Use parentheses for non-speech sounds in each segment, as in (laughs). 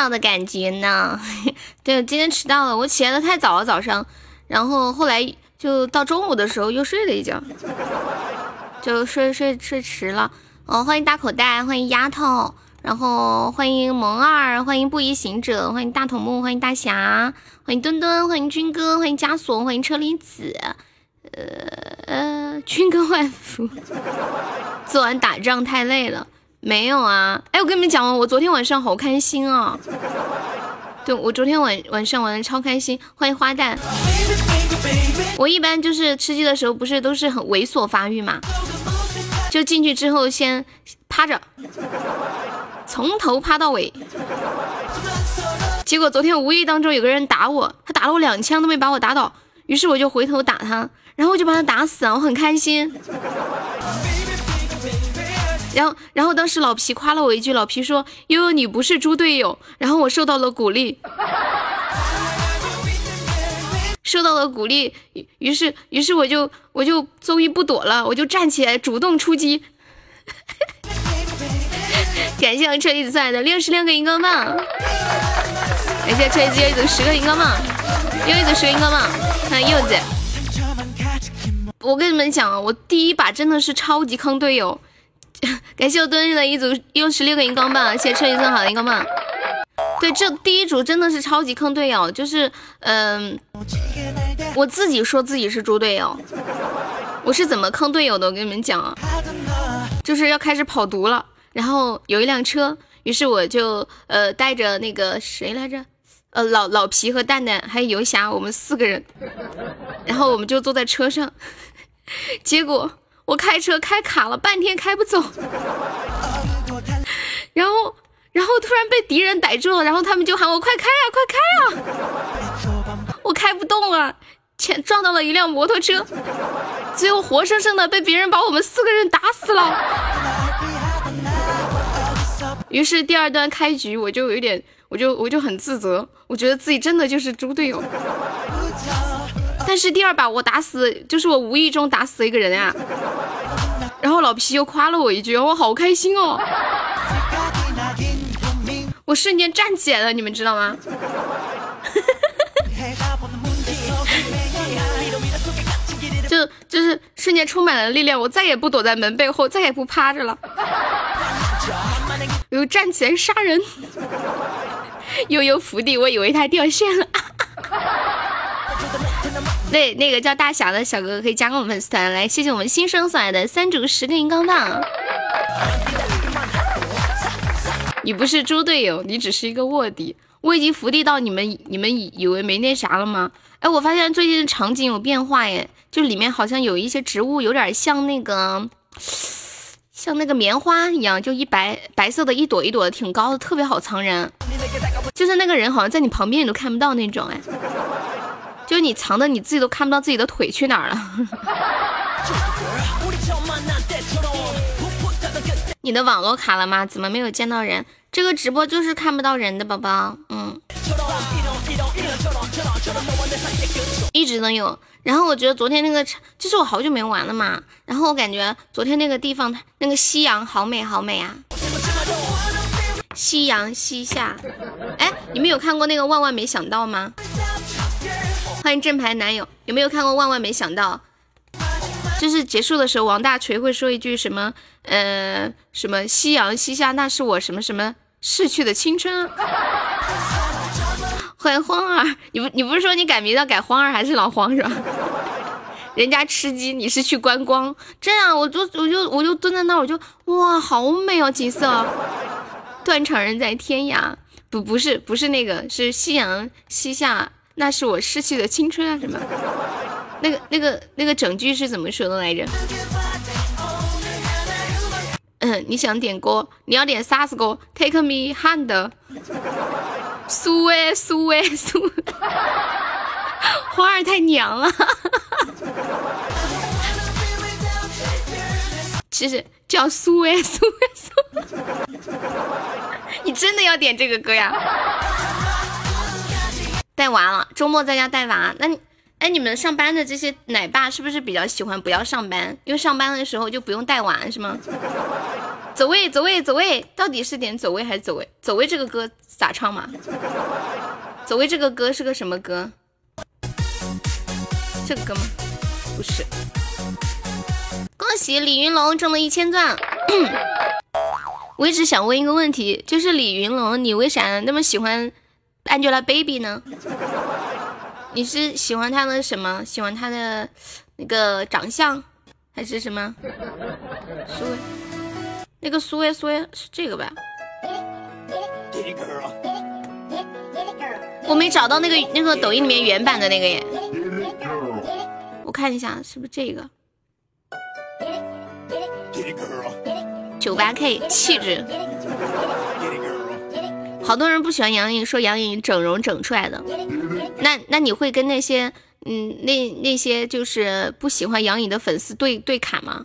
好热闹的感觉呢。(laughs) 对，今天迟到了，我起来的太早了，早上，然后后来就到中午的时候又睡了一觉，就睡睡睡迟了。哦，欢迎大口袋，欢迎丫头，然后欢迎萌二，欢迎不疑行者，欢迎大头目，欢迎大侠，欢迎墩墩，欢迎军哥，欢迎枷锁，欢迎车厘子，呃呃，(laughs) 军哥万福。昨晚打仗太累了，没有啊？哎，我跟你们讲，我昨天晚上好开心啊！对我昨天晚晚上玩的超开心，欢迎花旦。我一般就是吃鸡的时候，不是都是很猥琐发育嘛？就进去之后先趴着，从头趴到尾。结果昨天无意当中有个人打我，他打了我两枪都没把我打倒，于是我就回头打他，然后我就把他打死了，我很开心。然后，然后当时老皮夸了我一句，老皮说：“悠悠你不是猪队友。”然后我受到了鼓励。(laughs) 受到了鼓励，于是于是我就我就终于不躲了，我就站起来主动出击。(laughs) 感谢我车厘子送来的六十六个荧光棒，感谢车厘子又一组十个荧光棒，又一组十个荧光棒。看柚子，我跟你们讲啊，我第一把真的是超级坑队友。感谢我蹲日的一组用十六个荧光棒，谢谢车厘子送好的荧光棒。对，这第一组真的是超级坑队友，就是嗯，我自己说自己是猪队友，我是怎么坑队友的？我跟你们讲啊，就是要开始跑毒了，然后有一辆车，于是我就呃带着那个谁来着，呃老老皮和蛋蛋还有游侠，我们四个人，然后我们就坐在车上，结果我开车开卡了，半天开不走，然后。然后突然被敌人逮住了，然后他们就喊我快开啊，快开啊！我开不动了，前撞到了一辆摩托车，最后活生生的被别人把我们四个人打死了。于是第二段开局我就有点，我就我就很自责，我觉得自己真的就是猪队友。但是第二把我打死，就是我无意中打死一个人啊。然后老皮又夸了我一句，我好开心哦。我瞬间站起来了，你们知道吗？(laughs) 就就是瞬间充满了力量，我再也不躲在门背后，再也不趴着了，我又站起来杀人。(laughs) 悠悠福地，我以为他掉线了。(laughs) 对，那个叫大侠的小哥哥可以加个我们粉丝团来，谢谢我们新生送来的三组十个荧光棒。你不是猪队友，你只是一个卧底。我已经伏地到你们，你们以以为没那啥了吗？哎，我发现最近场景有变化耶，就里面好像有一些植物，有点像那个，像那个棉花一样，就一白白色的一朵一朵的，挺高的，特别好藏人。就是那个人好像在你旁边，你都看不到那种哎，就是你藏的你自己都看不到自己的腿去哪儿了。(laughs) 你的网络卡了吗？怎么没有见到人？这个直播就是看不到人的宝宝，嗯，一直都有。然后我觉得昨天那个，就是我好久没玩了嘛。然后我感觉昨天那个地方，那个夕阳好美好美啊！夕阳西下。哎，你们有看过那个万万没想到吗？欢迎正牌男友，有没有看过万万没想到？就是结束的时候，王大锤会说一句什么？呃，什么夕阳西下，那是我什么什么逝去的青春。欢迎荒儿，你不你不是说你改名叫改荒儿还是老荒是吧？人家吃鸡，你是去观光。这样，我就我就我就蹲在那儿，我就哇，好美哦，景色。断肠人在天涯，不不是不是那个，是夕阳西下，那是我逝去的青春啊什么？那个、那个、那个整句是怎么说的来着？嗯，你想点歌？你要点啥子歌？Take me hand，苏哎苏哎苏，花儿太娘了。其实叫苏哎苏哎苏，你真的要点这个歌呀？带娃了，周末在家带娃，那你。哎，你们上班的这些奶爸是不是比较喜欢不要上班？因为上班的时候就不用带娃是吗？走位，走位，走位，到底是点走位还是走位？走位这个歌咋唱嘛？走位这个歌是个什么歌？这个歌吗？不是。恭喜李云龙中了一千钻。(coughs) 我一直想问一个问题，就是李云龙，你为啥那么喜欢 Angelababy 呢？你是喜欢她的什么？喜欢她的那个长相，还是什么？苏薇，那个苏薇苏薇是这个吧？我没找到那个那个抖音里面原版的那个耶，我看一下是不是这个？九八 K 气质，好多人不喜欢杨颖，说杨颖整容整出来的。那那你会跟那些嗯那那些就是不喜欢杨颖的粉丝对对砍吗？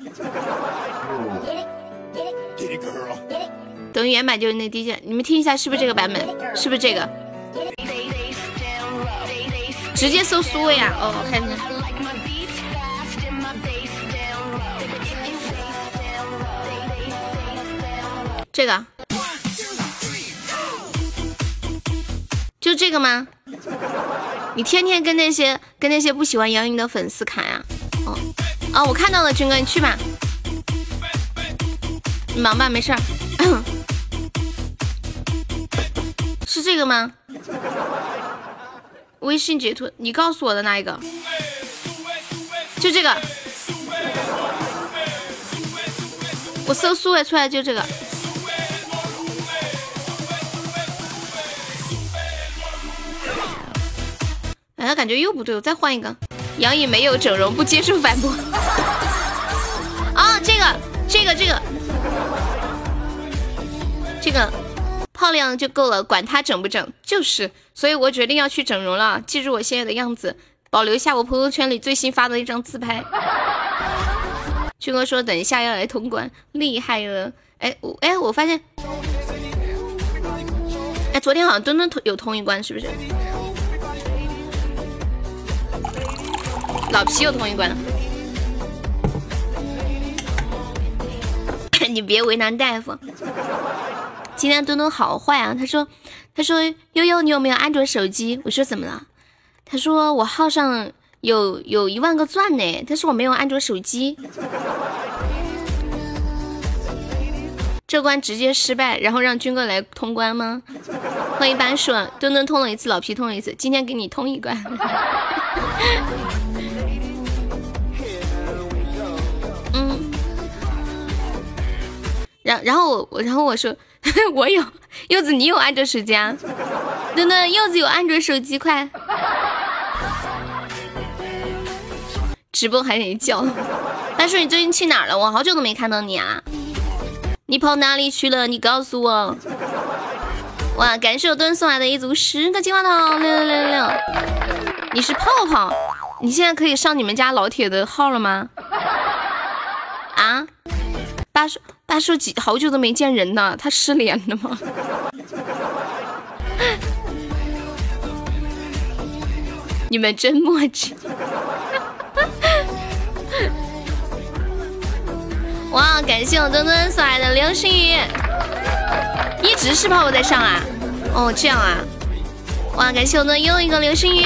等于原版就是那 DJ，你们听一下是不是这个版本？是不是这个？直接搜苏薇啊！哦，看一下，这个，就这个吗？你天天跟那些跟那些不喜欢杨颖的粉丝砍呀？哦，啊，我看到了，军哥，你去吧，你忙吧，没事儿。(coughs) 是这个吗？微信截图，你告诉我的那一个，就这个，我搜苏伟出来就这个。哎，感觉又不对，我再换一个。杨颖没有整容，不接受反驳。啊，这个，这个，这个，这个。漂亮就够了，管他整不整，就是，所以我决定要去整容了。记住我现在的样子，保留一下我朋友圈里最新发的一张自拍。军哥说等一下要来通关，厉害了！哎，我哎，我发现，哎，昨天好像墩墩有通一关，是不是？老皮又通一关了，(laughs) 你别为难大夫。今天墩墩好坏啊！他说：“他说悠悠，你有没有安卓手机？”我说：“怎么了？”他说：“我号上有有一万个钻呢。”但是我没有安卓手机。这关直接失败，然后让军哥来通关吗？欢迎班顺，墩墩通了一次，老皮通了一次，今天给你通一关。嗯。然然后我然后我说。(laughs) 我有柚子，你有安卓手机啊？等等，柚子有安卓手机，快！直播还得叫。大叔，你最近去哪儿了？我好久都没看到你啊！你跑哪里去了？你告诉我。哇，感谢我墩送来的一组十个金话筒，六六六六六。你是泡泡？你现在可以上你们家老铁的号了吗？啊？大叔。大叔几好久都没见人呢，他失联了吗？(laughs) 你们真默契！哇，感谢我墩墩送来的流星雨，一直是泡泡在上啊？哦，这样啊？哇，感谢我墩又一个流星雨，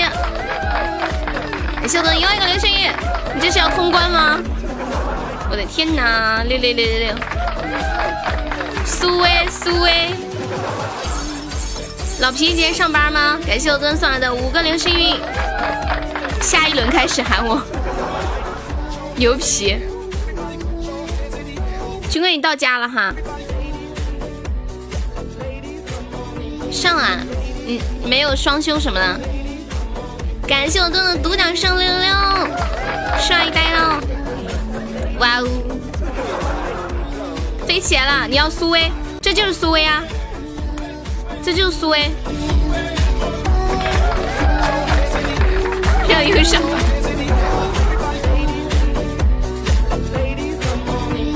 感谢我墩又一个流星雨，你这是要通关吗？我的天哪！六六六六六，苏威苏威，老皮今天上班吗？感谢我哥送来的五个流星雨，下一轮开始喊我，牛皮！军哥你到家了哈？上啊！嗯，没有双休什么的。感谢我哥的独角兽六六六，帅呆了！哇哦，飞起来了！你要苏威，这就是苏威啊，这就是苏威。要又上，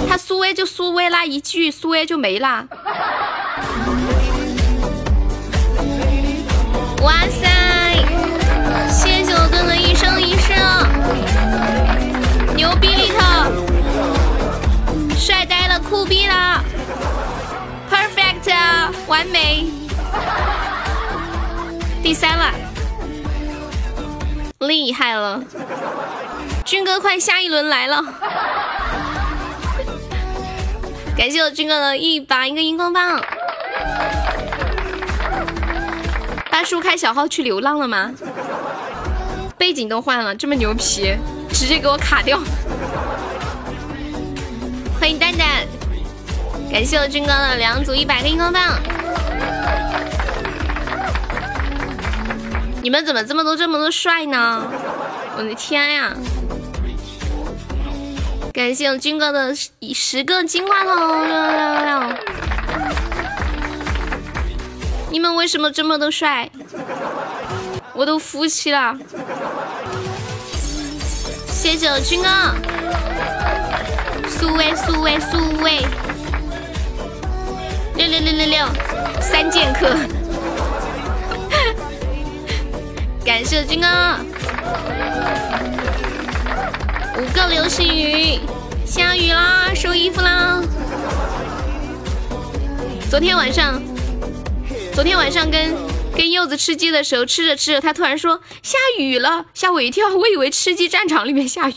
他苏威就苏威啦，一句苏威就没啦。哇塞，谢谢我哥的一生一世，牛逼里头。帅呆了，酷毙了！完美，第三了，厉害了，军哥快下一轮来了，感谢我军哥的一把一个荧光棒。大叔开小号去流浪了吗？背景都换了，这么牛皮，直接给我卡掉。欢迎蛋蛋，感谢我军哥的两组一百个荧光棒。你们怎么这么多这么多帅呢？我的天呀！感谢我军哥的十个金话筒，六六六！你们为什么这么多帅？我都服气了。谢谢我军哥。苏威苏威苏威，六六六六六，三剑客，感谢军哥，五个流星雨，下雨啦，收衣服啦。昨天晚上，昨天晚上跟跟柚子吃鸡的时候，吃着吃着，他突然说下雨了，吓我一跳，我以为吃鸡战场里面下雨。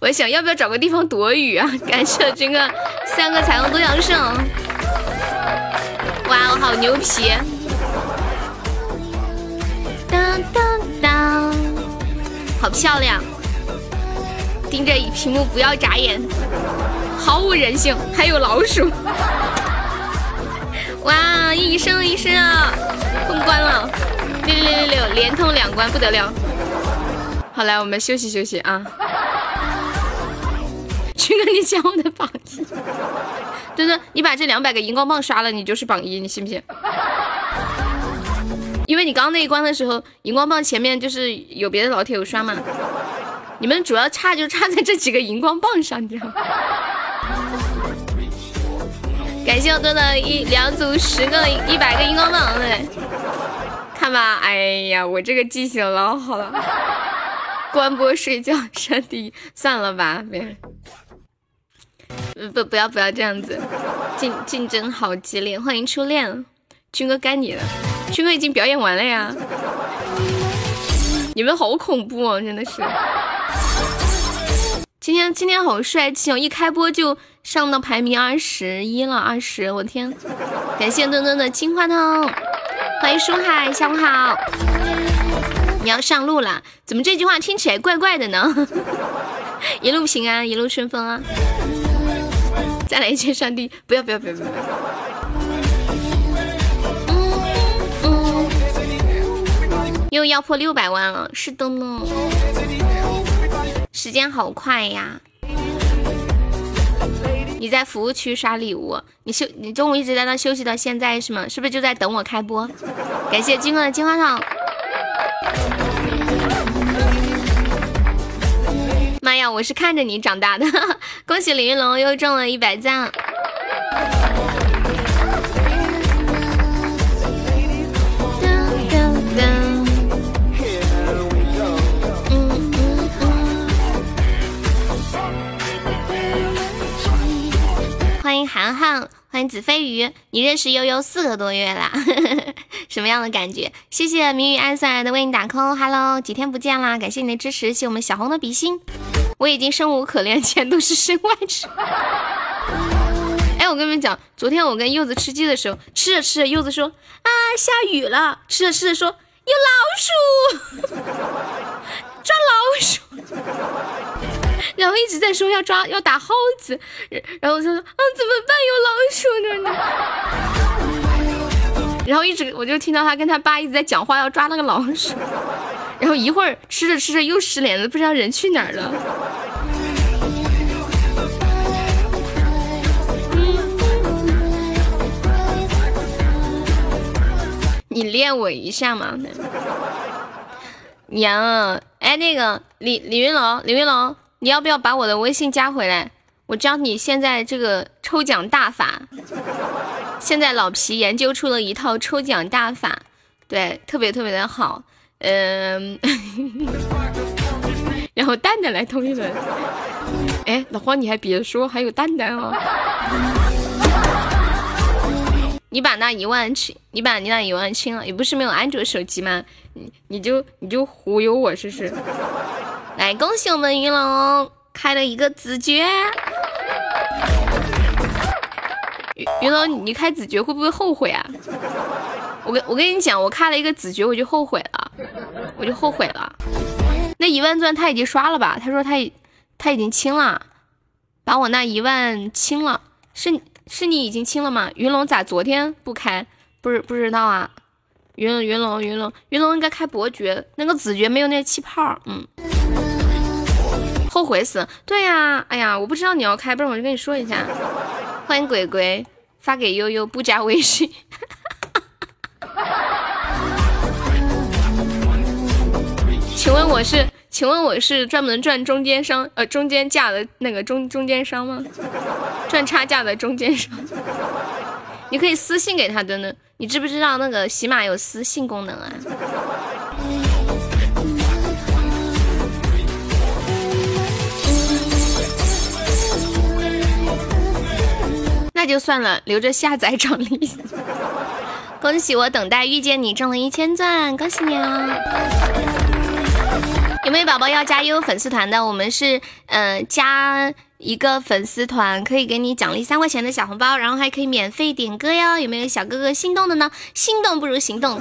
我想要不要找个地方躲雨啊？(laughs) 感谢军哥三个彩虹独角兽，哇，我好牛皮！当当当，好漂亮！盯着屏幕不要眨眼，毫无人性，还有老鼠！(laughs) 哇，一生一声啊，通关了！六六六六六，连通两关，不得了！好，来我们休息休息啊。你抢我的榜一！墩墩，你把这两百个荧光棒刷了，你就是榜一，你信不信？因为你刚刚那一关的时候，荧光棒前面就是有别的老铁有刷嘛。你们主要差就差在这几个荧光棒上，你知道吗？感谢我墩的一两组十个一百个荧光棒，对，看吧，哎呀，我这个记性老好了。关播睡觉设第一，算了吧，别。不不要不要这样子，竞竞争好激烈。欢迎初恋，军哥该你了。军哥已经表演完了呀。你们好恐怖哦，真的是。今天今天好帅气哦，一开播就上到排名二十一了，二十，我天！感谢墩墩的金话筒，欢迎书海，下午好。你要上路了？怎么这句话听起来怪怪的呢？(laughs) 一路平安，一路顺风啊！再来一句上帝，不要不要不要不要！又要破六百万了，是的呢。时间好快呀！你在服务区刷礼物，你休你中午一直在那休息到现在是吗？是不是就在等我开播？感谢金哥的金花筒。妈呀！我是看着你长大的，(laughs) 恭喜李云龙又中了一百赞。欢迎涵涵，欢迎子飞鱼，你认识悠悠四个多月啦，(laughs) 什么样的感觉？谢谢谜语暗算的为你打 call。h e l l o 几天不见啦，感谢你的支持，谢我们小红的比心。我已经生无可恋，钱都是身外之。哎，我跟你们讲，昨天我跟柚子吃鸡的时候，吃着吃着，柚子说啊下雨了，吃着吃着说有老鼠，(laughs) 抓老鼠。然后一直在说要抓要打耗子，然后就说啊怎么办有老鼠呢？(laughs) 然后一直我就听到他跟他爸一直在讲话要抓那个老鼠，(laughs) 然后一会儿吃着吃着又失联了，不知道人去哪儿了。你练我一下嘛？娘，哎那个李李云龙李云龙。你要不要把我的微信加回来？我教你现在这个抽奖大法。现在老皮研究出了一套抽奖大法，对，特别特别的好。嗯，(laughs) 然后蛋蛋来通一轮。哎，老黄你还别说，还有蛋蛋哦。你把那一万清，你把你那一万清了，也不是没有安卓手机吗？你你就你就忽悠我试试。来，恭喜我们云龙开了一个子爵。云龙，你开子爵会不会后悔啊？我跟我跟你讲，我开了一个子爵，我就后悔了，我就后悔了。那一万钻他已经刷了吧？他说他已他已经清了，把我那一万清了。是是你已经清了吗？云龙咋昨天不开？不是不知道啊。云云龙云龙云龙应该开伯爵，那个子爵没有那气泡。嗯，后悔死。对呀，哎呀，我不知道你要开，不然我就跟你说一下。欢迎鬼鬼发给悠悠不加微信。(laughs) 请问我是？请问我是专门赚中间商呃中间价的那个中中间商吗？赚差价的中间商。你可以私信给他的呢。你知不知道那个喜马有私信功能啊？那就算了，留着下载奖励。(laughs) 恭喜我等待遇见你中了一千钻，恭喜你啊！有没有宝宝要加悠悠粉丝团的？我们是嗯加一个粉丝团可以给你奖励三块钱的小红包，然后还可以免费点歌哟。有没有小哥哥心动的呢？心动不如行动，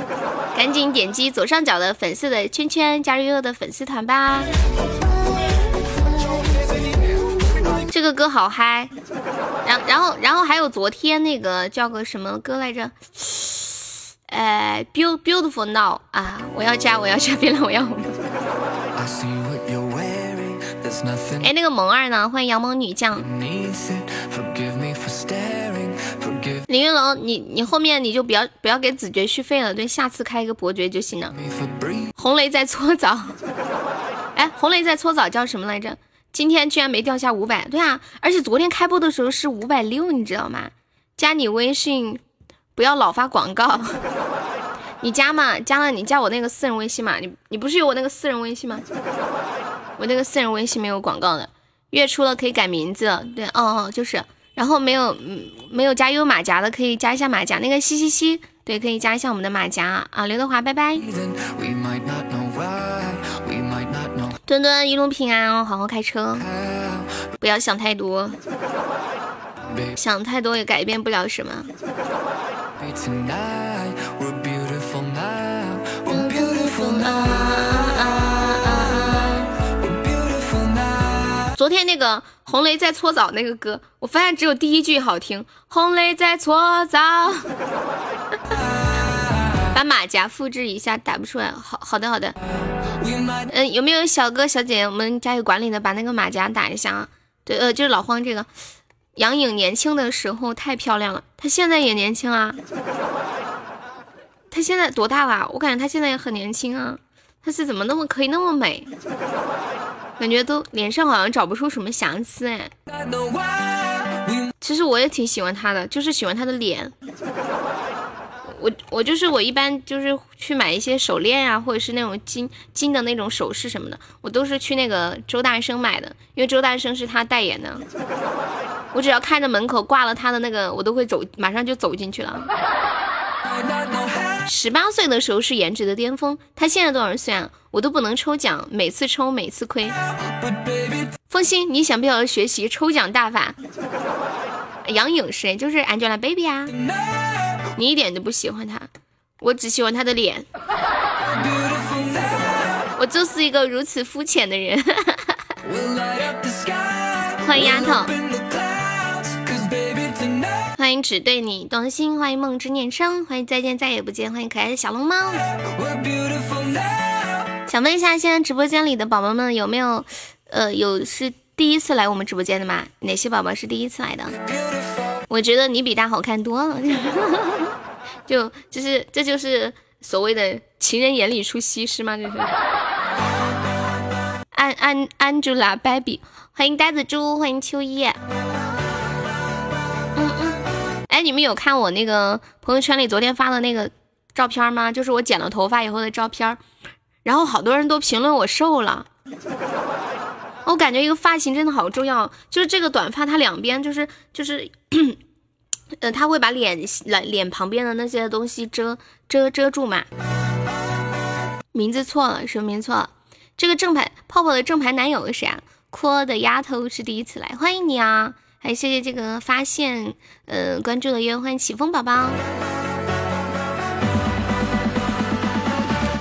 赶紧点击左上角的粉色的圈圈加入悠悠的粉丝团吧。这个歌好嗨，然然后然后还有昨天那个叫个什么歌来着？呃，beautiful now 啊，我要加，我要加，别让我要红。哎，那个萌二呢？欢迎杨萌女将。林云龙，你你后面你就不要不要给子爵续费了，对，下次开一个伯爵就行了。红雷在搓澡。哎，红雷在搓澡叫什么来着？今天居然没掉下五百，对啊，而且昨天开播的时候是五百六，你知道吗？加你微信。不要老发广告，(laughs) 你加嘛？加了你加我那个私人微信嘛？你你不是有我那个私人微信吗？我那个私人微信没有广告的，月初了可以改名字，对，哦哦，就是，然后没有没有加优马甲的可以加一下马甲，那个嘻嘻嘻，对，可以加一下我们的马甲啊，刘德华，拜拜。墩墩一路平安哦，好好开车，不要想太多，想太多也改变不了什么。昨天那个红雷在搓澡那个歌，我发现只有第一句好听。红雷在搓澡，把马甲复制一下，打不出来。好好的好的，嗯，有没有小哥小姐，我们加油管理的把那个马甲打一下啊？对，呃，就是老黄这个。杨颖年轻的时候太漂亮了，她现在也年轻啊。(laughs) 她现在多大了？我感觉她现在也很年轻啊。她是怎么那么可以那么美？感觉都脸上好像找不出什么瑕疵哎。其实我也挺喜欢她的，就是喜欢她的脸。我我就是我一般就是去买一些手链啊，或者是那种金金的那种首饰什么的，我都是去那个周大生买的，因为周大生是他代言的。我只要看着门口挂了他的那个，我都会走，马上就走进去了。十八岁的时候是颜值的巅峰，他现在多少岁啊？我都不能抽奖，每次抽每次亏。风心，你想不想学习抽奖大法？杨颖是，就是 Angelababy 啊。你一点都不喜欢他，我只喜欢他的脸。我就是一个如此肤浅的人。欢迎丫头，欢迎只对你动心，欢迎梦之念生，欢迎再见再也不见，欢迎可爱的小龙猫。想问一下，现在直播间里的宝宝们有没有，呃，有是第一次来我们直播间的吗？哪些宝宝是第一次来的？我觉得你比他好看多了，就就是这就是所谓的情人眼里出西施吗？这是。安安 Angelababy，欢迎呆子猪，欢迎秋叶。嗯嗯，哎，你们有看我那个朋友圈里昨天发的那个照片吗？就是我剪了头发以后的照片，然后好多人都评论我瘦了。我感觉一个发型真的好重要，就是这个短发它两边就是就是呃，他会把脸脸脸旁边的那些东西遮遮遮住嘛。名字错了，什么名字错了？这个正牌泡泡的正牌男友是谁啊？阔的丫头是第一次来，欢迎你啊！还谢谢这个发现，呃，关注的约，欢迎起风宝宝。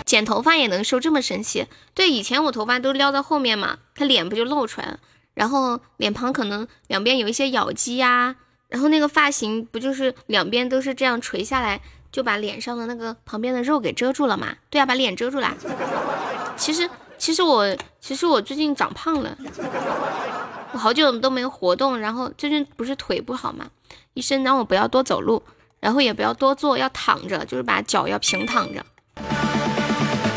剪头发也能瘦这么神奇？对，以前我头发都撩到后面嘛，他脸不就露出来了？然后脸庞可能两边有一些咬肌呀，然后那个发型不就是两边都是这样垂下来，就把脸上的那个旁边的肉给遮住了嘛？对啊，把脸遮住了。其实，其实我，其实我最近长胖了。我好久都没活动，然后最近不是腿不好嘛，医生让我不要多走路，然后也不要多坐，要躺着，就是把脚要平躺着。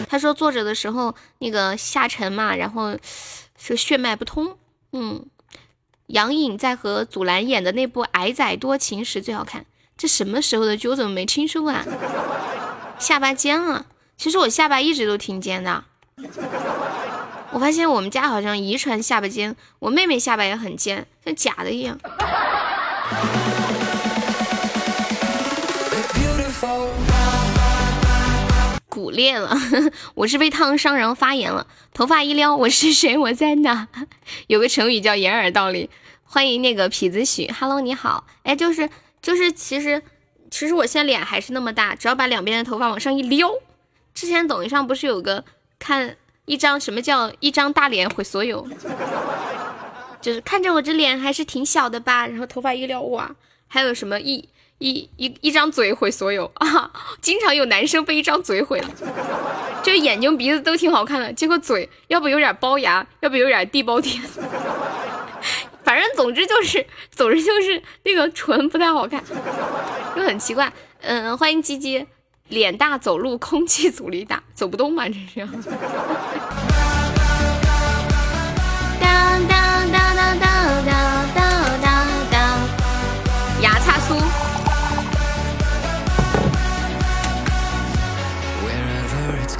他说坐着的时候那个下沉嘛，然后是血脉不通。嗯，杨颖在和祖蓝演的那部《矮仔多情》时最好看。这什么时候的剧？我怎么没听说过啊？下巴尖了，其实我下巴一直都挺尖的。我发现我们家好像遗传下巴尖，我妹妹下巴也很尖，像假的一样。骨裂了，(laughs) 我是被烫伤然后发炎了，头发一撩，我是谁？我在哪？(laughs) 有个成语叫掩耳盗铃。欢迎那个痞子许，Hello，你好。哎，就是就是，其实其实我现在脸还是那么大，只要把两边的头发往上一撩。之前抖音上不是有个看。一张什么叫一张大脸毁所有？(laughs) 就是看着我这脸还是挺小的吧，然后头发一撩，哇，还有什么一一一一张嘴毁所有啊！经常有男生被一张嘴毁了，就眼睛鼻子都挺好看的，结果嘴要不有点龅牙，要不有点地包天，(laughs) 反正总之就是，总之就是那个唇不太好看，就很奇怪。嗯，欢迎鸡鸡。脸大走路空气阻力大，走不动吗？这是。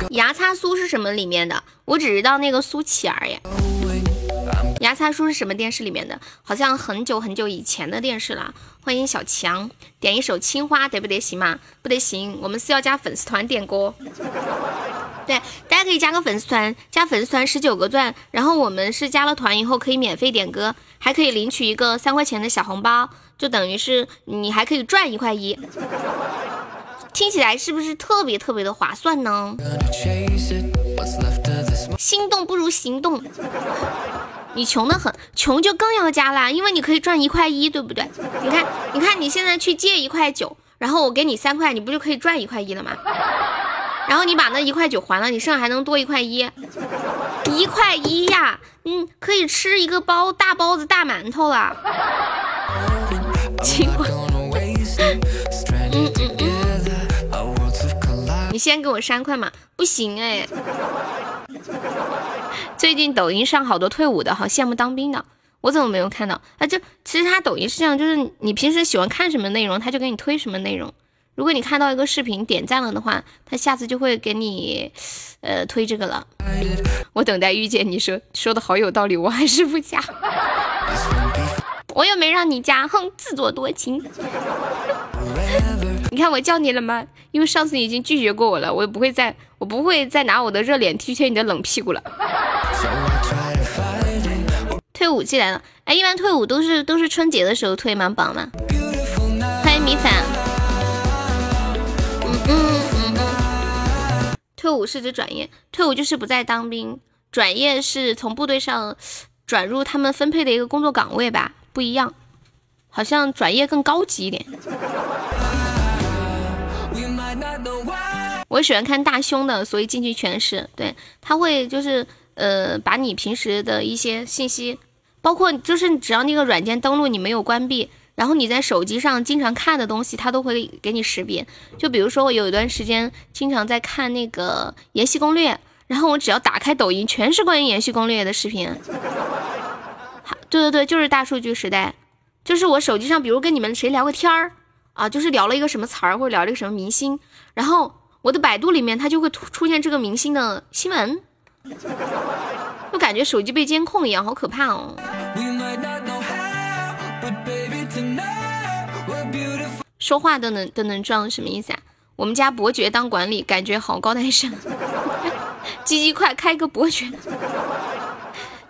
牙擦酥是什么里面的？我只知道那个苏乞儿耶。牙擦酥是什么电视里面的？好像很久很久以前的电视了。欢迎小强，点一首《青花》得不得行吗？不得行，我们是要加粉丝团点歌。对，大家可以加个粉丝团，加粉丝团十九个钻，然后我们是加了团以后可以免费点歌，还可以领取一个三块钱的小红包，就等于是你还可以赚一块一。听起来是不是特别特别的划算呢？心动不如行动。你穷的很，穷就更要加啦，因为你可以赚一块一，对不对？你看，你看，你现在去借一块九，然后我给你三块，你不就可以赚一块一了吗？然后你把那一块九还了，你剩下还能多一块一，一块一呀，嗯，可以吃一个包大包子大馒头了。(laughs) 奇怪，先给我三块嘛，不行哎。最近抖音上好多退伍的，好羡慕当兵的。我怎么没有看到？啊，就其实他抖音是这样，就是你平时喜欢看什么内容，他就给你推什么内容。如果你看到一个视频点赞了的话，他下次就会给你，呃，推这个了。我等待遇见你说说的好有道理，我还是不加。我又没让你加，哼，自作多情。你看我叫你了吗？因为上次已经拒绝过我了，我也不会再，我不会再拿我的热脸踢踢你的冷屁股了。退伍季来了，哎，一般退伍都是都是春节的时候退吗？榜吗？欢迎米粉。嗯嗯嗯嗯。退伍是指转业，退伍就是不再当兵，转业是从部队上转入他们分配的一个工作岗位吧，不一样，好像转业更高级一点。我喜欢看大胸的，所以进去全是。对他会就是呃，把你平时的一些信息，包括就是只要那个软件登录你没有关闭，然后你在手机上经常看的东西，他都会给你识别。就比如说我有一段时间经常在看那个《延禧攻略》，然后我只要打开抖音，全是关于《延禧攻略》的视频。对对对，就是大数据时代，就是我手机上，比如跟你们谁聊个天儿啊，就是聊了一个什么词儿，或者聊了一个什么明星，然后。我的百度里面，它就会出出现这个明星的新闻，就感觉手机被监控一样，好可怕哦！说话都能都能装，什么意思啊？我们家伯爵当管理，感觉好高大上。(laughs) 鸡鸡快开个伯爵！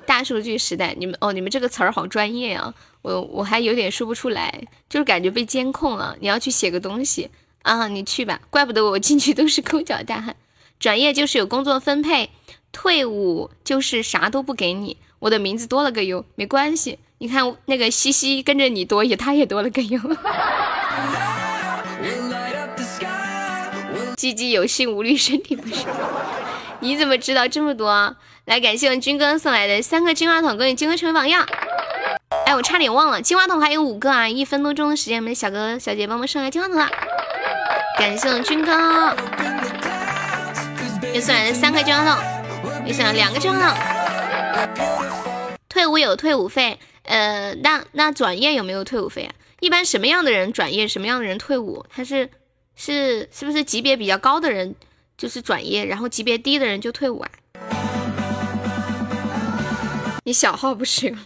大数据时代，你们哦，你们这个词儿好专业啊！我我还有点说不出来，就是感觉被监控了。你要去写个东西啊，你去吧。怪不得我进去都是抠脚大汉。转业就是有工作分配，退伍就是啥都不给你。我的名字多了个优，没关系。你看那个西西跟着你多，也他也多了个优。鸡鸡有心无虑，身体不适。你怎么知道这么多？来，感谢我军哥送来的三个金话筒，恭喜军哥成为榜样。哎，我差点忘了，金话筒还有五个啊！一分多钟的时间，我们的小哥小姐帮忙上来金话筒了。感谢我军哥，又送来了三个金话筒，又送了两个金话筒。退伍有退伍费，呃，那那转业有没有退伍费啊？一般什么样的人转业，什么样的人退伍？他是是是不是级别比较高的人就是转业，然后级别低的人就退伍啊？你小号不行，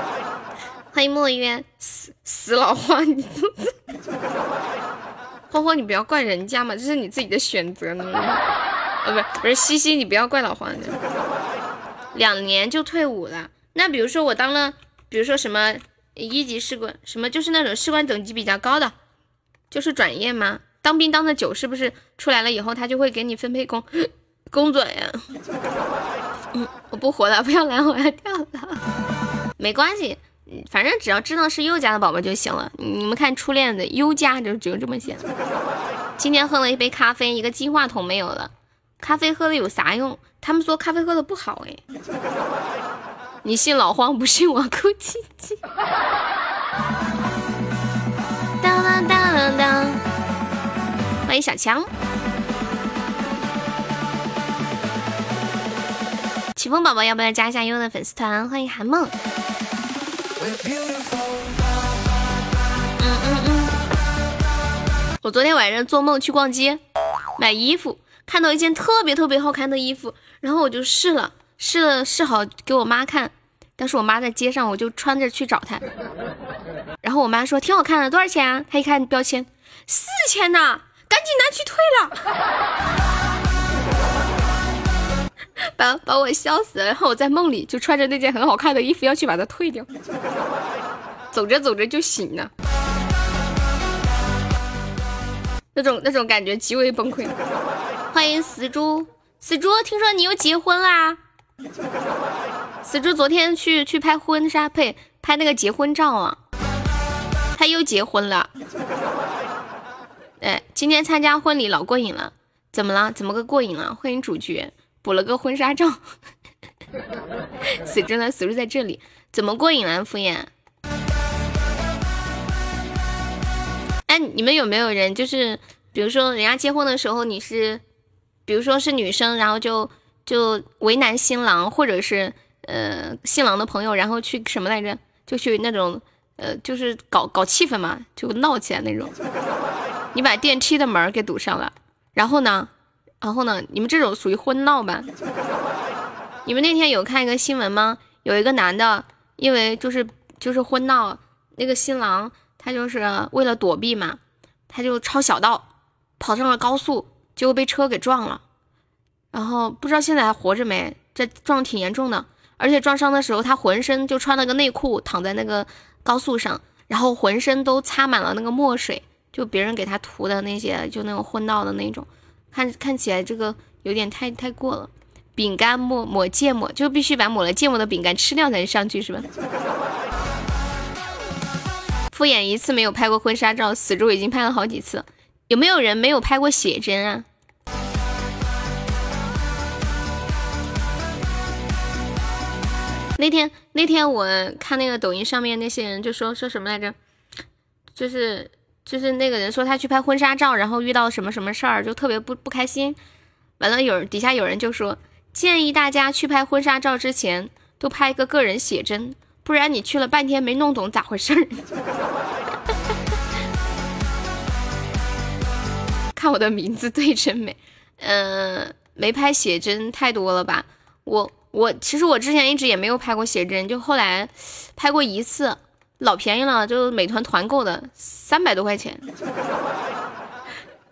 (laughs) 欢迎墨渊，死死老花，你花花你不要怪人家嘛，这是你自己的选择呢。呃，不是不是，西西你不要怪老黄，两年就退伍了。那比如说我当了，比如说什么一级士官，什么就是那种士官等级比较高的，就是转业吗？当兵当的久，是不是出来了以后他就会给你分配工工作呀？(laughs) 我不活了，不要拦我要跳了。(laughs) 没关系，反正只要知道是优家的宝宝就行了。你们看初恋的优家就只有这么写。今天喝了一杯咖啡，一个金话筒没有了。咖啡喝了有啥用？他们说咖啡喝的不好哎。你信老黄，不信我哭唧唧。当当当当，欢迎小强。起风宝宝要不要加一下优的粉丝团？欢迎韩梦。我昨天晚上做梦去逛街买衣服，看到一件特别特别好看的衣服，然后我就试了试了试好给我妈看，但是我妈在街上，我就穿着去找她，(laughs) 然后我妈说挺好看的，多少钱啊？她一看标签，四千呐，赶紧拿去退了。(laughs) 把把我笑死了，然后我在梦里就穿着那件很好看的衣服要去把它退掉，(laughs) 走着走着就醒了，那种那种感觉极为崩溃。欢迎死猪，死猪，听说你又结婚啦？死猪昨天去去拍婚纱，呸，拍那个结婚照啊，他又结婚了。哎，今天参加婚礼老过瘾了，怎么了？怎么个过瘾了？欢迎主角。补了个婚纱照，死猪呢？死猪在这里，怎么过瘾了？敷衍。哎，你们有没有人就是，比如说人家结婚的时候，你是，比如说是女生，然后就就为难新郎，或者是呃新郎的朋友，然后去什么来着？就去那种呃，就是搞搞气氛嘛，就闹起来那种。你把电梯的门给堵上了，然后呢？然后呢？你们这种属于婚闹吧？你们那天有看一个新闻吗？有一个男的，因为就是就是婚闹，那个新郎他就是为了躲避嘛，他就抄小道，跑上了高速，结果被车给撞了。然后不知道现在还活着没？这撞挺严重的，而且撞伤的时候他浑身就穿了个内裤躺在那个高速上，然后浑身都擦满了那个墨水，就别人给他涂的那些，就那种混闹的那种。看看起来这个有点太太过了，饼干抹抹芥末，就必须把抹了芥末的饼干吃掉才能上去是吧？敷衍一次没有拍过婚纱照，死猪已经拍了好几次，有没有人没有拍过写真啊？那天那天我看那个抖音上面那些人就说说什么来着，就是。就是那个人说他去拍婚纱照，然后遇到什么什么事儿，就特别不不开心。完了，有底下有人就说，建议大家去拍婚纱照之前都拍一个个人写真，不然你去了半天没弄懂咋回事儿。(laughs) 看我的名字对真美，嗯，没拍写真太多了吧？我我其实我之前一直也没有拍过写真，就后来拍过一次。老便宜了，就是美团团购的，三百多块钱。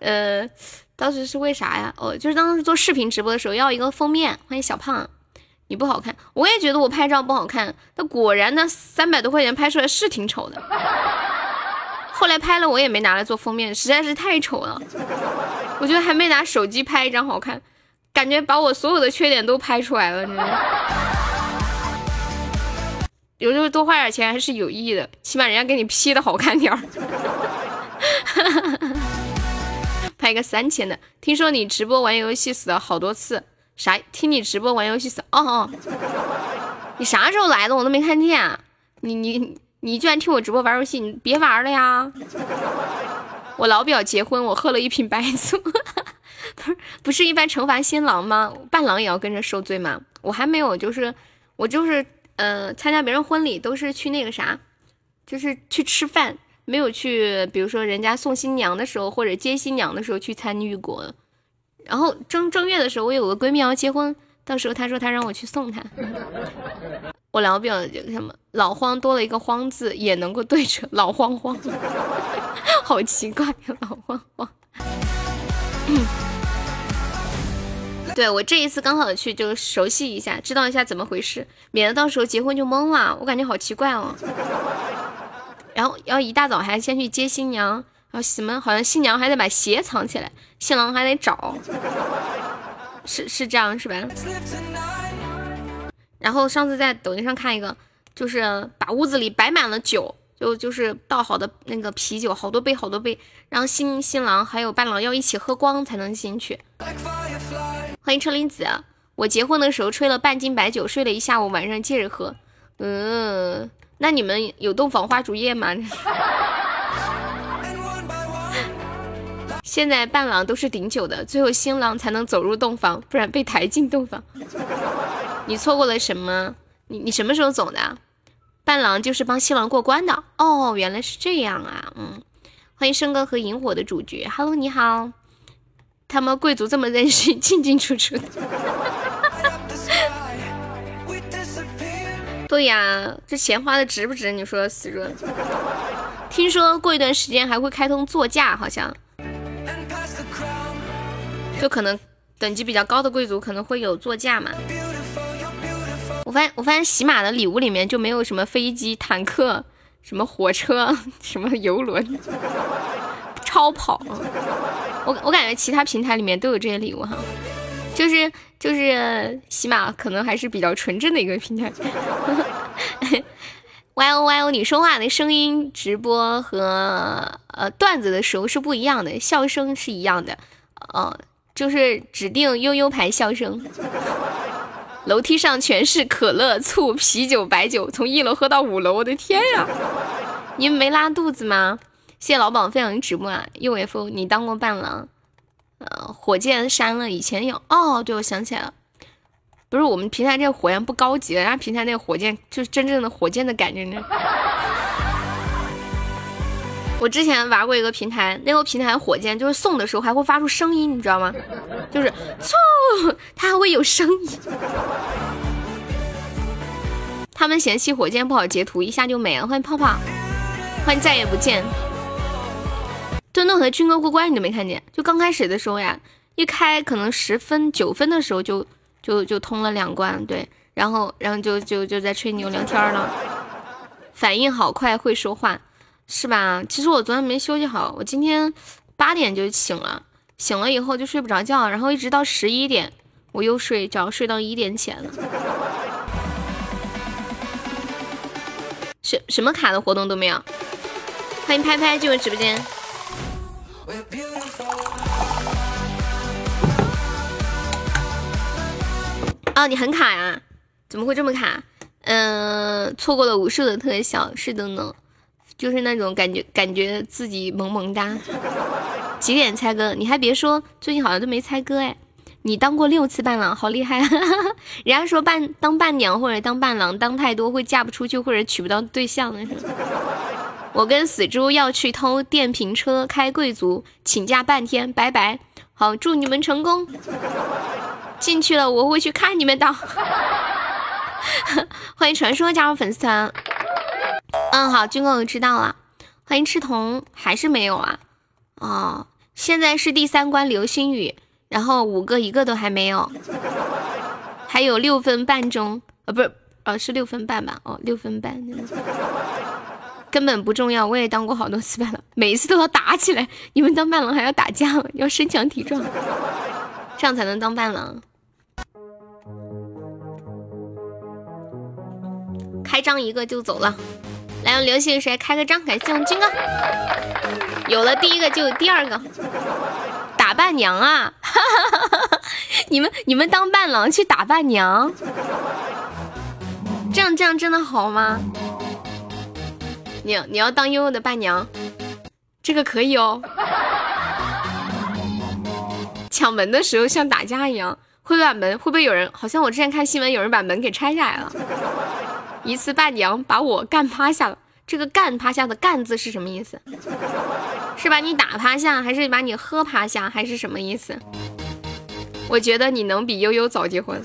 呃，当时是为啥呀？哦，就是当时做视频直播的时候要一个封面。欢迎小胖，你不好看，我也觉得我拍照不好看。那果然呢，三百多块钱拍出来是挺丑的。后来拍了我也没拿来做封面，实在是太丑了。我觉得还没拿手机拍一张好看，感觉把我所有的缺点都拍出来了，真的。有时候多花点钱还是有意义的，起码人家给你 P 的好看点儿。拍个三千的，听说你直播玩游戏死了好多次，啥？听你直播玩游戏死？哦哦，你啥时候来的？我都没看见。你你你居然听我直播玩游戏？你别玩了呀！我老表结婚，我喝了一瓶白醋。(laughs) 不是不是一般惩罚新郎吗？伴郎也要跟着受罪吗？我还没有，就是我就是。呃，参加别人婚礼都是去那个啥，就是去吃饭，没有去，比如说人家送新娘的时候或者接新娘的时候去参与过。然后正正月的时候，我有个闺蜜要结婚，到时候她说她让我去送她。(laughs) 我老表什么老荒多了一个荒字，也能够对着老慌慌，(laughs) 好奇怪呀，老慌慌。对我这一次刚好去就熟悉一下，知道一下怎么回事，免得到时候结婚就懵了。我感觉好奇怪哦。然后要一大早还先去接新娘，然后什么好像新娘还得把鞋藏起来，新郎还得找，是是这样是吧？然后上次在抖音上看一个，就是把屋子里摆满了酒，就就是倒好的那个啤酒，好多杯好多杯，然后新新郎还有伴郎要一起喝光才能进去。欢迎车厘子，我结婚的时候吹了半斤白酒，睡了一下午，晚上接着喝。嗯，那你们有洞房花烛夜吗？(laughs) 现在伴郎都是顶酒的，最后新郎才能走入洞房，不然被抬进洞房。(laughs) 你错过了什么？你你什么时候走的？伴郎就是帮新郎过关的。哦，原来是这样啊。嗯，欢迎生哥和萤火的主角，Hello，你好。他们贵族这么任性，进进出出的。(laughs) 对呀，这钱花的值不值？你说死润？听说过一段时间还会开通座驾，好像，就可能等级比较高的贵族可能会有座驾嘛。我发现，我发现喜马的礼物里面就没有什么飞机、坦克、什么火车、(laughs) 什么游轮、超跑。我我感觉其他平台里面都有这些礼物哈，就是就是喜马可能还是比较纯正的一个平台。(laughs) Y O Y O，你说话的声音直播和呃段子的时候是不一样的，笑声是一样的，呃，就是指定悠悠牌笑声。楼梯上全是可乐、醋、啤酒、白酒，从一楼喝到五楼，我的天呀！你们没拉肚子吗？谢谢老板分享直播啊！UFO，你当过伴郎？呃，火箭删了，以前有哦。对，我想起来了，不是我们平台这火焰不高级，人家平台那个火箭就是真正的火箭的感觉呢。我之前玩过一个平台，那个平台火箭就是送的时候还会发出声音，你知道吗？就是嗖，它还会有声音。他们嫌弃火箭不好截图，一下就没了。欢迎泡泡，欢迎再也不见。墩墩和军哥过关你都没看见，就刚开始的时候呀，一开可能十分九分的时候就就就通了两关，对，然后然后就就就在吹牛聊天了，反应好快，会说话，是吧？其实我昨天没休息好，我今天八点就醒了，醒了以后就睡不着觉，然后一直到十一点我又睡着，睡到一点起来了。什什么卡的活动都没有，欢迎拍拍进入直播间。哦，你很卡呀？怎么会这么卡？嗯，错过了无数的特效，是的呢，就是那种感觉，感觉自己萌萌哒。几点猜歌？你还别说，最近好像都没猜歌哎。你当过六次伴郎，好厉害！(laughs) 人家说伴当伴娘或者当伴郎当太多会嫁不出去或者娶不到对象的。我跟死猪要去偷电瓶车，开贵族，请假半天，拜拜。好，祝你们成功。进去了，我会去看你们的。(laughs) 欢迎传说加入粉丝团。嗯，好，军哥我知道了。欢迎赤瞳，还是没有啊？哦，现在是第三关流星雨，然后五个一个都还没有，还有六分半钟，呃，不是，呃，是六分半吧？哦，六分半，根本不重要。我也当过好多次伴郎，每一次都要打起来。你们当伴郎还要打架，要身强体壮，这样才能当伴郎。开张一个就走了。来，我们流星谁开个张？感谢我们军哥，有了第一个就有第二个。打伴娘啊！(laughs) 你们你们当伴郎去打伴娘，这样这样真的好吗？你你要当悠悠的伴娘，这个可以哦。抢门的时候像打架一样，会把门会不会有人？好像我之前看新闻，有人把门给拆下来了。一次伴娘把我干趴下了，这个干趴下的干字是什么意思？是把你打趴下，还是把你喝趴下，还是什么意思？我觉得你能比悠悠早结婚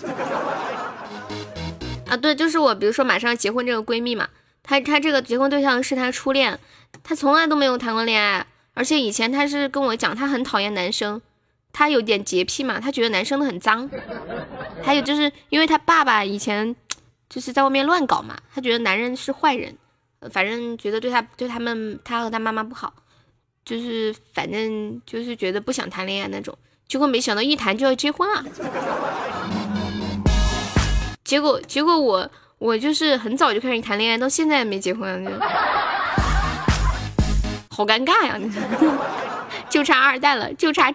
啊！对，就是我，比如说马上要结婚这个闺蜜嘛，她她这个结婚对象是她初恋，她从来都没有谈过恋爱，而且以前她是跟我讲，她很讨厌男生，她有点洁癖嘛，她觉得男生都很脏，还有就是因为她爸爸以前。就是在外面乱搞嘛，他觉得男人是坏人，反正觉得对他对他们他和他妈妈不好，就是反正就是觉得不想谈恋爱那种，结果没想到一谈就要结婚啊，结果结果我我就是很早就开始谈恋爱，到现在也没结婚，好尴尬呀！你 (laughs) 就差二代了，就差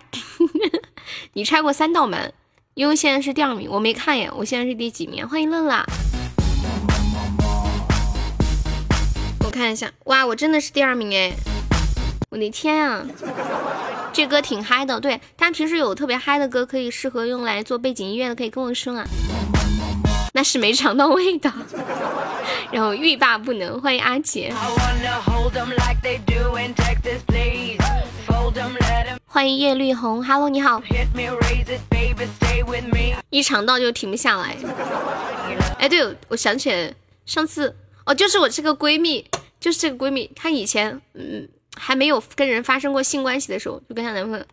(laughs) 你拆过三道门，因为现在是第二名，我没看耶，我现在是第几名？欢迎乐乐。看一下，哇，我真的是第二名哎！我的天啊，这歌挺嗨的。对，大家平时有特别嗨的歌，可以适合用来做背景音乐的，可以跟我说啊。那是没尝到味道，然后欲罢不能。欢迎阿杰，欢迎叶绿红，Hello，你好。一尝到就停不下来。哎，对，我想起来上次，哦，就是我这个闺蜜。就是这个闺蜜，她以前嗯还没有跟人发生过性关系的时候，就跟她男朋友，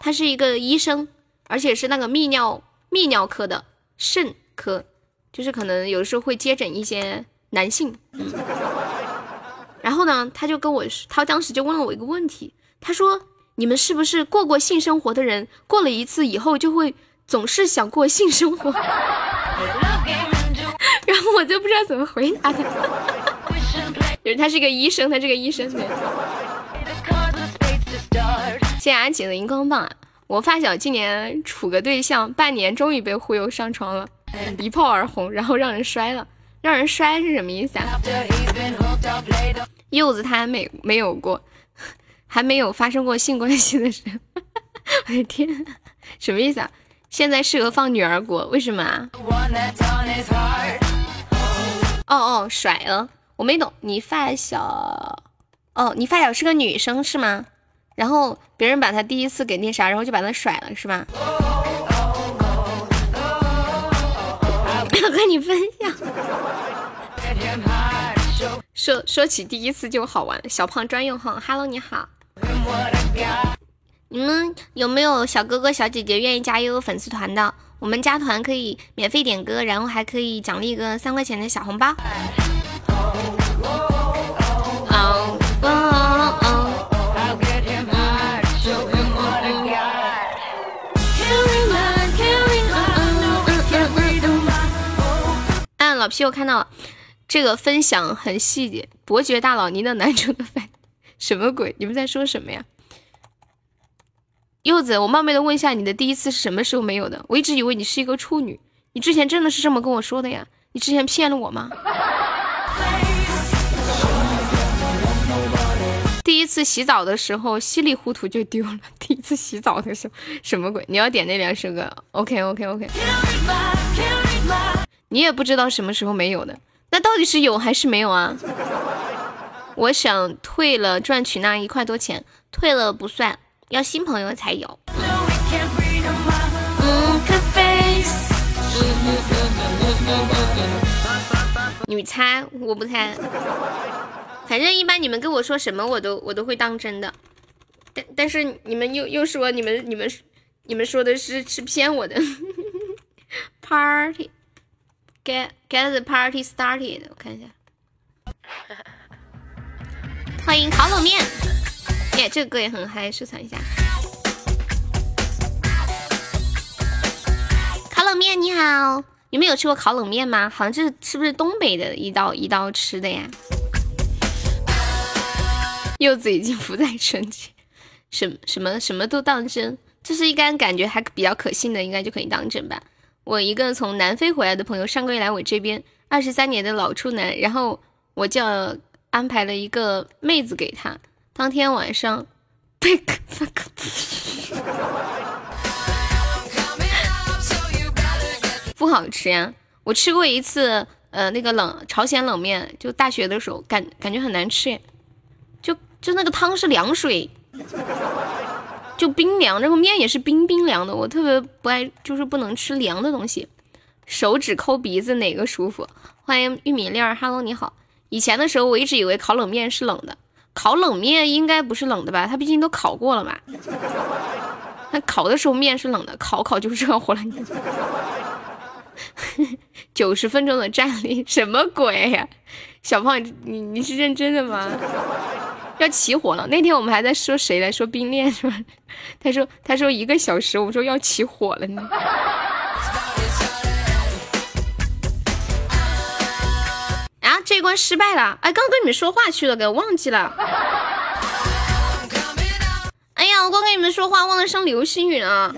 他是一个医生，而且是那个泌尿泌尿科的肾科，就是可能有时候会接诊一些男性。(laughs) 然后呢，他就跟我，他当时就问了我一个问题，他说：“你们是不是过过性生活的人，过了一次以后就会总是想过性生活？” (laughs) 然后我就不知道怎么回答他就是。他是个医生，他是个医生。谢谢阿姐的荧光棒。我发小今年处个对象，半年终于被忽悠上床了，一炮而红，然后让人摔了。让人摔是什么意思啊？柚子他还没没有过，还没有发生过性关系的时候。我的天，什么意思啊？现在适合放女儿国，为什么啊？哦哦，甩了。我没懂，你发小哦，你发小是个女生是吗？然后别人把她第一次给那啥，然后就把她甩了是吧？(laughs) 要和你分享。说说起第一次就好玩，小胖专用号，Hello 你好。你们有没有小哥哥小姐姐愿意加悠悠粉丝团的？我们加团可以免费点歌，然后还可以奖励一个三块钱的小红包。老皮，我看到这个分享很细节，伯爵大佬，您的男主的饭什么鬼？你们在说什么呀？柚子，我冒昧的问一下，你的第一次是什么时候没有的？我一直以为你是一个处女，你之前真的是这么跟我说的呀？你之前骗了我吗？(laughs) 第一次洗澡的时候稀里糊涂就丢了。第一次洗澡的时候什么鬼？你要点那两首歌？OK OK OK。你也不知道什么时候没有的，那到底是有还是没有啊？我想退了赚取那一块多钱，退了不算，要新朋友才有。你猜，我不猜。反正一般你们跟我说什么，我都我都会当真的。但但是你们又又说你们你们你们说的是是骗我的。(laughs) Party get get the party started，我看一下。(laughs) 欢迎烤冷面，耶，这个歌也很嗨，收藏一下。烤冷面你好，你们有吃过烤冷面吗？好像这是是不是东北的一道一道吃的呀？柚子已经不再纯洁，什什么什么都当真，这是一干感觉还比较可信的，应该就可以当真吧。我一个从南非回来的朋友，上个月来我这边，二十三年的老处男，然后我就安排了一个妹子给他，当天晚上，(laughs) 不好吃呀！我吃过一次，呃，那个冷朝鲜冷面，就大学的时候，感感觉很难吃，就就那个汤是凉水。就冰凉，这个面也是冰冰凉的，我特别不爱，就是不能吃凉的东西。手指抠鼻子哪个舒服？欢迎玉米粒儿，Hello，你好。以前的时候我一直以为烤冷面是冷的，烤冷面应该不是冷的吧？它毕竟都烤过了嘛。那烤的时候面是冷的，烤烤就热乎了。(laughs) 九十分钟的站立，什么鬼呀？小胖，你你是认真的吗？要起火了！那天我们还在说谁来说冰恋是吧？他说他说一个小时，我说要起火了呢。啊，这关失败了！哎，刚跟你们说话去了，给忘记了。哎呀，我刚跟你们说话忘了上流星雨了。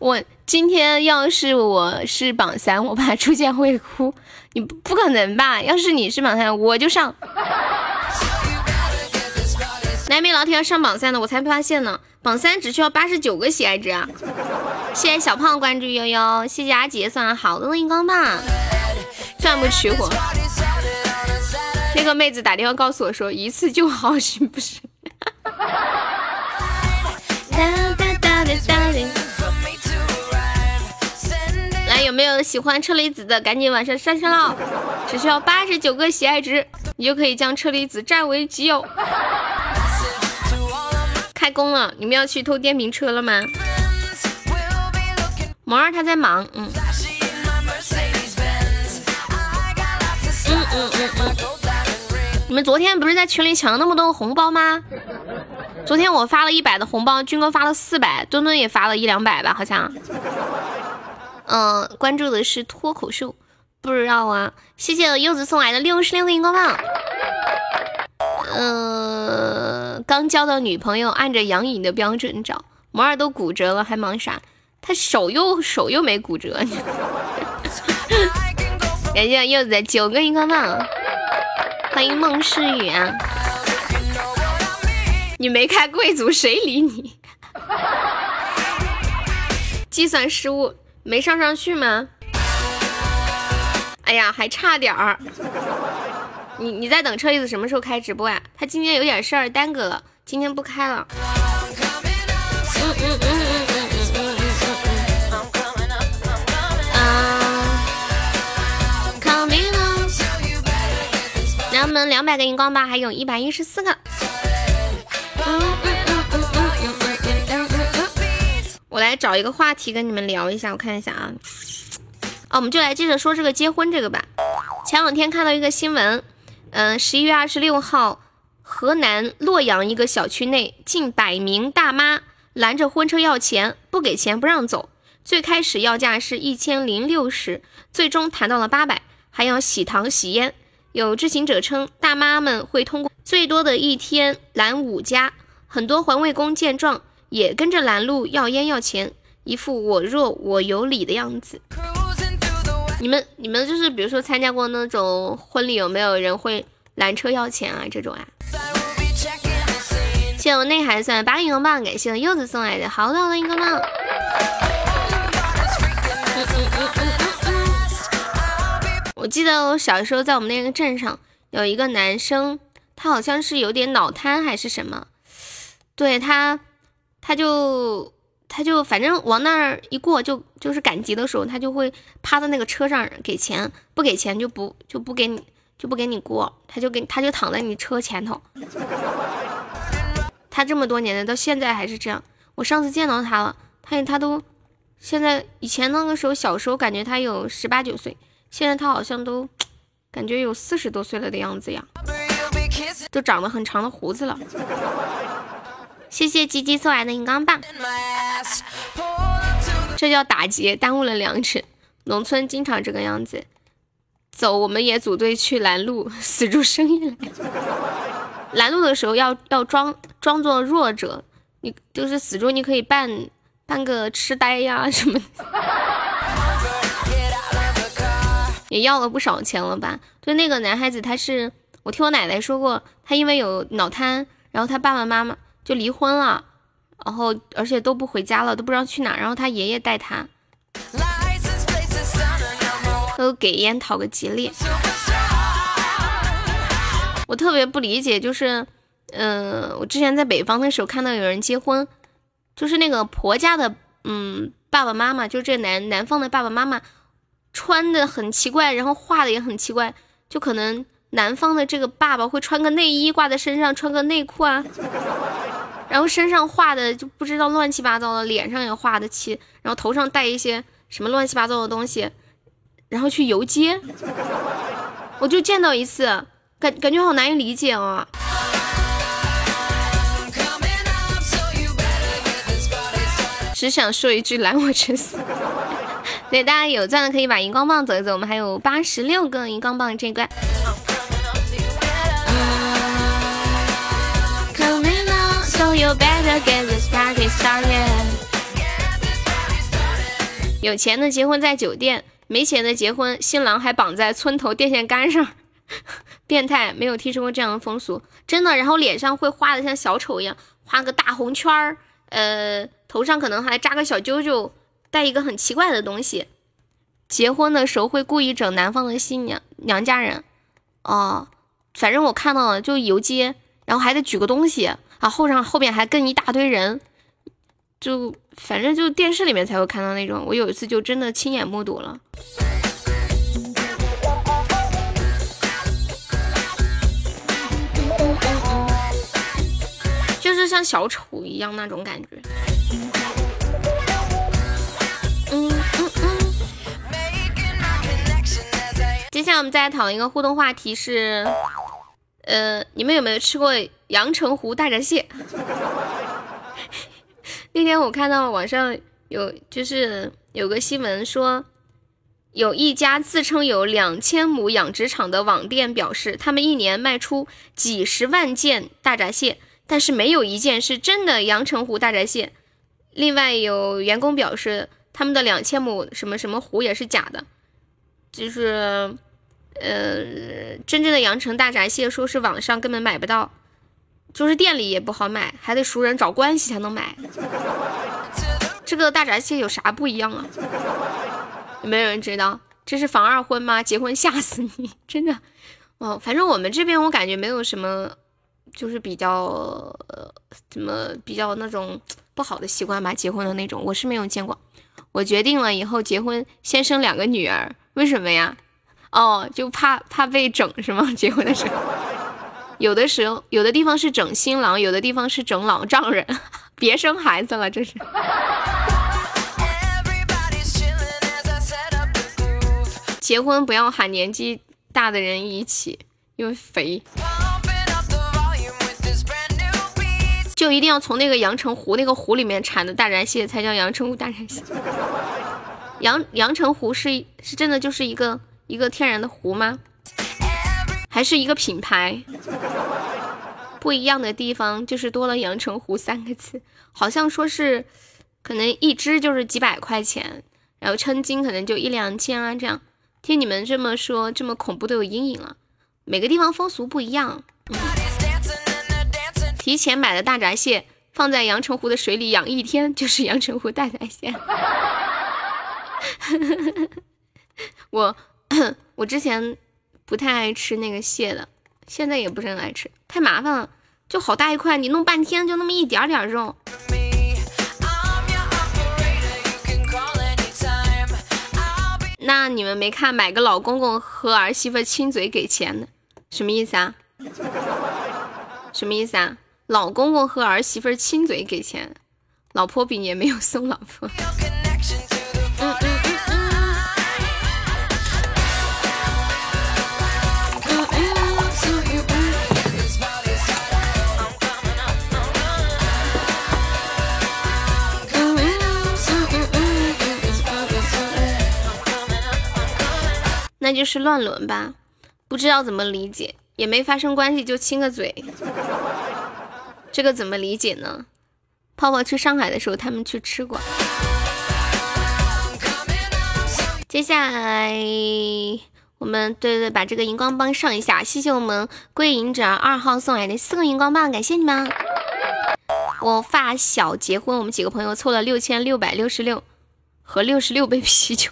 我今天要是我是榜三，我怕出现会哭。你不可能吧？要是你是榜三，我就上。还没老铁要上榜三的？我才发现呢，榜三只需要八十九个喜爱值啊！谢谢小胖关注悠悠，谢谢阿杰送好多的荧光棒，钻木取火。那个妹子打电话告诉我说，一次就好，行不是？(laughs) 来，有没有喜欢车厘子的？赶紧往上上上喽！只需要八十九个喜爱值，你就可以将车厘子占为己有。开工了，你们要去偷电瓶车了吗？萌儿他在忙，嗯。嗯嗯嗯嗯。你们昨天不是在群里抢了那么多红包吗？昨天我发了一百的红包，军哥发了四百，墩墩也发了一两百吧，好像。嗯，关注的是脱口秀，不知道啊。谢谢柚子送来的六十六个荧光棒。嗯，刚交到女朋友，按着杨颖的标准找，摩尔都骨折了，还忙啥？他手又手又没骨折。感谢柚子九个荧光棒，欢迎孟诗雨啊！你没开贵族，谁理你？计算失误，没上上去吗？哎呀，还差点儿。你你在等车厘子什么时候开直播呀？他今天有点事儿耽搁了，今天不开了。嗯嗯嗯嗯嗯嗯嗯嗯嗯。啊，coming 来，我们两百个荧光棒，还有一百一十四个。我来找一个话题跟你们聊一下，我看一下啊。哦，我们就来接着说这个结婚这个吧。前两天看到一个新闻。嗯，十一月二十六号，河南洛阳一个小区内，近百名大妈拦着婚车要钱，不给钱不让走。最开始要价是一千零六十，最终谈到了八百，还要喜糖喜烟。有知情者称，大妈们会通过最多的一天拦五家，很多环卫工见状也跟着拦路要烟要钱，一副我弱我有理的样子。你们你们就是比如说参加过那种婚礼，有没有人会拦车要钱啊？这种啊？谢我内涵算八个荧光棒，感谢我柚子送来的好多好多荧光棒。我记得我小时候在我们那个镇上有一个男生，他好像是有点脑瘫还是什么，对他，他就。他就反正往那儿一过，就就是赶集的时候，他就会趴在那个车上给钱，不给钱就不就不给你就不给你过，他就给他就躺在你车前头。他这么多年的到现在还是这样。我上次见到他了，他他都现在以前那个时候小时候感觉他有十八九岁，现在他好像都感觉有四十多岁了的样子呀，都长了很长的胡子了。谢谢鸡鸡送来的荧光棒，这叫打劫，耽误了良辰。农村经常这个样子。走，我们也组队去拦路，死猪生意来。拦路的时候要要装装作弱者，你就是死猪，你可以扮扮个痴呆呀什么。(laughs) 也要了不少钱了吧？就那个男孩子，他是我听我奶奶说过，他因为有脑瘫，然后他爸爸妈妈。就离婚了，然后而且都不回家了，都不知道去哪。然后他爷爷带他，都给烟讨个吉利。我特别不理解，就是，嗯，我之前在北方的时候看到有人结婚，就是那个婆家的，嗯，爸爸妈妈，就这男男方的爸爸妈妈，穿的很奇怪，然后画的也很奇怪，就可能男方的这个爸爸会穿个内衣挂在身上，穿个内裤啊。然后身上画的就不知道乱七八糟的，脸上也画的漆，然后头上戴一些什么乱七八糟的东西，然后去游街，(laughs) 我就见到一次，感感觉好难以理解啊！只想说一句，拦我吃死！对，大家有钻的可以把荧光棒走一走，我们还有八十六个荧光棒这一关 So you better get this party started.。有钱的结婚在酒店，没钱的结婚，新郎还绑在村头电线杆上，(laughs) 变态！没有听说过这样的风俗，真的。然后脸上会画的像小丑一样，画个大红圈儿，呃，头上可能还扎个小揪揪，戴一个很奇怪的东西。结婚的时候会故意整男方的新娘娘家人，哦，反正我看到了，就游街，然后还得举个东西。啊，后上后面还跟一大堆人，就反正就电视里面才会看到那种。我有一次就真的亲眼目睹了，就是像小丑一样那种感觉。嗯嗯嗯。接下来我们再来讨论一个互动话题是。呃，你们有没有吃过阳澄湖大闸蟹？(laughs) 那天我看到网上有，就是有个新闻说，有一家自称有两千亩养殖场的网店表示，他们一年卖出几十万件大闸蟹，但是没有一件是真的阳澄湖大闸蟹。另外有员工表示，他们的两千亩什么什么湖也是假的，就是。呃，真正的阳澄大闸蟹，说是网上根本买不到，就是店里也不好买，还得熟人找关系才能买。这个大闸蟹有啥不一样啊？有没有人知道？这是防二婚吗？结婚吓死你！真的，哦，反正我们这边我感觉没有什么，就是比较呃，怎么比较那种不好的习惯吧？结婚的那种，我是没有见过。我决定了以后结婚先生两个女儿，为什么呀？哦，就怕怕被整是吗？结婚的时候，有的时候有的地方是整新郎，有的地方是整老丈人，别生孩子了，这是。结婚不要喊年纪大的人一起，因为肥。就一定要从那个阳澄湖那个湖里面产的大闸蟹才叫阳澄湖大闸蟹。阳阳澄湖是是真的就是一个。一个天然的湖吗？还是一个品牌？不一样的地方就是多了“阳澄湖”三个字，好像说是可能一只就是几百块钱，然后称斤可能就一两千啊，这样。听你们这么说，这么恐怖都有阴影了。每个地方风俗不一样。提前买的大闸蟹放在阳澄湖的水里养一天，就是阳澄湖大闸蟹。(laughs) 我。(coughs) 我之前不太爱吃那个蟹的现在也不是很爱吃太麻烦了就好大一块你弄半天就那么一点点肉。那你们没看买个老公公和儿媳妇亲嘴给钱的什么意思啊？(laughs) 什么意思啊？老公公和儿媳妇亲嘴给钱老婆饼也没有送老婆。那就是乱伦吧，不知道怎么理解，也没发生关系就亲个嘴，这个怎么理解呢？泡泡去上海的时候，他们去吃过。接下来我们对对把这个荧光棒上一下，谢谢我们归隐者二号送来的四个荧光棒，感谢你们。我发小结婚，我们几个朋友凑了六千六百六十六和六十六杯啤酒。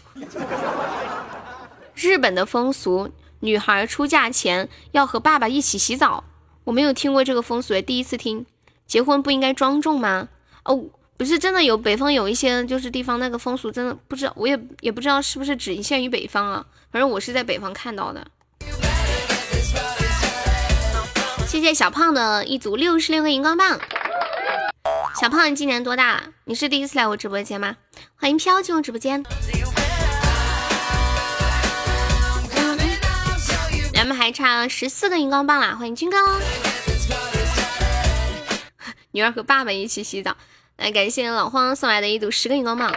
日本的风俗，女孩出嫁前要和爸爸一起洗澡。我没有听过这个风俗，第一次听。结婚不应该庄重吗？哦，不是，真的有北方有一些就是地方那个风俗，真的不知道，我也也不知道是不是只限于北方啊。反正我是在北方看到的。谢谢小胖的一组六十六个荧光棒。小胖，你今年多大了？你是第一次来我直播间吗？欢迎飘进入直播间。还差十四个荧光棒啦！欢迎军哥，女儿和爸爸一起洗澡。来，感谢老荒送来的一组十个荧光棒。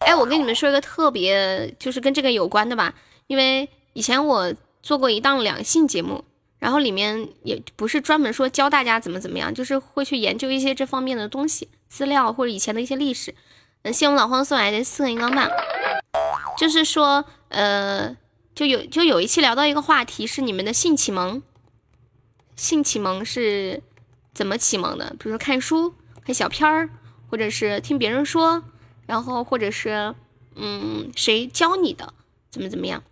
哎，我跟你们说一个特别，就是跟这个有关的吧。因为以前我做过一档两性节目，然后里面也不是专门说教大家怎么怎么样，就是会去研究一些这方面的东西资料或者以前的一些历史。嗯，谢我们老荒送来的四个荧光棒，就是说，呃。就有就有一期聊到一个话题是你们的性启蒙，性启蒙是怎么启蒙的？比如说看书、看小片儿，或者是听别人说，然后或者是嗯谁教你的，怎么怎么样？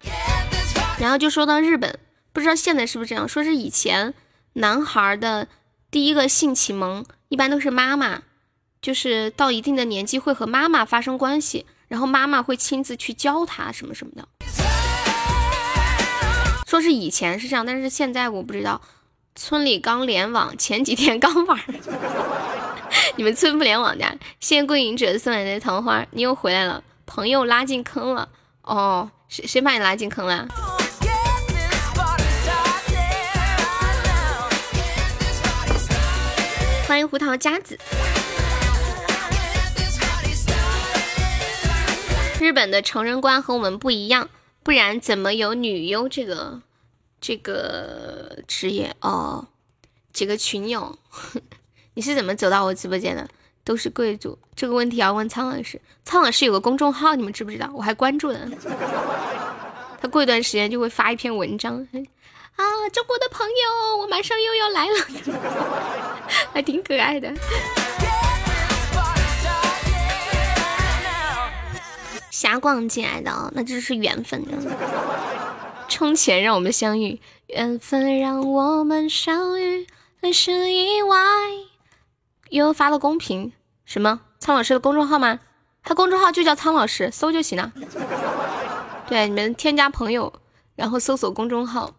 然后就说到日本，不知道现在是不是这样？说是以前男孩的第一个性启蒙一般都是妈妈，就是到一定的年纪会和妈妈发生关系，然后妈妈会亲自去教他什么什么的。说是以前是这样，但是现在我不知道。村里刚联网，前几天刚玩。(laughs) 你们村不联网的？谢谢归影者送来的桃花，你又回来了。朋友拉进坑了。哦，谁谁把你拉进坑了？欢迎胡桃夹子。日本的成人观和我们不一样。不然怎么有女优这个这个职业哦？几个群友，(laughs) 你是怎么走到我直播间的？都是贵族，这个问题要问苍老师。苍老师有个公众号，你们知不知道？我还关注了。(laughs) 他过一段时间就会发一篇文章啊，中国的朋友，我马上又要来了，(laughs) 还挺可爱的。瞎逛进来的哦，那这是缘分。充钱让我们相遇，缘分让我们相遇，很是意外。又发了公屏，什么？苍老师的公众号吗？他公众号就叫苍老师，搜就行了。对，你们添加朋友，然后搜索公众号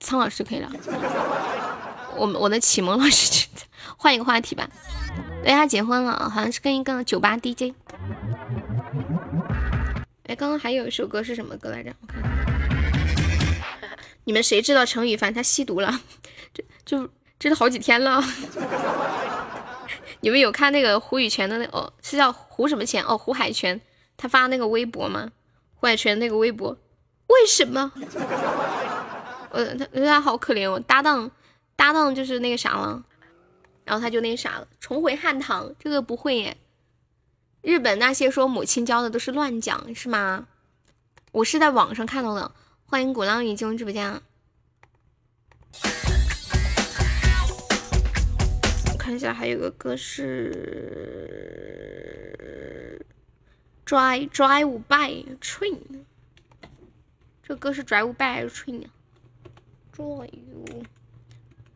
苍老师可以了。我们我的启蒙老师，换一个话题吧。对他结婚了，好像是跟一个酒吧 DJ。哎，刚刚还有一首歌是什么歌来着？我看，(laughs) 你们谁知道陈羽凡他吸毒了？这就这都好几天了。(laughs) 你们有看那个胡羽泉的那哦，是叫胡什么泉哦？胡海泉他发那个微博吗？胡海泉那个微博，为什么？(laughs) 我他他好可怜哦，搭档搭档就是那个啥了，然后他就那啥了，重回汉唐，这个不会耶。日本那些说母亲教的都是乱讲，是吗？我是在网上看到的。欢迎鼓浪屿进入直播间。我看一下，还有个歌是《Drive Drive by Train》。这歌是《Drive by Train》。Drive。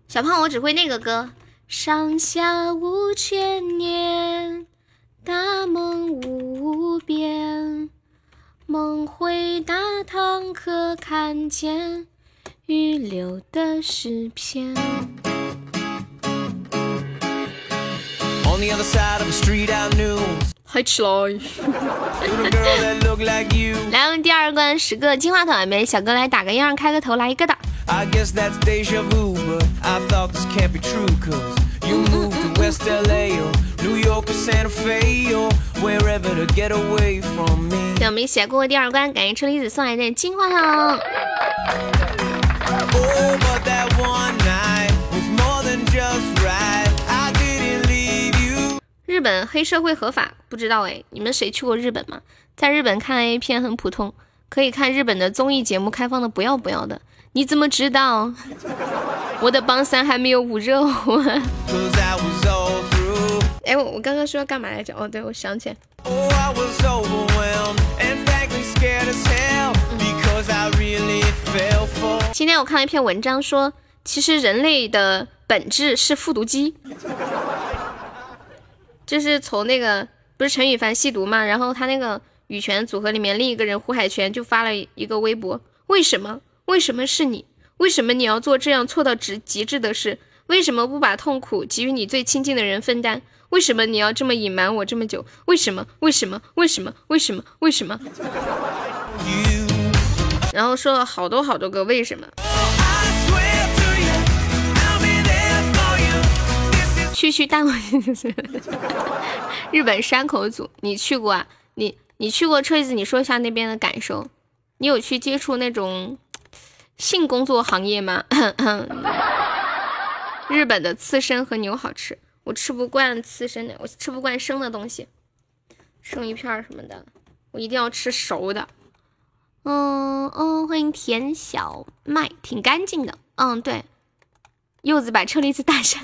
小胖，我只会那个歌。上下五千年。大梦无边，梦回大堂，可看见预留的诗篇。嗨起来！来，我们第二关十个金话筒，没小哥来打个样，开个头，来一个的。对，我们一起来过过第二关，感谢车厘子送来的金话筒。日本黑社会合法？不知道哎，你们谁去过日本吗？在日本看 A 片很普通，可以看日本的综艺节目，开放的不要不要的。你怎么知道？我的榜三还没有捂热乎。哎，我我刚刚说要干嘛来着？哦，对，我想起来。今天我看了一篇文章，说其实人类的本质是复读机。(laughs) 就是从那个不是陈羽凡吸毒嘛，然后他那个羽泉组合里面另一个人胡海泉就发了一个微博：为什么？为什么是你？为什么你要做这样错到极极致的事？为什么不把痛苦给予你最亲近的人分担？为什么你要这么隐瞒我这么久？为什么？为什么？为什么？为什么？为什么？然后说了好多好多个为什么。区区大我日本山口组，你去过啊？你你去过？车厘子，你说一下那边的感受。你有去接触那种性工作行业吗？(coughs) 日本的刺身和牛好吃，我吃不惯刺身的，我吃不惯生的东西，生鱼片什么的，我一定要吃熟的。嗯嗯，欢迎田小麦，挺干净的。嗯，对。柚子把车厘子打闪，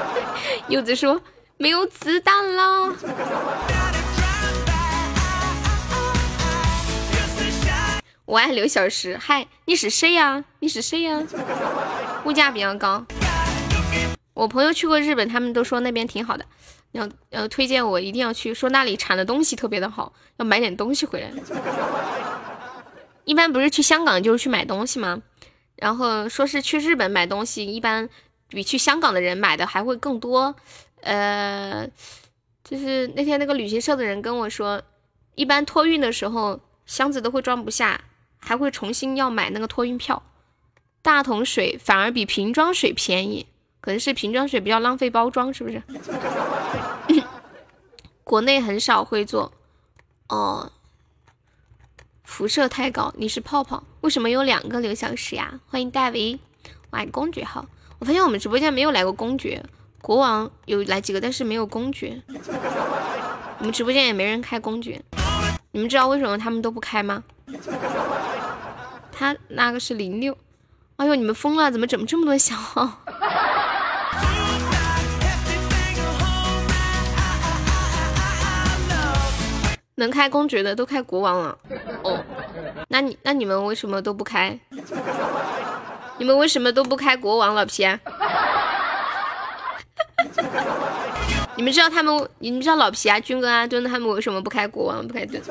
(laughs) 柚子说没有子弹了。我爱刘小石，嗨，你是谁呀？你是谁呀？物价比较高，我朋友去过日本，他们都说那边挺好的，要要推荐我一定要去，说那里产的东西特别的好，要买点东西回来。(laughs) 一般不是去香港就是去买东西吗？然后说是去日本买东西，一般比去香港的人买的还会更多。呃，就是那天那个旅行社的人跟我说，一般托运的时候箱子都会装不下，还会重新要买那个托运票。大桶水反而比瓶装水便宜，可能是瓶装水比较浪费包装，是不是？(laughs) 国内很少会做。哦。辐射太高，你是泡泡？为什么有两个刘小石呀？欢迎戴维，哇，公爵号！我发现我们直播间没有来过公爵，国王有来几个，但是没有公爵。我们直播间也没人开公爵，你们知道为什么他们都不开吗？他那个是零六，哎呦，你们疯了，怎么整这么多小号？能开公爵的都开国王了，哦，那你那你们为什么都不开？你们为什么都不开国王？老皮，啊 (laughs) 你们知道他们？你们知道老皮啊、军哥啊、墩他们为什么不开国王、不开墩、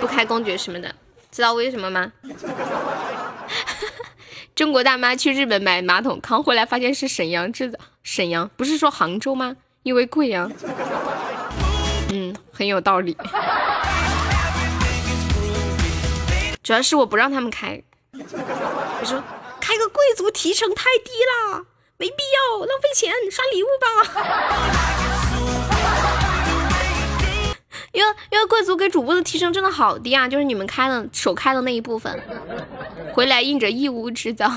不开公爵什么的？知道为什么吗？(laughs) 中国大妈去日本买马桶，扛回来发现是沈阳制的。沈阳不是说杭州吗？因为贵呀。嗯，很有道理。(laughs) 主要是我不让他们开，我说开个贵族提成太低了，没必要浪费钱刷礼物吧。因为因为贵族给主播的提成真的好低啊，就是你们开的首开的那一部分，回来印着义乌制造。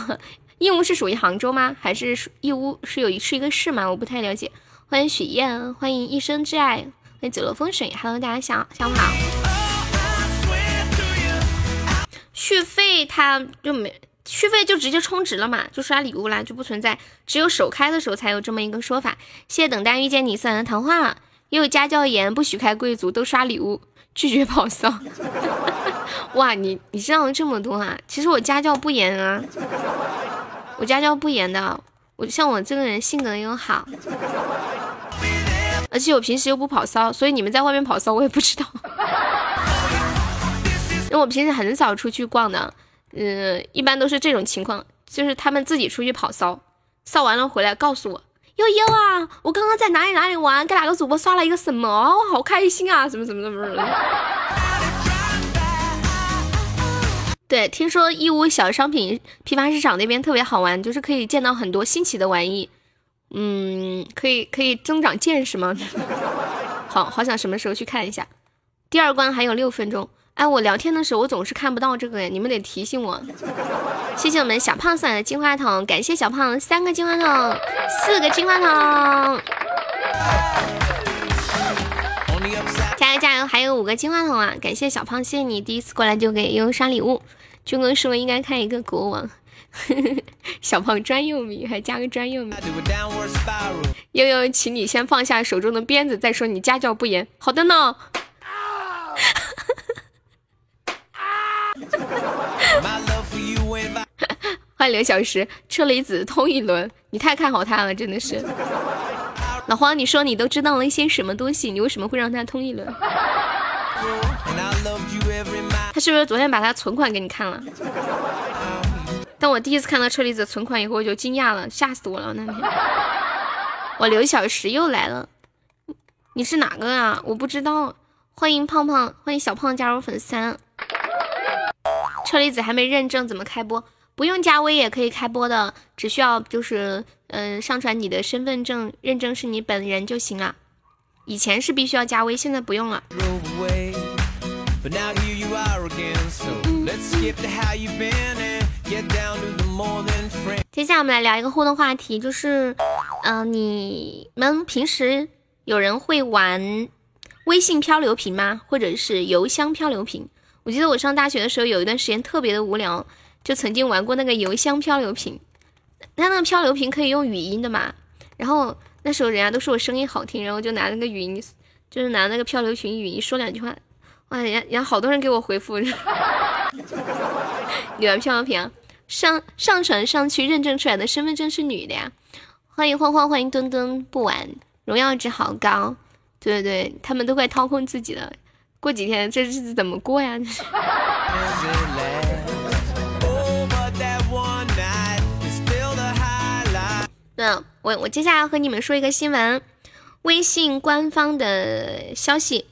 义乌是属于杭州吗？还是义乌是有一是一个市吗？我不太了解。欢迎许燕，欢迎一生挚爱，欢迎九楼风水。Hello，大家下下午好。续费它就没续费就直接充值了嘛，就刷礼物啦，就不存在。只有首开的时候才有这么一个说法。谢谢等待遇见你送来的桃花，也有家教严，不许开贵族，都刷礼物，拒绝跑骚。(laughs) 哇，你你知道这么多啊？其实我家教不严啊，我家教不严的。我像我这个人性格又好，而且我平时又不跑骚，所以你们在外面跑骚我也不知道。(laughs) 因为我平时很少出去逛的，嗯，一般都是这种情况，就是他们自己出去跑骚，骚完了回来告诉我，悠悠啊，我刚刚在哪里哪里玩，给哪个主播刷了一个什么，我好开心啊，什么什么什么什么。对，听说义乌小商品批发市场那边特别好玩，就是可以见到很多新奇的玩意，嗯，可以可以增长见识吗？(laughs) 好好想什么时候去看一下。第二关还有六分钟，哎，我聊天的时候我总是看不到这个，你们得提醒我。谢谢我们小胖送来的金话筒，感谢小胖三个金话筒，四个金话筒，加油加油，还有五个金话筒啊！感谢小胖，谢谢你第一次过来就给悠悠刷礼物。军哥说应该开一个国王，(laughs) 小胖专用名，还加个专用名。悠悠，请你先放下手中的鞭子，再说你家教不严。好的呢。(laughs) 欢迎刘小石，车厘子通一轮，你太看好他了，真的是。老黄，你说你都知道了一些什么东西？你为什么会让他通一轮？他是不是昨天把他存款给你看了？当我第一次看到车厘子存款以后，我就惊讶了，吓死我了那天。我刘小石又来了，你是哪个啊？我不知道。欢迎胖胖，欢迎小胖加入粉丝。车厘子还没认证，怎么开播？不用加微也可以开播的，只需要就是嗯上传你的身份证，认证是你本人就行了。以前是必须要加微，现在不用了。接下来我们来聊一个互动话题，就是嗯你们平时有人会玩？微信漂流瓶吗？或者是邮箱漂流瓶？我记得我上大学的时候有一段时间特别的无聊，就曾经玩过那个邮箱漂流瓶。它那个漂流瓶可以用语音的嘛？然后那时候人家都说我声音好听，然后就拿那个语音，就是拿那个漂流瓶语音说两句话，哇，人家人家好多人给我回复。(laughs) 你玩漂流瓶啊？上上传上去认证出来的身份证是女的呀？欢迎欢欢，欢迎墩墩，不玩，荣耀值好高。对对对，他们都快掏空自己了，过几天这日子怎么过呀？(laughs) 那我我接下来要和你们说一个新闻，微信官方的消息，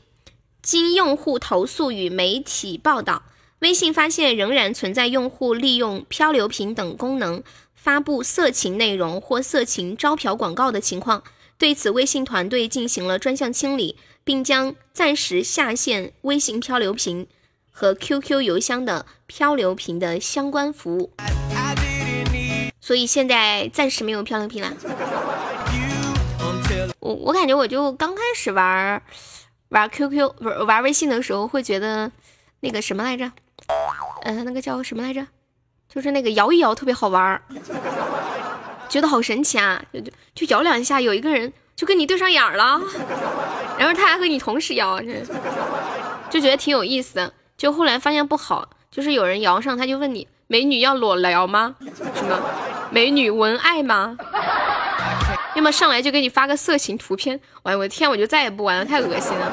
经用户投诉与媒体报道，微信发现仍然存在用户利用漂流瓶等功能发布色情内容或色情招嫖广告的情况。对此，微信团队进行了专项清理，并将暂时下线微信漂流瓶和 QQ 邮箱的漂流瓶的相关服务。所以现在暂时没有漂流瓶了。我我感觉我就刚开始玩玩 QQ 不是玩微信的时候，会觉得那个什么来着？呃，那个叫什么来着？就是那个摇一摇特别好玩。觉得好神奇啊！就就就摇两下，有一个人就跟你对上眼了，然后他还和你同时摇，这就觉得挺有意思的。就后来发现不好，就是有人摇上，他就问你：“美女要裸聊吗？什么？美女文爱吗？”要么上来就给你发个色情图片，哎我的天，我就再也不玩了，太恶心了。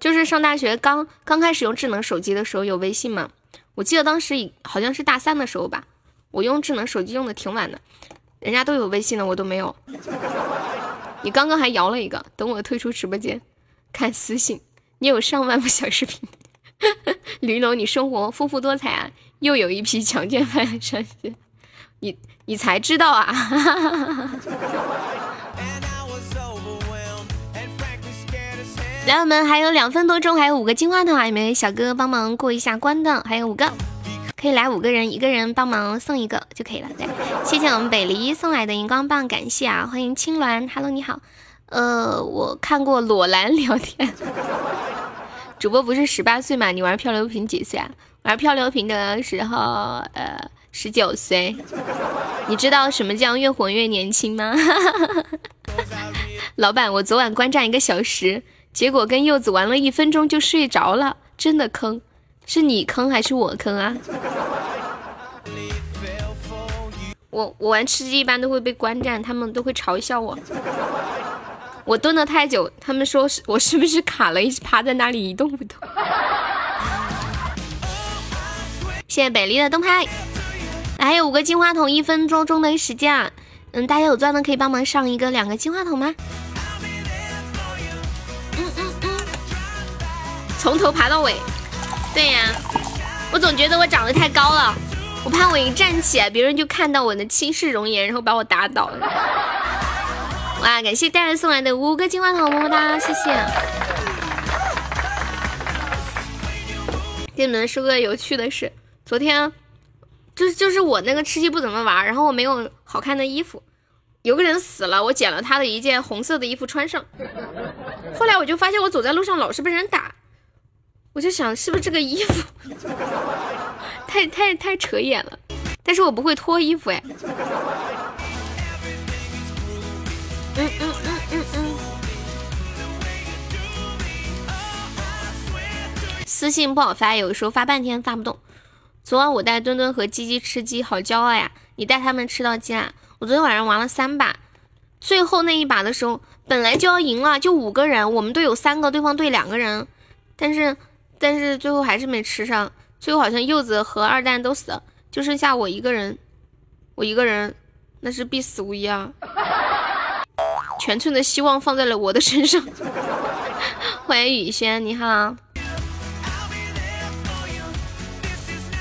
就是上大学刚刚开始用智能手机的时候有微信嘛，我记得当时好像是大三的时候吧。我用智能手机用的挺晚的，人家都有微信了，我都没有。你刚刚还摇了一个，等我退出直播间看私信，你有上万部小视频。(laughs) 驴龙，你生活丰富多彩啊，又有一批强奸犯上线，你你才知道啊。(laughs) 来，我们还有两分多钟，还有五个金话筒，有没有小哥哥帮忙过一下关的？还有五个。可以来五个人，一个人帮忙送一个就可以了。对，谢谢我们北离送来的荧光棒，感谢啊！欢迎青鸾，Hello，你好。呃，我看过裸蓝聊天，主播不是十八岁吗？你玩漂流瓶几岁啊？玩漂流瓶的时候，呃，十九岁。你知道什么叫越活越年轻吗？(laughs) 老板，我昨晚观战一个小时，结果跟柚子玩了一分钟就睡着了，真的坑。是你坑还是我坑啊？我我玩吃鸡一般都会被观战，他们都会嘲笑我。我蹲的太久，他们说是我是不是卡了，一直趴在那里一动不动。谢谢北丽的灯牌，还有五个金话筒，一分钟钟的时间啊！嗯，大家有钻的可以帮忙上一个两个金话筒吗？嗯嗯嗯，从头爬到尾。对呀，我总觉得我长得太高了，我怕我一站起来，别人就看到我的气势容颜，然后把我打倒了。(laughs) 哇，感谢大家送来的五个金话筒，么么哒，谢谢。给你们说个有趣的事，昨天。就是就是我那个吃鸡不怎么玩，然后我没有好看的衣服，有个人死了，我捡了他的一件红色的衣服穿上。后来我就发现我走在路上老是被人打，我就想是不是这个衣服 (laughs) 太太太扯眼了？但是我不会脱衣服哎。嗯嗯嗯嗯嗯。私信不好发，有的时候发半天发不动。昨晚我带墩墩和鸡鸡吃鸡，好骄傲呀！你带他们吃到鸡啊？我昨天晚上玩了三把，最后那一把的时候，本来就要赢了，就五个人，我们队有三个，对方队两个人，但是但是最后还是没吃上，最后好像柚子和二蛋都死了，就剩下我一个人，我一个人，那是必死无疑啊！全村的希望放在了我的身上。(laughs) 欢迎雨轩，你好。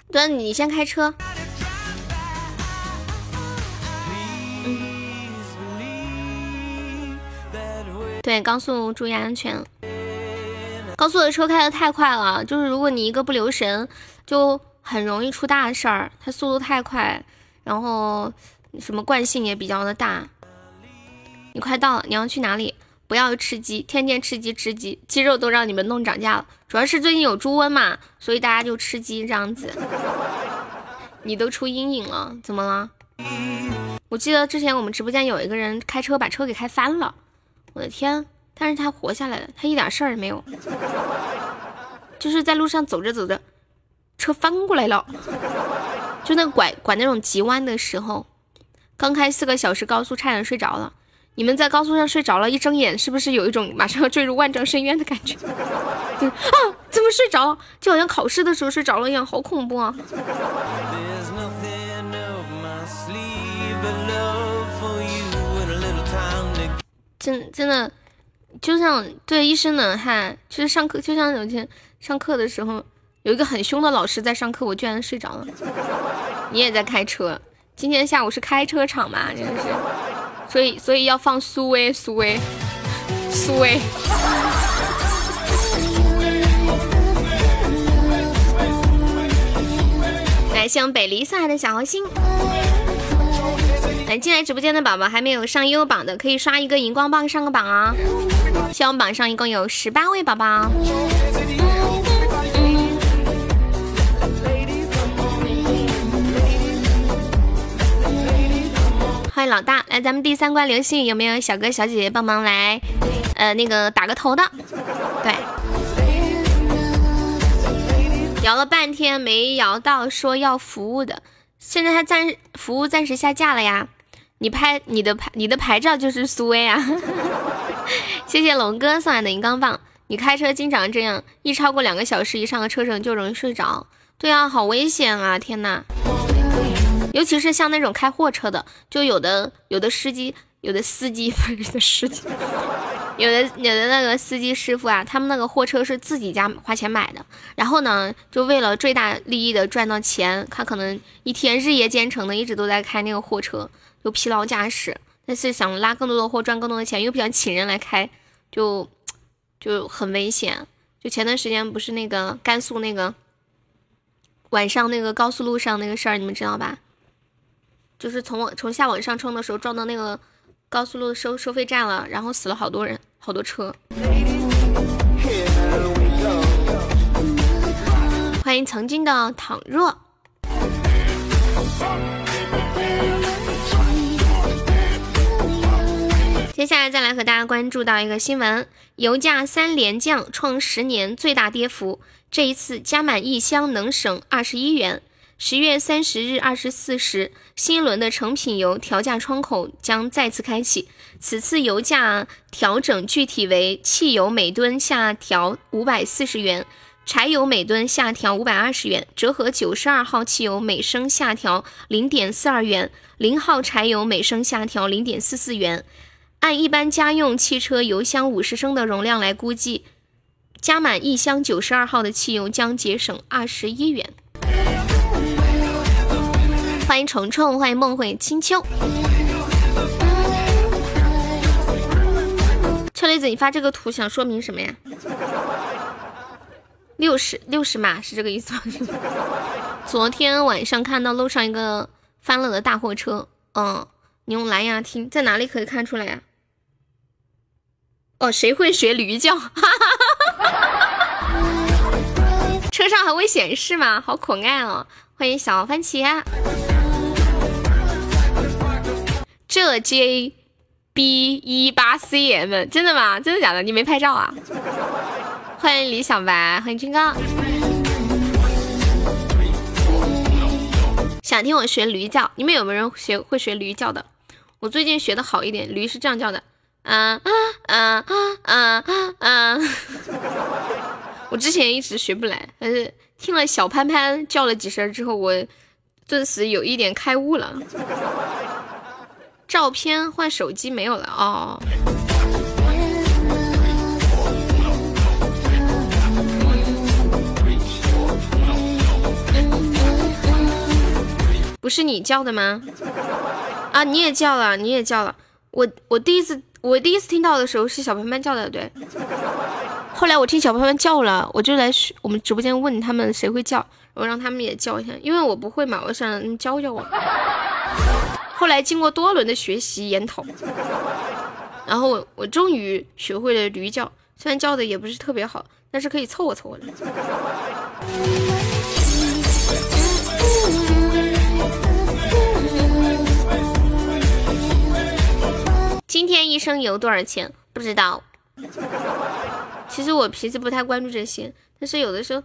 对，你先开车。对，高速注意安全。高速的车开的太快了，就是如果你一个不留神，就很容易出大事儿。它速度太快，然后什么惯性也比较的大。你快到了，你要去哪里？不要吃鸡，天天吃鸡吃鸡，鸡肉都让你们弄涨价了。主要是最近有猪瘟嘛，所以大家就吃鸡这样子。你都出阴影了，怎么了？我记得之前我们直播间有一个人开车把车给开翻了，我的天！但是他活下来了，他一点事儿也没有，就是在路上走着走着，车翻过来了，就那拐拐那种急弯的时候，刚开四个小时高速，差点睡着了。你们在高速上睡着了，一睁眼是不是有一种马上要坠入万丈深渊的感觉？(laughs) 啊，怎么睡着了？就好像考试的时候睡着了一样，好恐怖啊！真真的，就像对一身冷汗，就是上课，就像有一天上课的时候，有一个很凶的老师在上课，我居然睡着了。你也在开车？今天下午是开车场嘛？真的是。所以，所以要放苏威，苏威，苏威。来，谢北离送来的小红心。来，进来直播间的宝宝还没有上优榜的，可以刷一个荧光棒上个榜啊！希望榜上一共有十八位宝宝。欢迎老大来，咱们第三关流星雨有没有小哥小姐姐帮忙来？呃，那个打个头的。对，摇了半天没摇到，说要服务的，现在他暂服务暂时下架了呀。你拍你的牌，你的牌照就是苏威啊。(laughs) 谢谢龙哥送来的荧光棒。你开车经常这样，一超过两个小时以上的车程就容易睡着。对啊，好危险啊！天呐。尤其是像那种开货车的，就有的有的司机，有的司机不是司机，(laughs) 有的有的那个司机师傅啊，他们那个货车是自己家花钱买的，然后呢，就为了最大利益的赚到钱，他可能一天日夜兼程的，一直都在开那个货车，就疲劳驾驶，但是想拉更多的货，赚更多的钱，又不想请人来开，就就很危险。就前段时间不是那个甘肃那个晚上那个高速路上那个事儿，你们知道吧？就是从往从下往上冲的时候撞到那个高速路收收费站了，然后死了好多人，好多车。欢迎曾经的倘若。接下来再来和大家关注到一个新闻：油价三连降，创十年最大跌幅。这一次加满一箱能省二十一元。十月三十日二十四时，新一轮的成品油调价窗口将再次开启。此次油价调整具体为：汽油每吨下调五百四十元，柴油每吨下调五百二十元，折合九十二号汽油每升下调零点四二元，零号柴油每升下调零点四四元。按一般家用汽车油箱五十升的容量来估计，加满一箱九十二号的汽油将节省二十一元。欢迎虫虫，欢迎梦回青秋。车厘子，你发这个图想说明什么呀？六十六十码是这个意思吗？(laughs) 昨天晚上看到路上一个翻了的大货车，嗯，你用蓝牙听，在哪里可以看出来呀？哦，谁会学驴叫？(laughs) 车上还会显示吗？好可爱哦！欢迎小番茄。这 J B 一八 C M 真的吗？真的假的？你没拍照啊？欢迎李小白，欢迎军哥。想听我学驴叫？你们有没有人学会学驴叫的？我最近学的好一点，驴是这样叫的。啊啊啊啊啊！我之前一直学不来，但是听了小潘潘叫了几声之后，我顿时有一点开悟了。照片换手机没有了哦。不是你叫的吗？啊，你也叫了，你也叫了。我我第一次。我第一次听到的时候是小潘潘叫的，对。后来我听小潘潘叫了，我就来我们直播间问他们谁会叫，我让他们也叫一下，因为我不会嘛，我想教教我。后来经过多轮的学习研讨，然后我我终于学会了驴叫，虽然叫的也不是特别好，但是可以凑合凑合的。今天一升油多少钱？不知道。其实我平时不太关注这些，但是有的时候，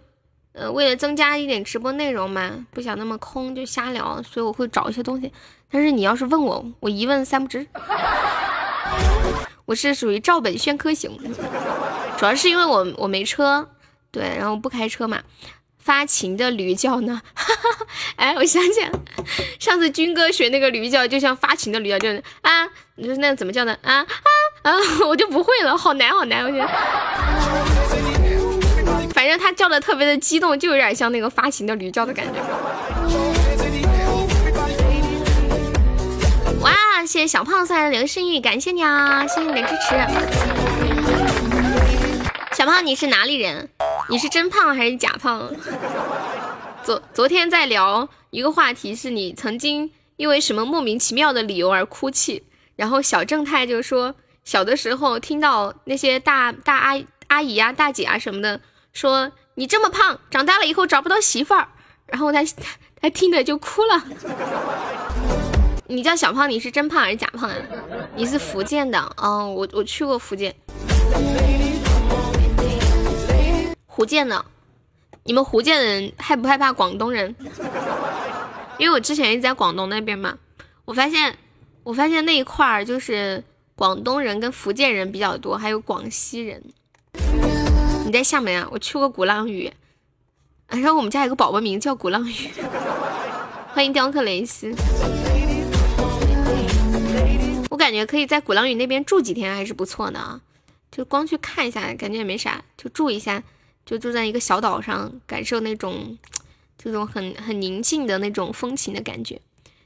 呃，为了增加一点直播内容嘛，不想那么空就瞎聊，所以我会找一些东西。但是你要是问我，我一问三不知。(laughs) 我是属于照本宣科型，主要是因为我我没车，对，然后不开车嘛。发情的驴叫呢？(laughs) 哎，我想起来，上次军哥学那个驴叫，就像发情的驴叫，就是啊，你说那怎么叫呢啊啊啊？我就不会了，好难好难，我觉得。反正他叫的特别的激动，就有点像那个发情的驴叫的感觉。哇，谢谢小胖送来的流星雨，感谢你啊，谢谢你的支持。小胖，你是哪里人？你是真胖还是假胖？昨昨天在聊一个话题，是你曾经因为什么莫名其妙的理由而哭泣。然后小正太就说，小的时候听到那些大大阿阿姨啊、大姐啊什么的说你这么胖，长大了以后找不到媳妇儿。然后他他听的就哭了。你叫小胖，你是真胖还是假胖啊？你是福建的哦，我我去过福建。福建的，你们福建人害不害怕广东人？因为我之前一直在广东那边嘛，我发现，我发现那一块儿就是广东人跟福建人比较多，还有广西人。你在厦门啊？我去过鼓浪屿，然后我们家有个宝宝名叫鼓浪屿。欢迎雕刻雷斯。我感觉可以在鼓浪屿那边住几天还是不错的啊，就光去看一下，感觉也没啥，就住一下。就住在一个小岛上，感受那种这种很很宁静的那种风情的感觉。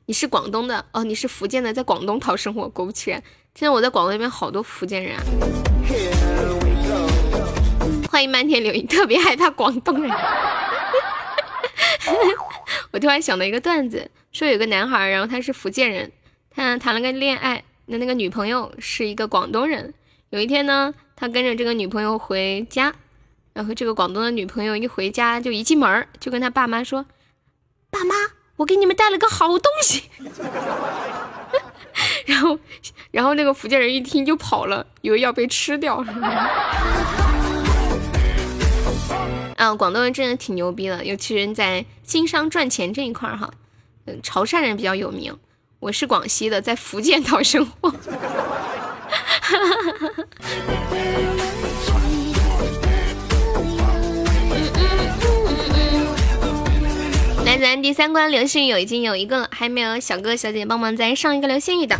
你是广东的哦，你是福建的，在广东讨生活，果不其然，现在我在广东那边好多福建人啊。欢迎漫天流萤，特别害怕广东人。(laughs) 我突然想到一个段子，说有个男孩，然后他是福建人，他谈了个恋爱，那那个女朋友是一个广东人。有一天呢，他跟着这个女朋友回家。然后这个广东的女朋友一回家就一进门就跟他爸妈说：“爸妈，我给你们带了个好东西。” (laughs) 然后，然后那个福建人一听就跑了，以为要被吃掉。(laughs) 啊，广东人真的挺牛逼的，尤其是在经商赚钱这一块儿哈。嗯，潮汕人比较有名。我是广西的，在福建讨生活。(laughs) 咱第三关流星雨已经有一个了，还没有小哥哥小姐姐帮忙再上一个流星雨的。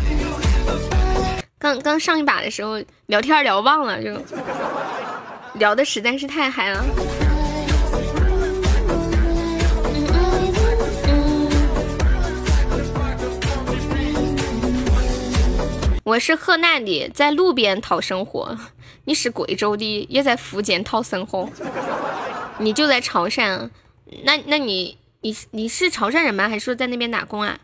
刚刚上一把的时候聊天聊忘了，就聊的实在是太嗨了。我是河南的，在路边讨生活；你是贵州的，也在福建讨生活。你就在潮汕，那那你你你是潮汕人吗？还是说在那边打工啊？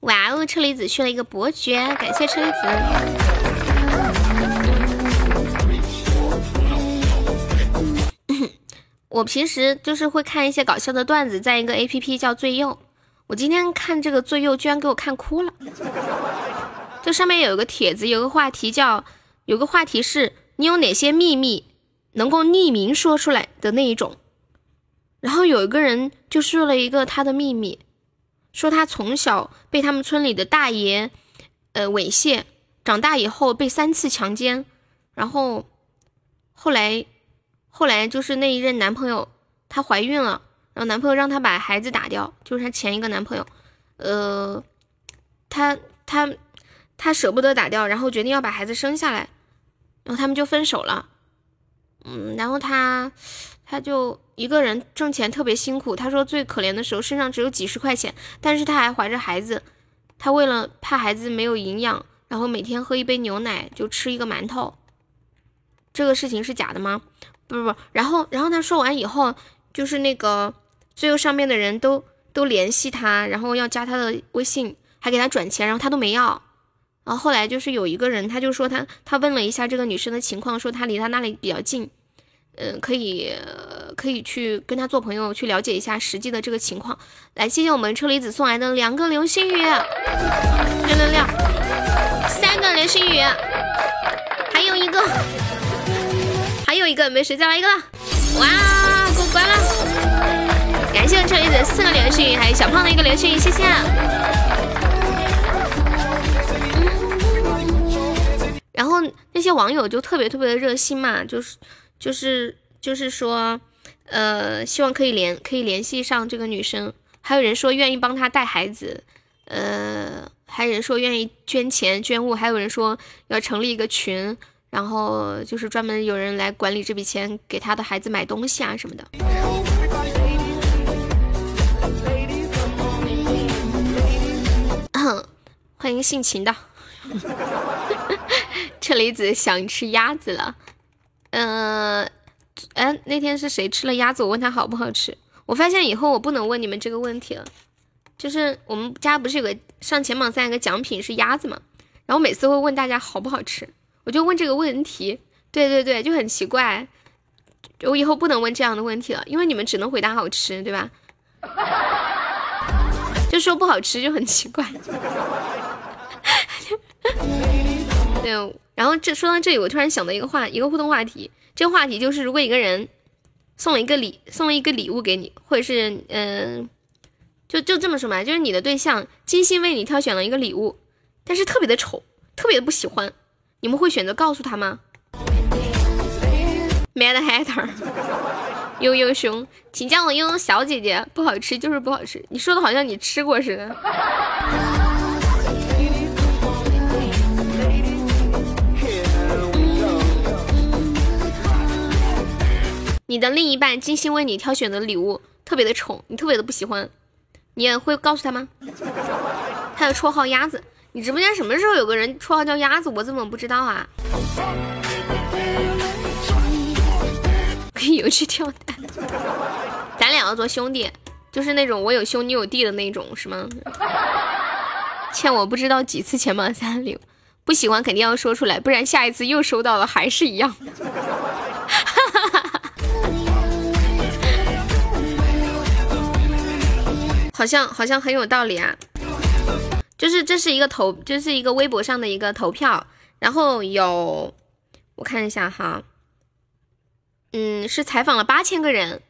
哇哦，车厘子续了一个伯爵，感谢车厘子。我平时就是会看一些搞笑的段子，在一个 A P P 叫最右。我今天看这个最右，居然给我看哭了。这上面有一个帖子，有个话题叫，有个话题是你有哪些秘密能够匿名说出来的那一种。然后有一个人就说了一个他的秘密，说他从小被他们村里的大爷呃猥亵，长大以后被三次强奸，然后后来后来就是那一任男朋友她怀孕了。然后男朋友让她把孩子打掉，就是她前一个男朋友，呃，她她她舍不得打掉，然后决定要把孩子生下来，然后他们就分手了，嗯，然后她她就一个人挣钱特别辛苦，她说最可怜的时候身上只有几十块钱，但是她还怀着孩子，她为了怕孩子没有营养，然后每天喝一杯牛奶就吃一个馒头，这个事情是假的吗？不不不，然后然后她说完以后就是那个。最后上面的人都都联系他，然后要加他的微信，还给他转钱，然后他都没要。然后后来就是有一个人，他就说他他问了一下这个女生的情况，说他离他那里比较近，嗯，可以可以去跟他做朋友，去了解一下实际的这个情况。来，谢谢我们车厘子送来的两个流星雨，六六六，三个流星雨，还有一个，还有一个没谁，再来一个，哇，过关了。感谢车厘子四个流星雨，还有小胖的一个流星雨，谢谢。那些网友就特别特别的热心嘛，就是就是就是说，呃，希望可以联可以联系上这个女生，还有人说愿意帮她带孩子，呃，还有人说愿意捐钱捐物，还有人说要成立一个群，然后就是专门有人来管理这笔钱，给他的孩子买东西啊什么的。(coughs) 欢迎性情的，车厘子想吃鸭子了。嗯，哎，那天是谁吃了鸭子？我问他好不好吃。我发现以后我不能问你们这个问题了。就是我们家不是有个上前榜三有个奖品是鸭子嘛？然后每次会问大家好不好吃，我就问这个问题。对对对，就很奇怪。我以后不能问这样的问题了，因为你们只能回答好吃，对吧？就说不好吃就很奇怪。(laughs) 对，然后这说到这里，我突然想到一个话，一个互动话题。这个话题就是，如果一个人送了一个礼，送了一个礼物给你，或者是嗯，就就这么说嘛，就是你的对象精心为你挑选了一个礼物，但是特别的丑，特别的不喜欢，你们会选择告诉他吗？Mad Hatter，(laughs) 悠悠熊，请叫我悠悠小姐姐。不好吃就是不好吃，你说的好像你吃过似的。你的另一半精心为你挑选的礼物特别的丑，你特别的不喜欢，你也会告诉他吗？他的绰号鸭子，你直播间什么时候有个人绰号叫鸭子？我怎么不知道啊？可以有去跳蛋，咱俩要做兄弟，就是那种我有兄你有弟的那种，是吗？欠我不知道几次钱吧？三六，不喜欢肯定要说出来，不然下一次又收到了还是一样。好像好像很有道理啊，就是这是一个投，这是一个微博上的一个投票，然后有我看一下哈，嗯，是采访了八千个人，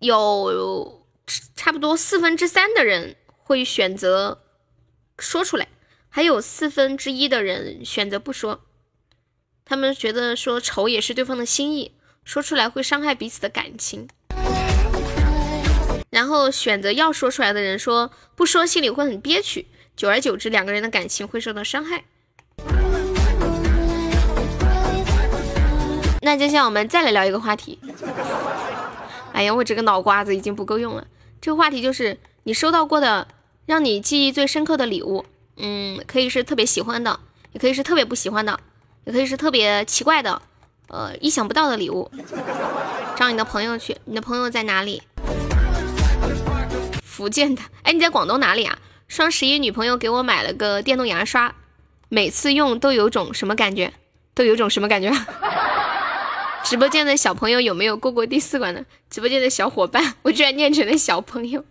有差不多四分之三的人会选择说出来，还有四分之一的人选择不说，他们觉得说丑也是对方的心意，说出来会伤害彼此的感情。然后选择要说出来的人说不说心里会很憋屈，久而久之两个人的感情会受到伤害。那接下来我们再来聊一个话题。哎呀，我这个脑瓜子已经不够用了。这个话题就是你收到过的让你记忆最深刻的礼物。嗯，可以是特别喜欢的，也可以是特别不喜欢的，也可以是特别奇怪的，呃，意想不到的礼物。找你的朋友去，你的朋友在哪里？福建的。哎，你在广东哪里啊？双十一女朋友给我买了个电动牙刷，每次用都有种什么感觉？都有种什么感觉？(laughs) 直播间的小朋友有没有过过第四关的？直播间的小伙伴，(laughs) 我居然念成了小朋友。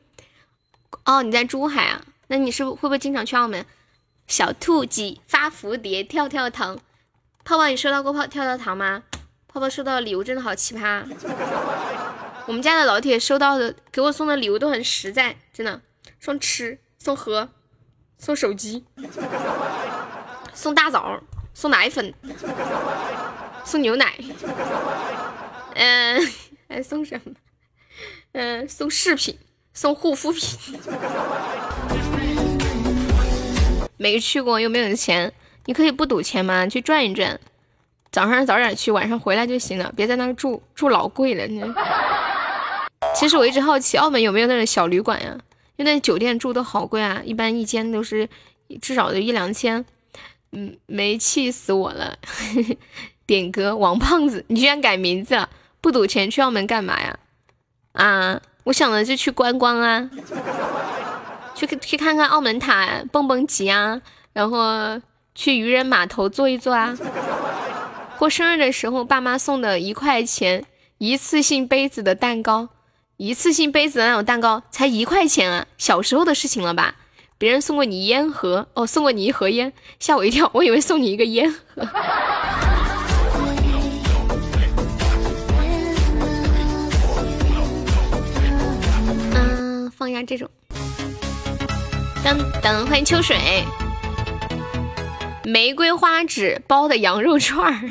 哦，你在珠海啊？那你是会不会经常去澳门？小兔子发蝴蝶跳跳糖，泡泡你收到过泡跳跳糖吗？泡泡收到的礼物真的好奇葩。我们家的老铁收到的给我送的礼物都很实在，真的，送吃，送喝，送手机，送大枣，送奶粉，送牛奶，嗯，还送什么？嗯，送饰品，送护肤品。没去过又没有钱，你可以不赌钱吗？去转一转，早上早点去，晚上回来就行了，别在那住住老贵了。其实我一直好奇澳门有没有那种小旅馆呀？因为那酒店住的好贵啊，一般一间都是至少得一两千。嗯，没气死我了。(laughs) 点歌王胖子，你居然改名字了？不赌钱去澳门干嘛呀？啊，我想着就去观光啊。去去看看澳门塔，蹦蹦极啊，然后去渔人码头坐一坐啊。过生日的时候，爸妈送的一块钱一次性杯子的蛋糕，一次性杯子的那种蛋糕才一块钱啊，小时候的事情了吧？别人送过你烟盒，哦，送过你一盒烟，吓我一跳，我以为送你一个烟盒。嗯，放一下这种。等等，欢迎秋水，玫瑰花纸包的羊肉串儿，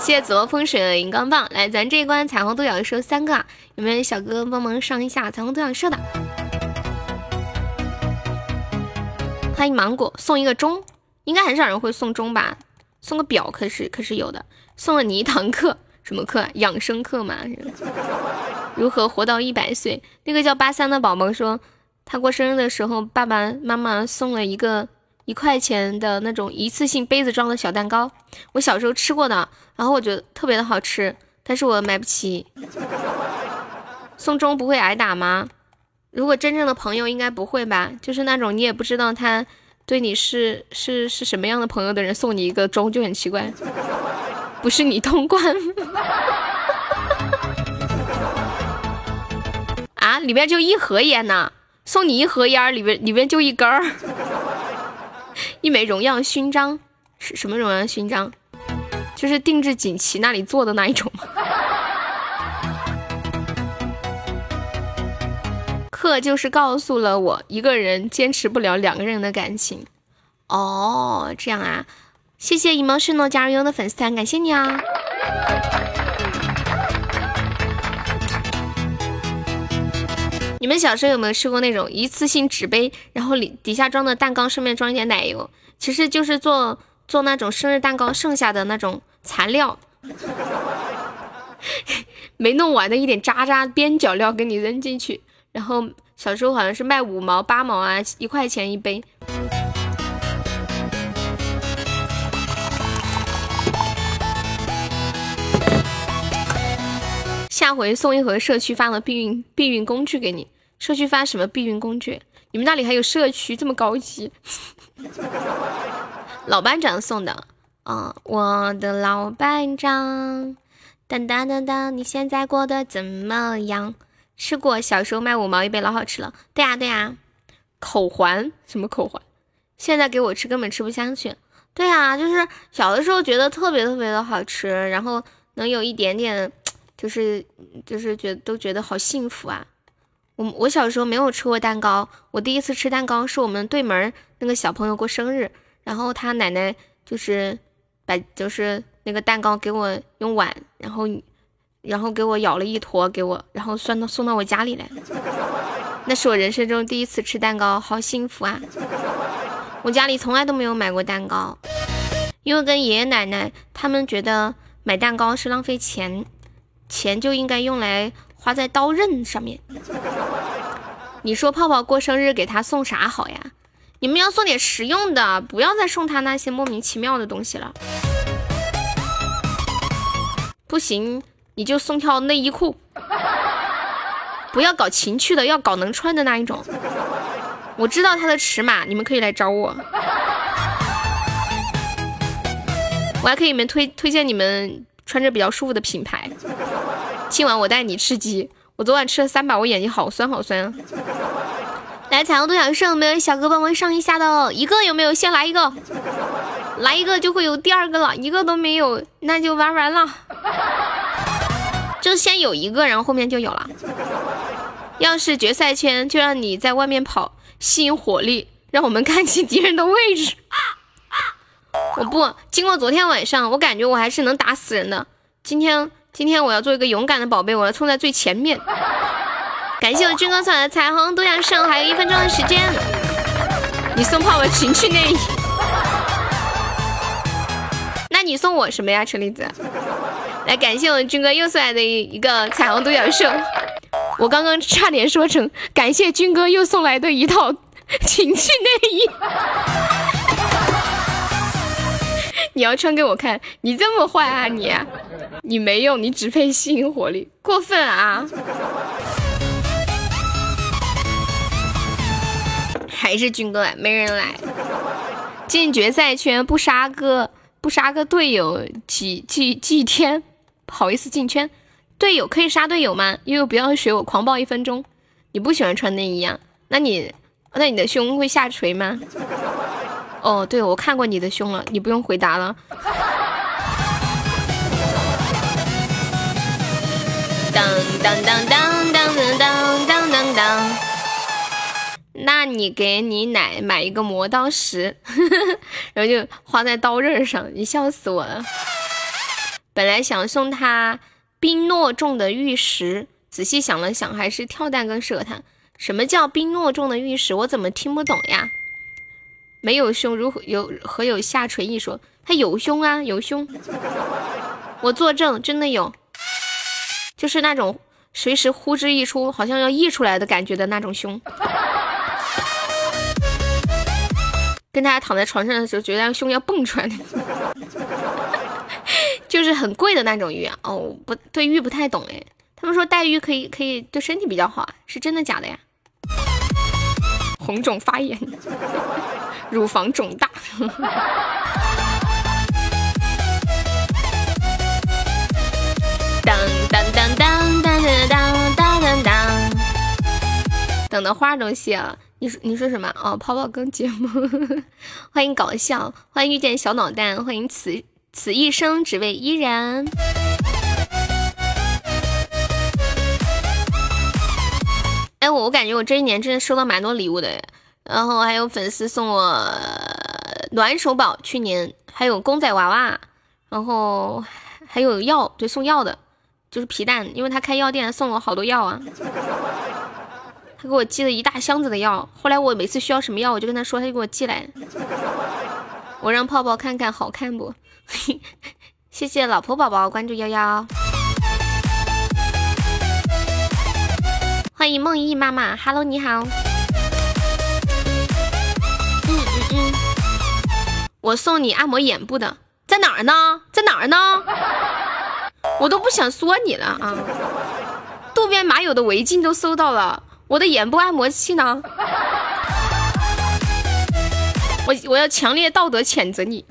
谢谢紫罗风水的荧光棒。来，咱这一关彩虹独角兽三个，有没有小哥哥帮忙上一下彩虹独角兽的？欢迎芒果，送一个钟，应该很少人会送钟吧？送个表可是可是有的，送了你一堂课，什么课？养生课嘛？如何活到一百岁？那个叫八三的宝宝说。他过生日的时候，爸爸妈妈送了一个一块钱的那种一次性杯子装的小蛋糕。我小时候吃过的，然后我觉得特别的好吃，但是我买不起。送钟不会挨打吗？如果真正的朋友应该不会吧？就是那种你也不知道他对你是是是什么样的朋友的人送你一个钟就很奇怪，不是你通关 (laughs) 啊？里面就一盒烟呢。送你一盒烟，里边里边就一根儿，(laughs) 一枚荣耀勋章，是什么荣耀勋章？就是定制锦旗那里做的那一种吗？课就是告诉了我，一个人坚持不了两个人的感情。哦，这样啊，谢谢 emotional 加入优的粉丝团，感谢你啊。你们小时候有没有吃过那种一次性纸杯，然后里底下装的蛋糕，上面装一点奶油？其实就是做做那种生日蛋糕剩下的那种残料，(laughs) 没弄完的一点渣渣边角料给你扔进去。然后小时候好像是卖五毛八毛啊，一块钱一杯。下回送一盒社区发的避孕避孕工具给你。社区发什么避孕工具？你们那里还有社区这么高级？(laughs) 老班长送的啊，我的老班长，当当当当，你现在过得怎么样？吃过，小时候卖五毛一杯，老好吃了。对呀对呀，口环什么口环？现在给我吃根本吃不下去。对呀，就是小的时候觉得特别特别的好吃，然后能有一点点，就是就是觉得都觉得好幸福啊。我我小时候没有吃过蛋糕，我第一次吃蛋糕是我们对门那个小朋友过生日，然后他奶奶就是把就是那个蛋糕给我用碗，然后然后给我咬了一坨给我，然后送到送到我家里来。那是我人生中第一次吃蛋糕，好幸福啊！我家里从来都没有买过蛋糕，因为跟爷爷奶奶他们觉得买蛋糕是浪费钱，钱就应该用来花在刀刃上面。你说泡泡过生日给他送啥好呀？你们要送点实用的，不要再送他那些莫名其妙的东西了。不行，你就送条内衣裤。不要搞情趣的，要搞能穿的那一种。我知道它的尺码，你们可以来找我。我还可以你们推推荐你们穿着比较舒服的品牌。今晚我带你吃鸡。我昨晚吃了三把，我眼睛好酸好酸啊。来彩虹独角兽，有，没有小哥帮忙上一下的，一个有没有？先来一个，来一个就会有第二个了，一个都没有，那就玩完了。就是先有一个，然后后面就有了。要是决赛圈，就让你在外面跑，吸引火力，让我们看清敌人的位置。(laughs) 我不，经过昨天晚上，我感觉我还是能打死人的。今天，今天我要做一个勇敢的宝贝，我要冲在最前面。感谢我军哥送来的彩虹独享胜，还有一分钟的时间，你送泡泡情趣内衣，那你送我什么呀，车厘子？来，感谢我军哥又送来的一一个彩虹独角兽。我刚刚差点说成感谢军哥又送来的一套情趣内衣，(laughs) 你要穿给我看，你这么坏啊你？你没用，你只配吸引火力，过分啊！还是军哥来没人来，进决赛圈不杀个不杀个队友几几几天，好意思进圈。队友可以杀队友吗？悠悠不要学我狂暴一分钟。你不喜欢穿内衣啊？那你那你的胸会下垂吗？(laughs) 哦，对，我看过你的胸了，你不用回答了。当当当当当当当当当。那你给你奶买一个磨刀石，(laughs) 然后就花在刀刃上，你笑死我了。本来想送他冰诺重的玉石，仔细想了想，还是跳蛋更适合他。什么叫冰诺重的玉石？我怎么听不懂呀？没有胸，如何有何有下垂一说？他有胸啊，有胸，我作证，真的有，就是那种随时呼之欲出，好像要溢出来的感觉的那种胸。跟大家躺在床上的时候，觉得胸要蹦出来，就是很贵的那种玉啊。哦，不对，玉不太懂哎。他们说戴玉可以可以对身体比较好啊，是真的假的呀？红肿发炎，(laughs) 乳房肿大。当当当当当当当当当，等的花都谢了。你说你说什么？哦，泡泡更节目，欢迎搞笑，欢迎遇见小脑袋，欢迎此此一生只为伊人。哎，我我感觉我这一年真的收到蛮多礼物的，然后还有粉丝送我暖手宝，去年还有公仔娃娃，然后还有药，对，送药的，就是皮蛋，因为他开药店，送我好多药啊。他给我寄了一大箱子的药，后来我每次需要什么药，我就跟他说，他就给我寄来。我让泡泡看看好看不？(laughs) 谢谢老婆宝宝关注幺幺，欢迎梦忆妈妈，Hello 你好。嗯嗯嗯，我送你按摩眼部的，在哪儿呢？在哪儿呢？我都不想说你了啊！渡边麻友的围巾都收到了。我的眼部按摩器呢？我我要强烈道德谴责你！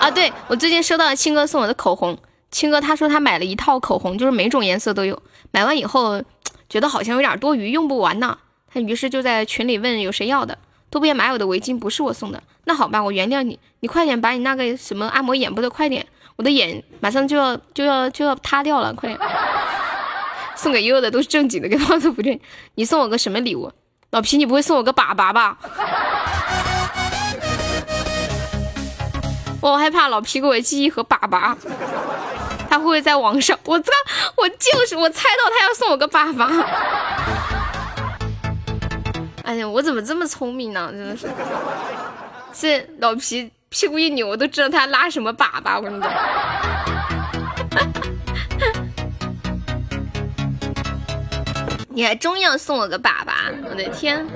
啊，对我最近收到了青哥送我的口红，青哥他说他买了一套口红，就是每种颜色都有，买完以后觉得好像有点多余，用不完呢。他于是就在群里问有谁要的。都别买我的围巾不是我送的，那好吧，我原谅你，你快点把你那个什么按摩眼部的快点，我的眼马上就要就要就要塌掉了，快点。(laughs) 送给悠悠的都是正经的，给胖子不正。你送我个什么礼物？老皮，你不会送我个粑粑吧？我害怕老皮给我寄一盒粑粑。他会不会在网上？我操！我就是我猜到他要送我个粑粑。哎呀，我怎么这么聪明呢？真的是，这老皮屁股一扭，我都知道他拉什么粑粑。我跟你讲，你还终于要送我个粑粑！我的天，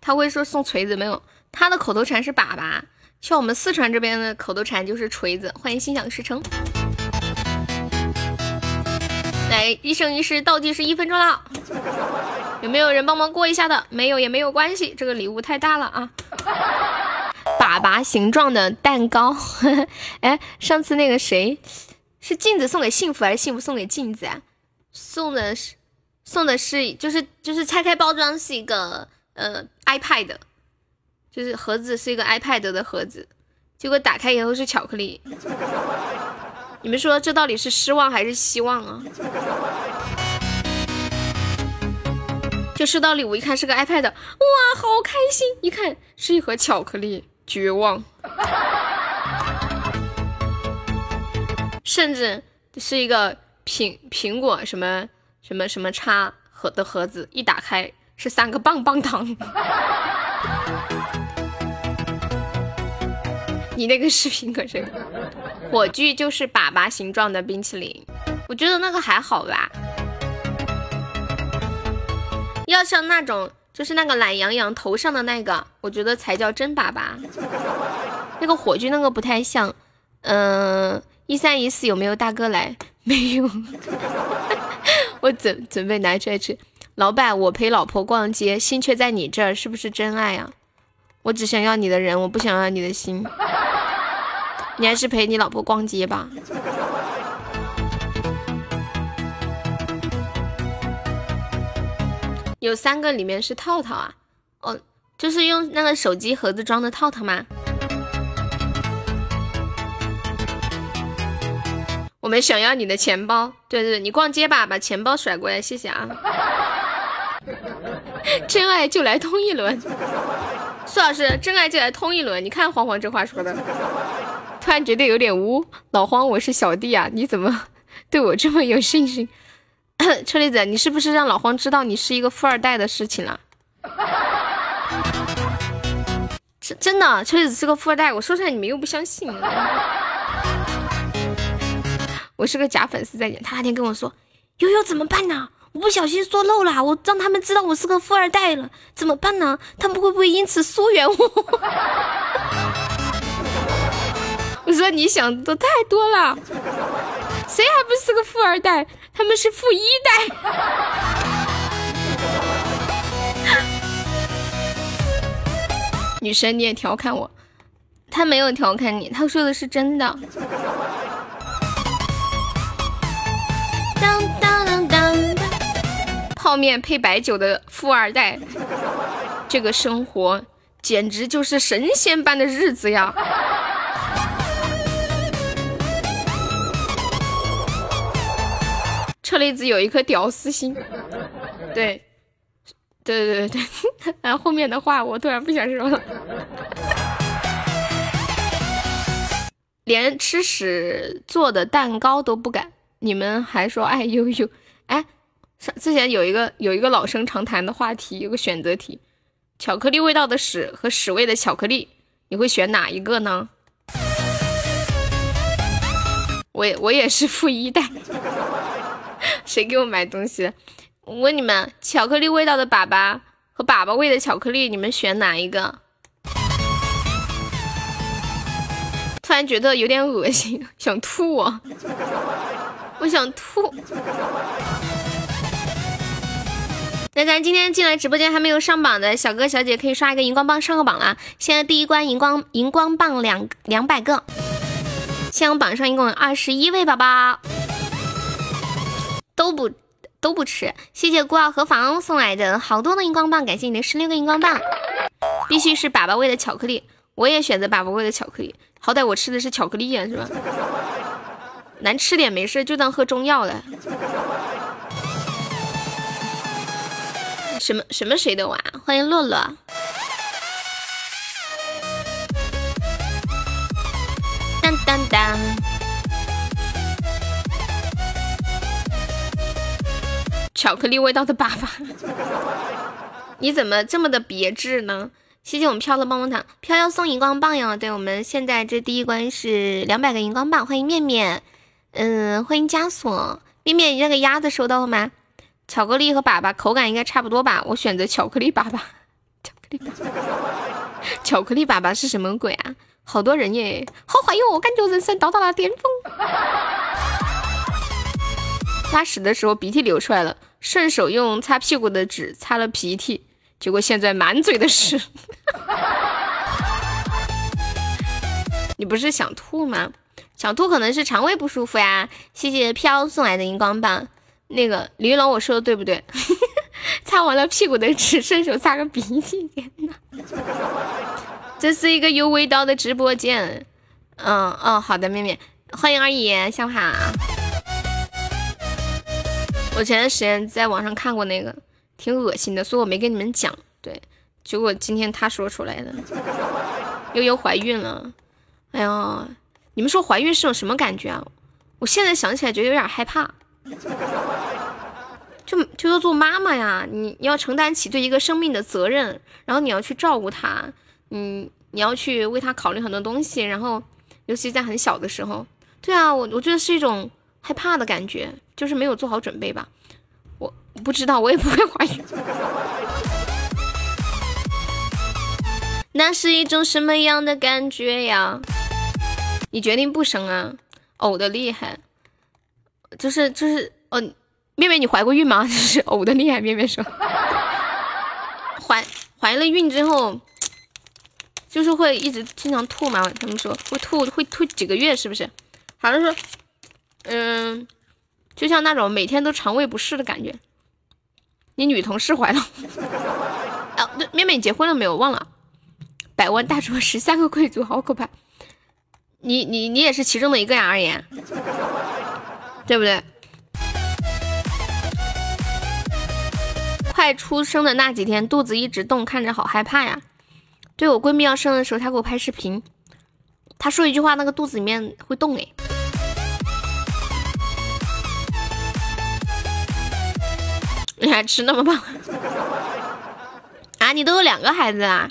他会说送锤子没有？他的口头禅是粑粑。像我们四川这边的口头禅就是锤子，欢迎心想事成。来，一生一世倒计时一分钟了，有没有人帮忙过一下的？没有也没有关系，这个礼物太大了啊！粑粑形状的蛋糕，(laughs) 哎，上次那个谁是镜子送给幸福还是幸福送给镜子啊？送的是送的是就是就是拆开包装是一个呃 iPad。就是盒子是一个 iPad 的盒子，结果打开以后是巧克力。你们说这到底是失望还是希望啊？(laughs) 就收到礼物，一看是个 iPad，哇，好开心！一看是一盒巧克力，绝望。甚至是一个苹苹果什么什么什么叉盒的盒子，一打开是三个棒棒糖。你那个视频可是 (laughs) 火炬，就是粑粑形状的冰淇淋，我觉得那个还好吧。要像那种就是那个懒羊羊头上的那个，我觉得才叫真粑粑。那个火炬那个不太像。嗯，一三一四有没有大哥来？没有。(laughs) 我准准备拿出来吃。老板，我陪老婆逛街，心却在你这儿，是不是真爱呀？我只想要你的人，我不想要你的心。(laughs) 你还是陪你老婆逛街吧。有三个里面是套套啊，哦，就是用那个手机盒子装的套套吗？我们想要你的钱包，对对对，你逛街吧，把钱包甩过来，谢谢啊。(laughs) 真爱就来通一轮，苏老师，真爱就来通一轮，你看黄黄这话说的。突然觉得有点污，老黄，我是小弟啊，你怎么对我这么有信心？车厘子，你是不是让老黄知道你是一个富二代的事情了？真真的，车厘子是个富二代，我说出来你们又不相信。我是个假粉丝在讲，他那天跟我说，悠悠怎么办呢？我不小心说漏了，我让他们知道我是个富二代了，怎么办呢？他们会不会因此疏远我？(laughs) 我说你想的太多了，谁还不是个富二代？他们是富一代。(laughs) 女神你也调侃我，他没有调侃你，他说的是真的。当当当当，泡面配白酒的富二代，这个生活简直就是神仙般的日子呀！车厘子有一颗屌丝心，对，对对对对，(laughs) 然后后面的话我突然不想说了，连吃屎做的蛋糕都不敢，你们还说爱悠悠？哎，之前有一个有一个老生常谈的话题，有个选择题，巧克力味道的屎和屎味的巧克力，你会选哪一个呢？我我也是富一代。谁给我买东西？我问你们，巧克力味道的粑粑和粑粑味的巧克力，你们选哪一个？突然觉得有点恶心，想吐啊！我想吐。那咱今天进来直播间还没有上榜的小哥小姐，可以刷一个荧光棒上个榜啦！现在第一关荧光荧光棒两两百个，现在榜上一共有二十一位宝宝。都不都不吃，谢谢孤傲和房送来的好多的荧光棒，感谢你的十六个荧光棒，必须是粑粑味的巧克力，我也选择粑粑味的巧克力，好歹我吃的是巧克力呀，是吧？(laughs) 难吃点没事，就当喝中药了。什么什么谁的娃？欢迎洛洛。当当当。巧克力味道的爸爸，(laughs) 你怎么这么的别致呢？谢谢我们飘的棒棒糖，飘要送荧光棒哟。对我们现在这第一关是两百个荧光棒，欢迎面面，嗯，欢迎枷锁，面面，你那个鸭子收到了吗？巧克力和粑粑口感应该差不多吧？我选择巧克力粑粑，(laughs) 巧克力粑粑，(laughs) 巧克力粑粑是什么鬼啊？好多人耶，好怀哟！我感觉人生到达了巅峰。(laughs) 拉屎的时候鼻涕流出来了，顺手用擦屁股的纸擦了鼻涕。结果现在满嘴的屎，你不是想吐吗？想吐可能是肠胃不舒服呀。谢谢飘送来的荧光棒。那个李玉龙，我说的对不对？(laughs) 擦完了屁股的纸，顺手擦个鼻涕。天呐，这是一个有味道的直播间。嗯哦，好的，妹妹，欢迎二爷，下午好。我前段时间在网上看过那个。挺恶心的，所以我没跟你们讲。对，结果今天他说出来的，悠悠怀孕了。哎呀，你们说怀孕是种什么感觉啊？我现在想起来觉得有点害怕。(laughs) 就就要做妈妈呀，你你要承担起对一个生命的责任，然后你要去照顾他，嗯，你要去为他考虑很多东西，然后尤其在很小的时候，对啊，我我觉得是一种害怕的感觉，就是没有做好准备吧。我不知道，我也不会怀孕。(laughs) 那是一种什么样的感觉呀？你决定不生啊？呕的厉害，就是就是，嗯，妹妹，你怀过孕吗？(laughs) 就是呕的厉害，妹妹说，(laughs) 怀怀了孕之后，就是会一直经常吐嘛？他们说会吐，会吐几个月，是不是？好像说，嗯，就像那种每天都肠胃不适的感觉。你女同事怀了？啊，妹妹你结婚了没有？忘了。百万大桌十三个贵族，好可怕。你你你也是其中的一个呀，二爷，对不对？快出生的那几天，肚子一直动，看着好害怕呀。对我闺蜜要生的时候，她给我拍视频，她说一句话，那个肚子里面会动哎。(laughs) 你还吃那么胖 (laughs) 啊？你都有两个孩子啊？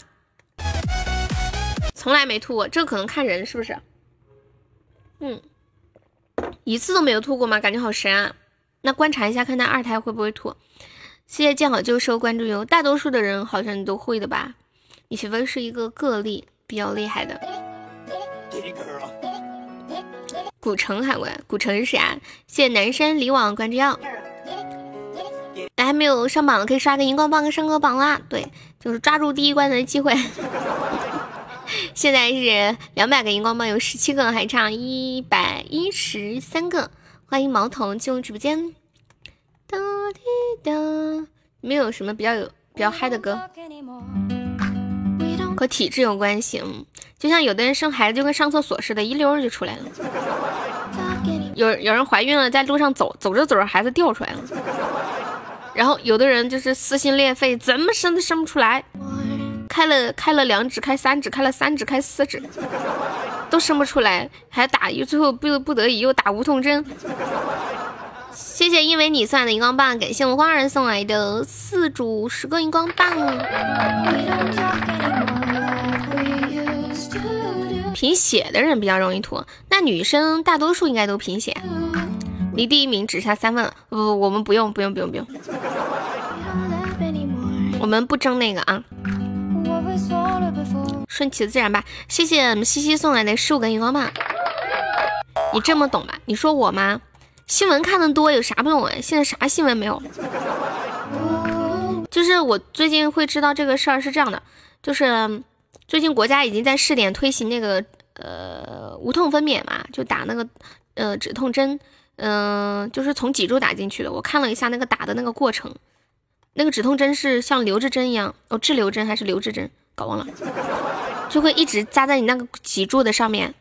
从来没吐过，这可能看人是不是？嗯，一次都没有吐过吗？感觉好神啊！那观察一下，看他二胎会不会吐。谢谢见好就收关注哟。大多数的人好像都会的吧？你媳妇是一个个例，比较厉害的。古城海关，古城是谁啊？谢谢南山离网关注哟。还没有上榜的可以刷个荧光棒跟上个榜啦！对，就是抓住第一关的机会。(laughs) 现在是两百个荧光棒，有十七个，还差一百一十三个。欢迎毛头进入直播间。哒滴哒，没有什么比较有比较嗨的歌，和体质有关系。嗯就像有的人生孩子就跟上厕所似的，一溜就出来了。有有人怀孕了，在路上走走着走着，孩子掉出来了。然后有的人就是撕心裂肺，怎么生都生不出来，开了开了两指，开三指，开了三指，开四指，都生不出来，还打又最后不不得已又打无痛针。谢谢因为你送来的荧光棒，感谢我花儿送来的四组十个荧光棒。贫血的人比较容易吐，那女生大多数应该都贫血。离第一名只差三分了，不不，我们不用不用不用不用，我们不争那个啊，顺其自然吧。谢谢我们西西送来的十五根荧光棒，你这么懂吧？你说我吗？新闻看的多，有啥不懂啊？现在啥新闻没有？就是我最近会知道这个事儿是这样的，就是最近国家已经在试点推行那个呃无痛分娩嘛，就打那个呃止痛针。嗯，就是从脊柱打进去的。我看了一下那个打的那个过程，那个止痛针是像留置针一样，哦，滞留针还是留置针，搞忘了，就会一直扎在你那个脊柱的上面。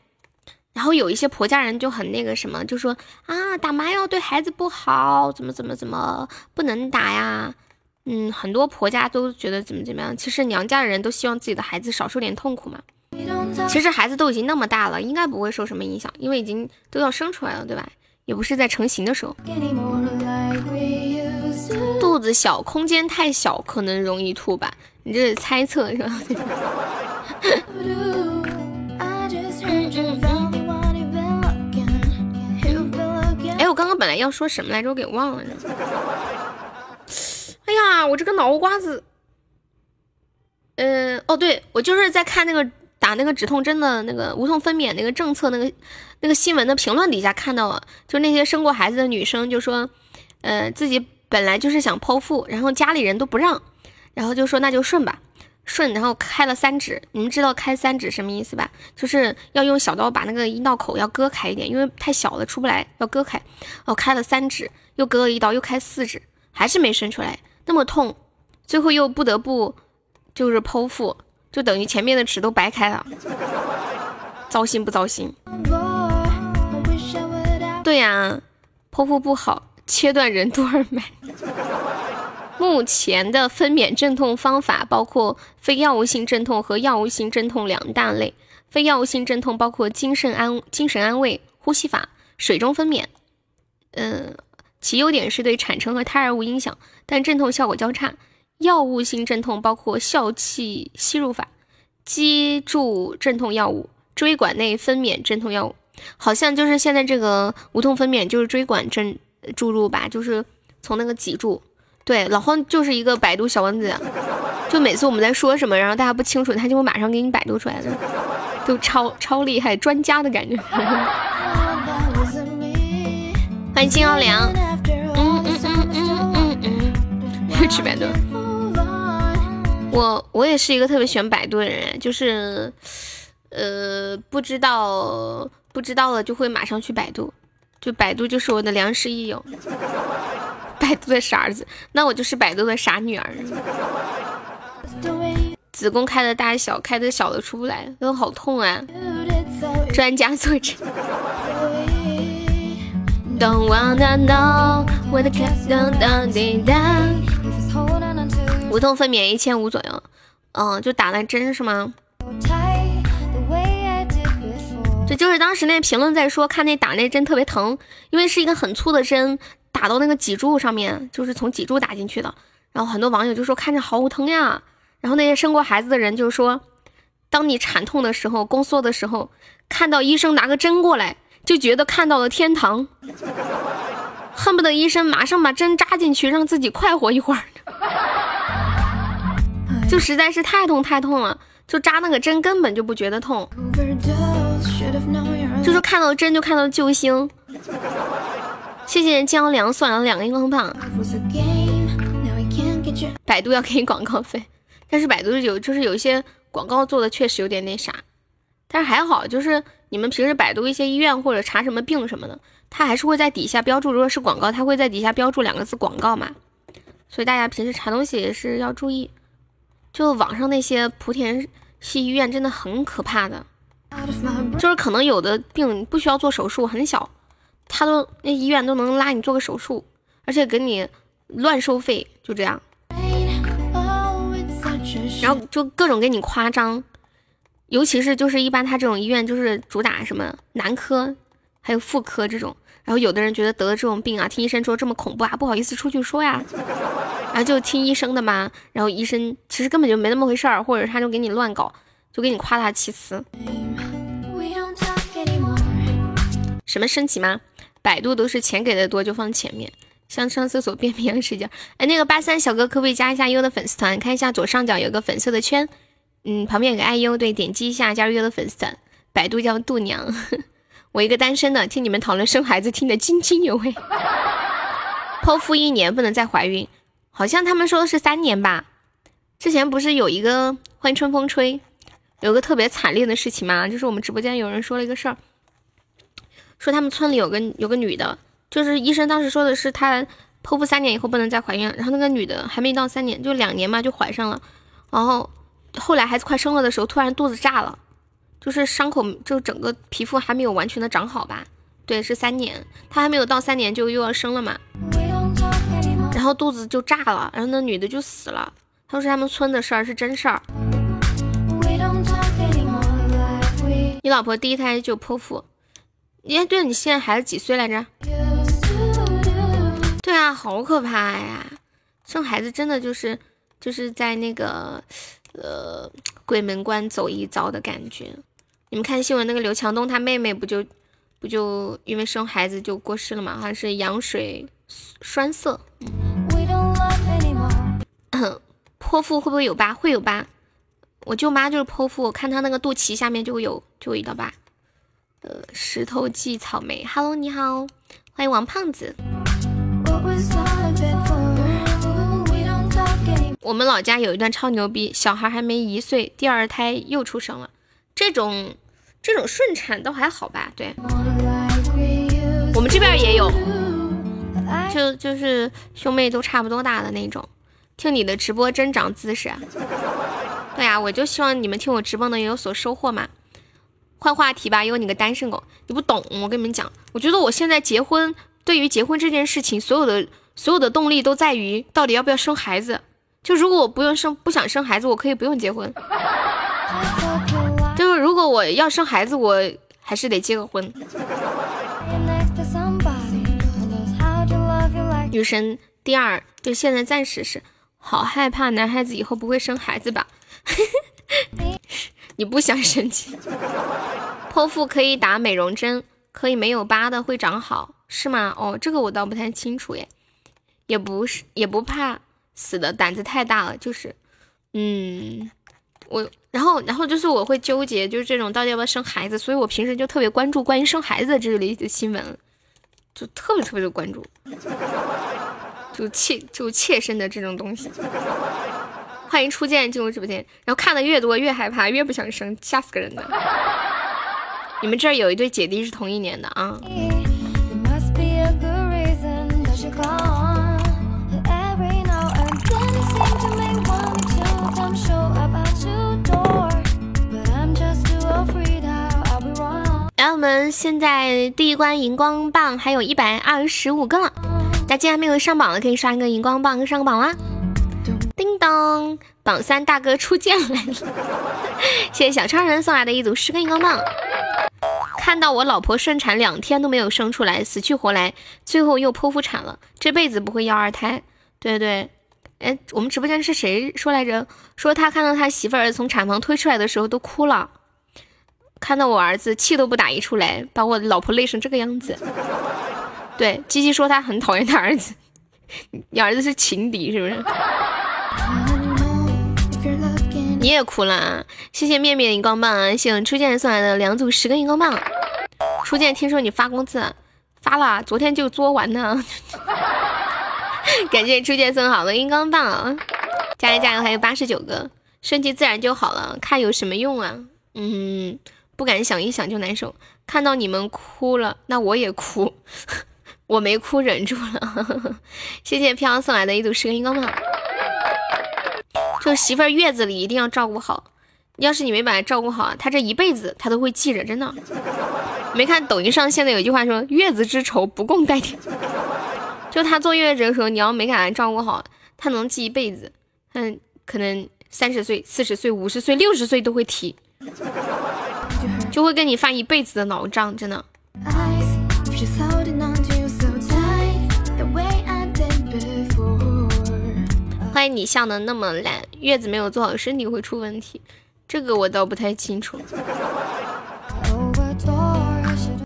然后有一些婆家人就很那个什么，就说啊，打麻药对孩子不好，怎么怎么怎么不能打呀？嗯，很多婆家都觉得怎么怎么样。其实娘家的人都希望自己的孩子少受点痛苦嘛。其实孩子都已经那么大了，应该不会受什么影响，因为已经都要生出来了，对吧？也不是在成型的时候。肚子小，空间太小，可能容易吐吧？你这是猜测是吧？(laughs) 哎，我刚刚本来要说什么来着，我给忘了。哎呀，我这个脑瓜子，嗯，哦，对，我就是在看那个打那个止痛针的那个无痛分娩那个政策那个那个新闻的评论底下看到了，就那些生过孩子的女生就说，呃，自己本来就是想剖腹，然后家里人都不让，然后就说那就顺吧。顺，然后开了三指，你们知道开三指什么意思吧？就是要用小刀把那个阴道口要割开一点，因为太小了出不来，要割开。哦，开了三指，又割了一刀，又开四指，还是没生出来，那么痛，最后又不得不就是剖腹，就等于前面的指都白开了，糟心不糟心？对呀，剖腹不好，切断任督二脉。目前的分娩镇痛方法包括非药物性镇痛和药物性镇痛两大类。非药物性镇痛包括精神安精神安慰、呼吸法、水中分娩。嗯，其优点是对产程和胎儿无影响，但镇痛效果较差。药物性镇痛包括笑气吸入法、肌注镇痛药物、椎管内分娩镇痛药物。好像就是现在这个无痛分娩就是椎管镇注入吧，就是从那个脊柱。对，老黄就是一个百度小王子，就每次我们在说什么，然后大家不清楚，他就会马上给你百度出来的，就超超厉害，专家的感觉。欢迎金奥良，嗯嗯嗯嗯嗯嗯，又去百度。我我也是一个特别喜欢百度的人，就是呃不知道不知道了就会马上去百度，就百度就是我的良师益友。(laughs) 百度的傻儿子，那我就是百度的傻女儿。子宫开的大小，开的小的出不来，都好痛啊！专家作证。无痛分娩一千五左右，嗯，就打了针是吗？这就是当时那评论在说，看那打那针特别疼，因为是一个很粗的针。打到那个脊柱上面，就是从脊柱打进去的。然后很多网友就说看着好疼呀。然后那些生过孩子的人就说，当你产痛的时候、宫缩的时候，看到医生拿个针过来，就觉得看到了天堂，恨不得医生马上把针扎进去，让自己快活一会儿。就实在是太痛太痛了，就扎那个针根本就不觉得痛，就说看到针就看到救星。谢谢江良送来了两个荧光棒。百度要给你广告费，但是百度有就是有一些广告做的确实有点那啥，但是还好，就是你们平时百度一些医院或者查什么病什么的，它还是会在底下标注，如果是广告，它会在底下标注两个字广告嘛。所以大家平时查东西也是要注意。就网上那些莆田系医院真的很可怕的，就是可能有的病不需要做手术，很小。他都那医院都能拉你做个手术，而且给你乱收费，就这样，然后就各种给你夸张，尤其是就是一般他这种医院就是主打什么男科，还有妇科这种，然后有的人觉得得了这种病啊，听医生说这么恐怖啊，不好意思出去说呀，然后就听医生的嘛，然后医生其实根本就没那么回事儿，或者他就给你乱搞，就给你夸大其词，什么升级吗？百度都是钱给的多就放前面，像上厕所便便一样睡觉。哎，那个八三小哥可不可以加一下优的粉丝团？看一下左上角有个粉色的圈，嗯，旁边有个爱优，对，点击一下加入优的粉丝团。百度叫度娘，(laughs) 我一个单身的，听你们讨论生孩子听得津津有味。(laughs) 剖腹一年不能再怀孕，好像他们说的是三年吧？之前不是有一个欢迎春风吹，有个特别惨烈的事情吗？就是我们直播间有人说了一个事儿。说他们村里有个有个女的，就是医生当时说的是她剖腹三年以后不能再怀孕，然后那个女的还没到三年，就两年嘛就怀上了，然后后来孩子快生了的时候，突然肚子炸了，就是伤口就整个皮肤还没有完全的长好吧？对，是三年，她还没有到三年就又要生了嘛，然后肚子就炸了，然后那女的就死了。他说是他们村的事儿，是真事儿。你老婆第一胎就剖腹。耶，对了你现在孩子几岁来着？对啊，好可怕呀！生孩子真的就是就是在那个呃鬼门关走一遭的感觉。你们看新闻，那个刘强东他妹妹不就不就因为生孩子就过世了吗？好像是羊水栓塞。剖腹会不会有疤？会有疤。我舅妈就是剖腹，我看她那个肚脐下面就会有就有一道疤。呃，石头记草莓，Hello，你好，欢迎王胖子。我们老家有一段超牛逼，小孩还没一岁，第二胎又出生了。这种这种顺产都还好吧？对，我们这边也有，就就是兄妹都差不多大的那种。听你的直播真长姿势，啊对呀，我就希望你们听我直播能有所收获嘛。换话题吧，因为你个单身狗，你不懂。我跟你们讲，我觉得我现在结婚，对于结婚这件事情，所有的所有的动力都在于到底要不要生孩子。就如果我不用生，不想生孩子，我可以不用结婚。(laughs) 就是如果我要生孩子，我还是得结个婚。女神第二，就现在暂时是。好害怕男孩子以后不会生孩子吧？(laughs) 你不想生气？(laughs) 剖腹可以打美容针，可以没有疤的会长好，是吗？哦，这个我倒不太清楚耶。也不是，也不怕死的，胆子太大了。就是，嗯，我，然后，然后就是我会纠结，就是这种到底要不要生孩子，所以我平时就特别关注关于生孩子的这类的新闻，就特别特别的关注。就切就切身的这种东西，欢迎初见进入直播间，然后看的越多越害怕，越不想生，吓死个人的。(laughs) 你们这儿有一对姐弟是同一年的啊。来，我们现在第一关荧光棒还有一百二十五个了。大家还没有上榜的，可以刷一个荧光棒上个榜啦！叮当，榜三大哥初见来了，(laughs) 谢谢小超人送来的一组十个荧光棒。看到我老婆顺产两天都没有生出来，死去活来，最后又剖腹产了，这辈子不会要二胎。对对，哎，我们直播间是谁说来着？说他看到他媳妇儿从产房推出来的时候都哭了，看到我儿子气都不打一处来，把我老婆累成这个样子。对，鸡鸡说他很讨厌他儿子，你儿子是情敌是不是？你也哭了！谢谢面面荧光棒啊！谢谢初见送来的两组十个荧光棒。初见听说你发工资，发了，昨天就做完呢。感谢初见送好的荧光棒，加油加油！还有八十九个，顺其自然就好了，看有什么用啊？嗯，不敢想，一想就难受。看到你们哭了，那我也哭。(laughs) 我没哭，忍住了。谢谢飘送来的一组十个荧光棒。就媳妇儿月子里一定要照顾好，要是你没把她照顾好，她这一辈子她都会记着，真的。没看抖音上现在有句话说“月子之仇不共戴天”，就她坐月子的时候，你要没给她照顾好，她能记一辈子。嗯，可能三十岁、四十岁、五十岁、六十岁都会提，就会跟你发一辈子的老账，真的。欢迎你笑的那么懒，月子没有做好，身体会出问题，这个我倒不太清楚。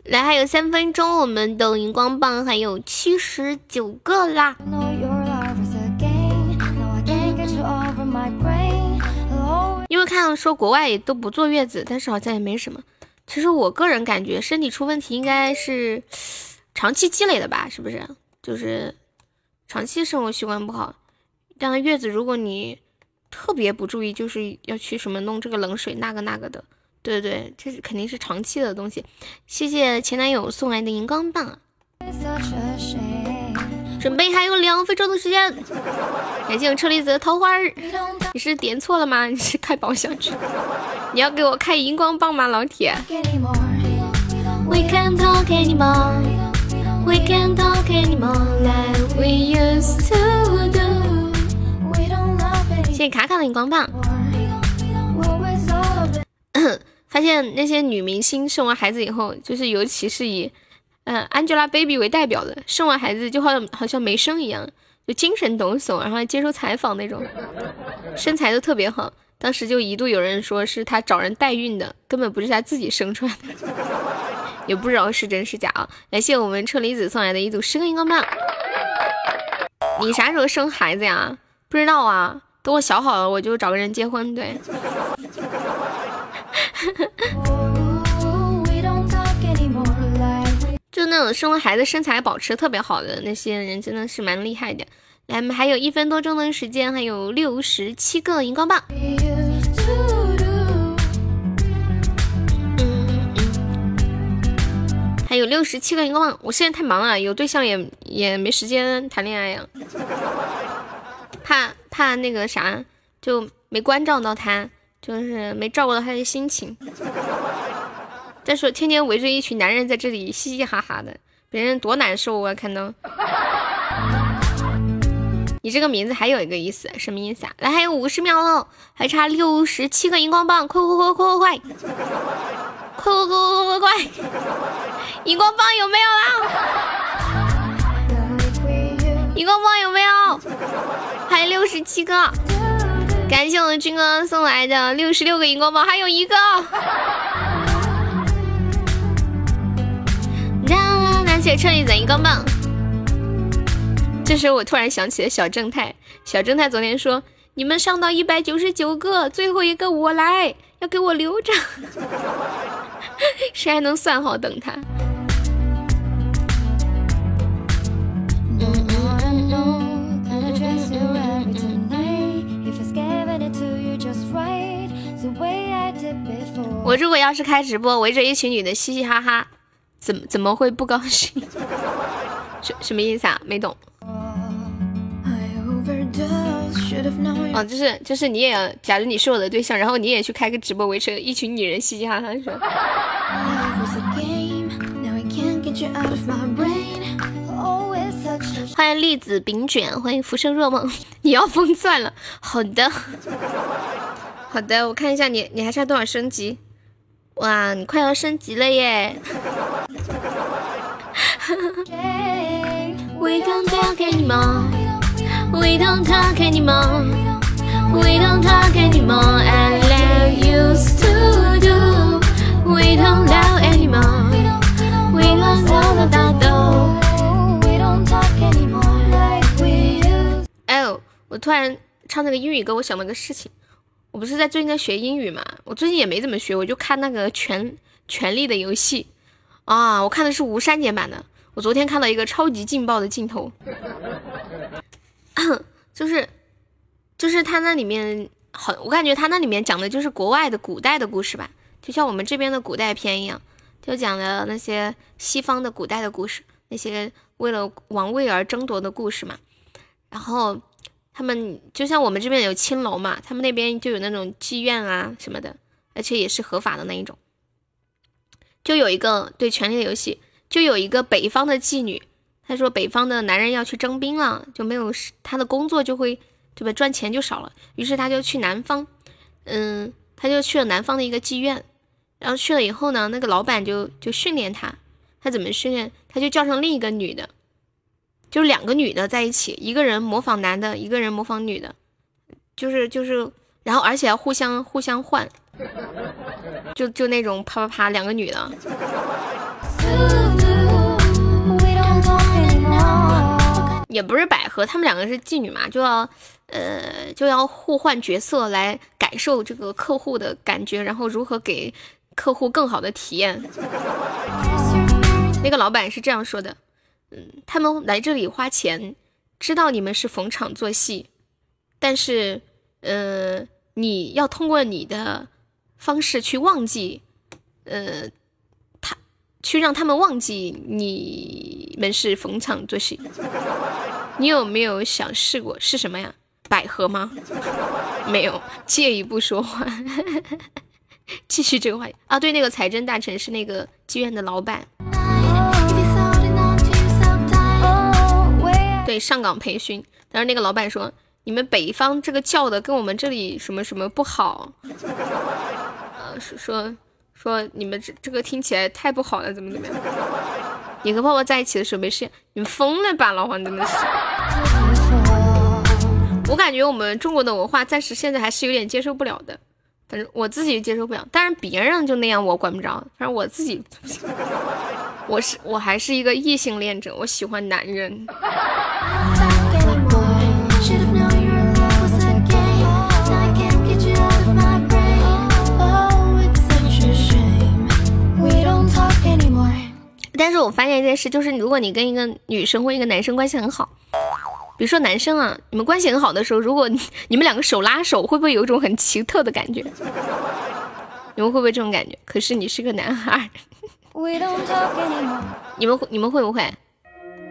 来，还有三分钟，我们的荧光棒还有七十九个啦。因为看到说国外也都不坐月子，但是好像也没什么。其实我个人感觉，身体出问题应该是长期积累的吧？是不是？就是长期生活习惯不好。像月子，如果你特别不注意，就是要去什么弄这个冷水那个那个的，对对，这是肯定是长期的东西。谢谢前男友送来的荧光棒，准备还有两分钟的时间。感谢我车厘子的桃花儿，你是点错了吗？你是开宝箱去？你要给我开荧光棒吗，老铁？谢谢卡卡的荧光棒。(coughs) 发现那些女明星生完孩子以后，就是尤其是以，呃，Angelababy 为代表的，生完孩子就好像好像没生一样，就精神抖擞，然后还接受采访那种，身材都特别好。当时就一度有人说是她找人代孕的，根本不是她自己生出来的，(laughs) 也不知道是真是假啊！感谢我们车厘子送来的一组十个荧光棒。你啥时候生孩子呀？不知道啊，等我小好了我就找个人结婚。对。(laughs) 就那种生了孩子身材保持特别好的那些人，真的是蛮厉害的。来，我们还有一分多钟的时间，还有六十七个荧光棒。还有六十七个荧光棒。我现在太忙了，有对象也也没时间谈恋爱呀。(laughs) 怕怕那个啥，就没关照到他，就是没照顾到他的心情。再说，天天围着一群男人在这里嘻嘻哈哈的，别人多难受啊！看到你这个名字还有一个意思，什么意思啊？来，还有五十秒了，还差六十七个荧光棒，快快快快快快，快快快快快快！荧光棒有没有啦？荧光棒有没有？还有六十七个，感谢我们军哥送来的六十六个荧光棒，还有一个。感谢车厘子荧光棒。这时候我突然想起了小正太，小正太昨天说：“你们上到一百九十九个，最后一个我来，要给我留着。(laughs) ”谁还能算好等他？我如果要是开直播，围着一群女的嘻嘻哈哈。怎怎么会不高兴？(laughs) 什什么意思啊？没懂。哦，就是就是你也要，假如你是我的对象，然后你也去开个直播，围着一群女人嘻嘻哈哈说。欢迎栗子饼卷，欢迎浮生若梦。(laughs) 你要疯钻了？好的，好的，我看一下你，你还差多少升级？哇，你快要升级了耶！(laughs) 哎呦，我突然唱那个英语歌，我想了个事情。我不是在最近在学英语嘛？我最近也没怎么学，我就看那个《权权力的游戏》啊，我看的是无删减版的。我昨天看到一个超级劲爆的镜头，(coughs) 就是就是他那里面好，我感觉他那里面讲的就是国外的古代的故事吧，就像我们这边的古代片一样，就讲的那些西方的古代的故事，那些为了王位而争夺的故事嘛，然后。他们就像我们这边有青楼嘛，他们那边就有那种妓院啊什么的，而且也是合法的那一种。就有一个对《权力的游戏》，就有一个北方的妓女，她说北方的男人要去征兵了，就没有她的工作就会对吧，赚钱就少了，于是她就去南方，嗯，她就去了南方的一个妓院，然后去了以后呢，那个老板就就训练她，她怎么训练？她就叫上另一个女的。就是两个女的在一起，一个人模仿男的，一个人模仿女的，就是就是，然后而且要互相互相换，就就那种啪啪啪两个女的，也不是百合，他们两个是妓女嘛，就要呃就要互换角色来感受这个客户的感觉，然后如何给客户更好的体验。那个老板是这样说的。嗯，他们来这里花钱，知道你们是逢场作戏，但是，呃，你要通过你的方式去忘记，呃，他去让他们忘记你们是逢场作戏。你有没有想试过是什么呀？百合吗？没有，借一步说话。(laughs) 继续这个话题啊，对，那个财政大臣是那个妓院的老板。对，上岗培训，但是那个老板说，你们北方这个叫的跟我们这里什么什么不好，呃，说说说你们这这个听起来太不好了，怎么怎么样？你和泡泡在一起的时候没事，你们疯了吧，老黄真的是。我感觉我们中国的文化暂时现在还是有点接受不了的，反正我自己接受不了。但是别人就那样，我管不着。反正我自己，我是我还是一个异性恋者，我喜欢男人。但是我发现一件事，就是如果你跟一个女生或一个男生关系很好，比如说男生啊，你们关系很好的时候，如果你们两个手拉手，会不会有一种很奇特的感觉？(laughs) 你们会不会这种感觉？可是你是个男孩，你们你们会不会？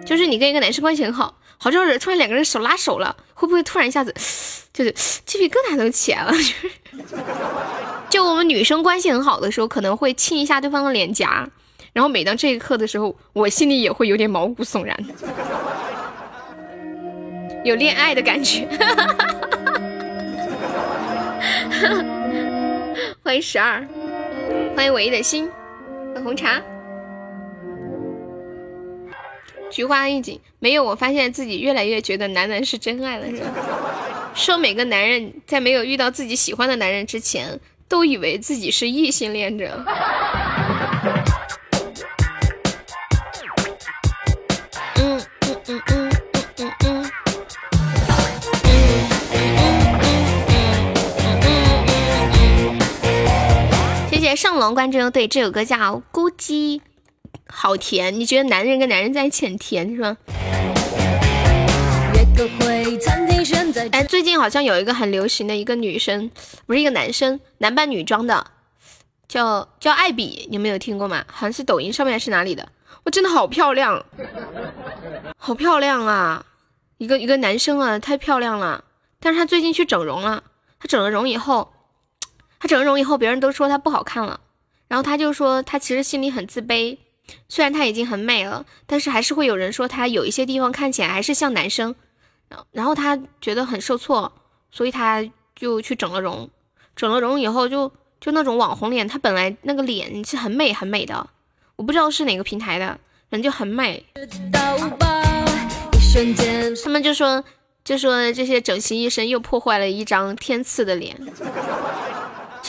就是你跟一个男生关系很好，好像是突然两个人手拉手了，会不会突然一下子就是鸡皮疙瘩都起来了？(laughs) 就我们女生关系很好的时候，可能会亲一下对方的脸颊。然后每当这一刻的时候，我心里也会有点毛骨悚然，有恋爱的感觉。(laughs) 欢迎十二，欢迎唯一的心，红茶，菊花一紧。没有，我发现自己越来越觉得男人是真爱了，说每个男人在没有遇到自己喜欢的男人之前，都以为自己是异性恋者。上龙关注，对这首歌叫《咕叽》，好甜。你觉得男人跟男人在一起很甜是吗？哎，最近好像有一个很流行的一个女生，不是一个男生，男扮女装的，叫叫艾比，你们有听过吗？好像是抖音上面还是哪里的？我真的好漂亮，好漂亮啊！一个一个男生啊，太漂亮了。但是他最近去整容了，他整了容以后。她整了容以后，别人都说她不好看了，然后她就说她其实心里很自卑，虽然她已经很美了，但是还是会有人说她有一些地方看起来还是像男生，然后她觉得很受挫，所以她就去整了容，整了容以后就就那种网红脸，她本来那个脸是很美很美的，我不知道是哪个平台的，人就很美，他们就说就说这些整形医生又破坏了一张天赐的脸。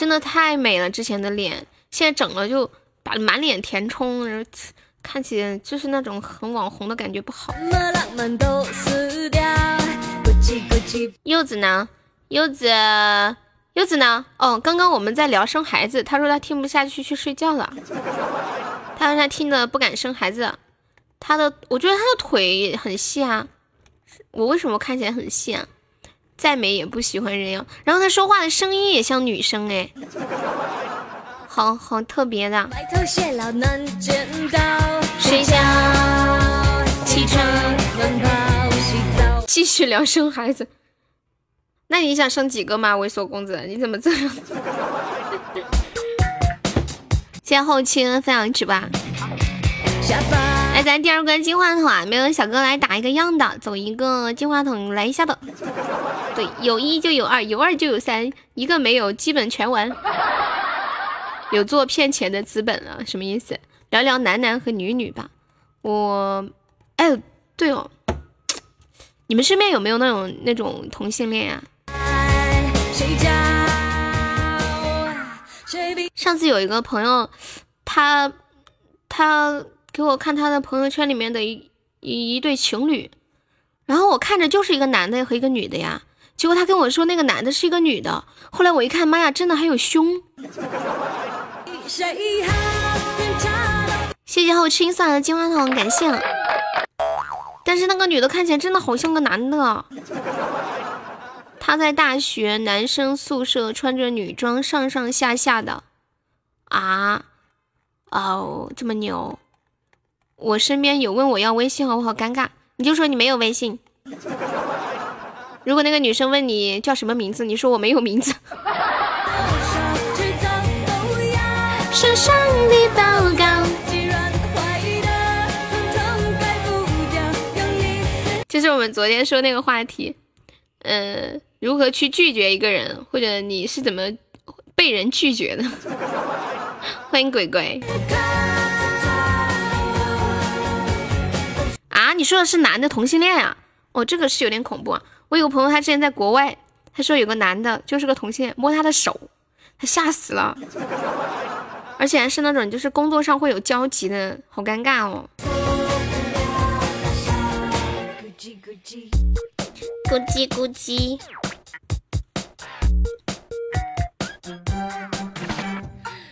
真的太美了，之前的脸现在整了就把满脸填充，然后看起来就是那种很网红的感觉不好。柚子呢？柚子，柚子呢？哦，刚刚我们在聊生孩子，他说他听不下去去睡觉了。他说他听的不敢生孩子。他的，我觉得他的腿很细啊，我为什么看起来很细啊？再美也不喜欢人妖，然后他说话的声音也像女生哎，好好特别的。睡觉，起床，奔跑，洗澡。继续聊生孩子，那你想生几个吗？猥琐公子，你怎么这样？(laughs) 谢谢后期分享值吧。来，咱第二关金话筒啊，没有小哥来打一个样的，走一个金话筒来一下的。对，有一就有二，有二就有三，一个没有基本全完。有做骗钱的资本了，什么意思？聊聊男男和女女吧。我，哎，对哦，你们身边有没有那种那种同性恋呀？上次有一个朋友，他他。给我看他的朋友圈里面的一一一对情侣，然后我看着就是一个男的和一个女的呀，结果他跟我说那个男的是一个女的，后来我一看，妈呀，真的还有胸！谢谢后青送来的金花筒，感谢。但是那个女的看起来真的好像个男的，他在大学男生宿舍穿着女装上上下下的，啊，哦，这么牛。我身边有问我要微信号，我好尴尬。你就说你没有微信。(laughs) 如果那个女生问你叫什么名字，你说我没有名字。就是我们昨天说那个话题，嗯，如何去拒绝一个人，或者你是怎么被人拒绝的？欢迎鬼鬼。啊，你说的是男的同性恋啊？哦，这个是有点恐怖啊！我有个朋友，他之前在国外，他说有个男的，就是个同性恋，摸他的手，他吓死了，而且还是那种就是工作上会有交集的，好尴尬哦。咕叽咕叽。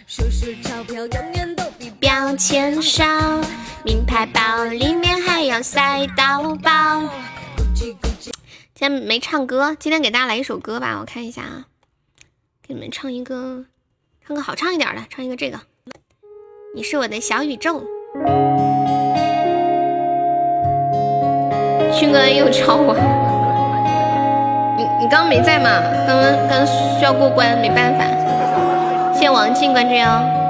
数数钞票永远都比标签少，名牌包里面还要塞到爆。今天没唱歌，今天给大家来一首歌吧，我看一下啊，给你们唱一个，唱个好唱一点的，唱一个这个。你是我的小宇宙。勋哥又抄我，你你刚刚没在吗？刚刚刚需要过关，没办法。谢谢王静关注哟，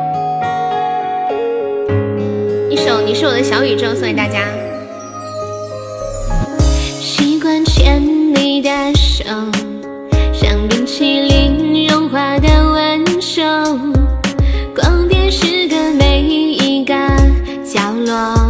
一首你是我的小宇宙送给大家。习惯牵你的手，像冰淇淋融化的温柔，光点是个每一个角落，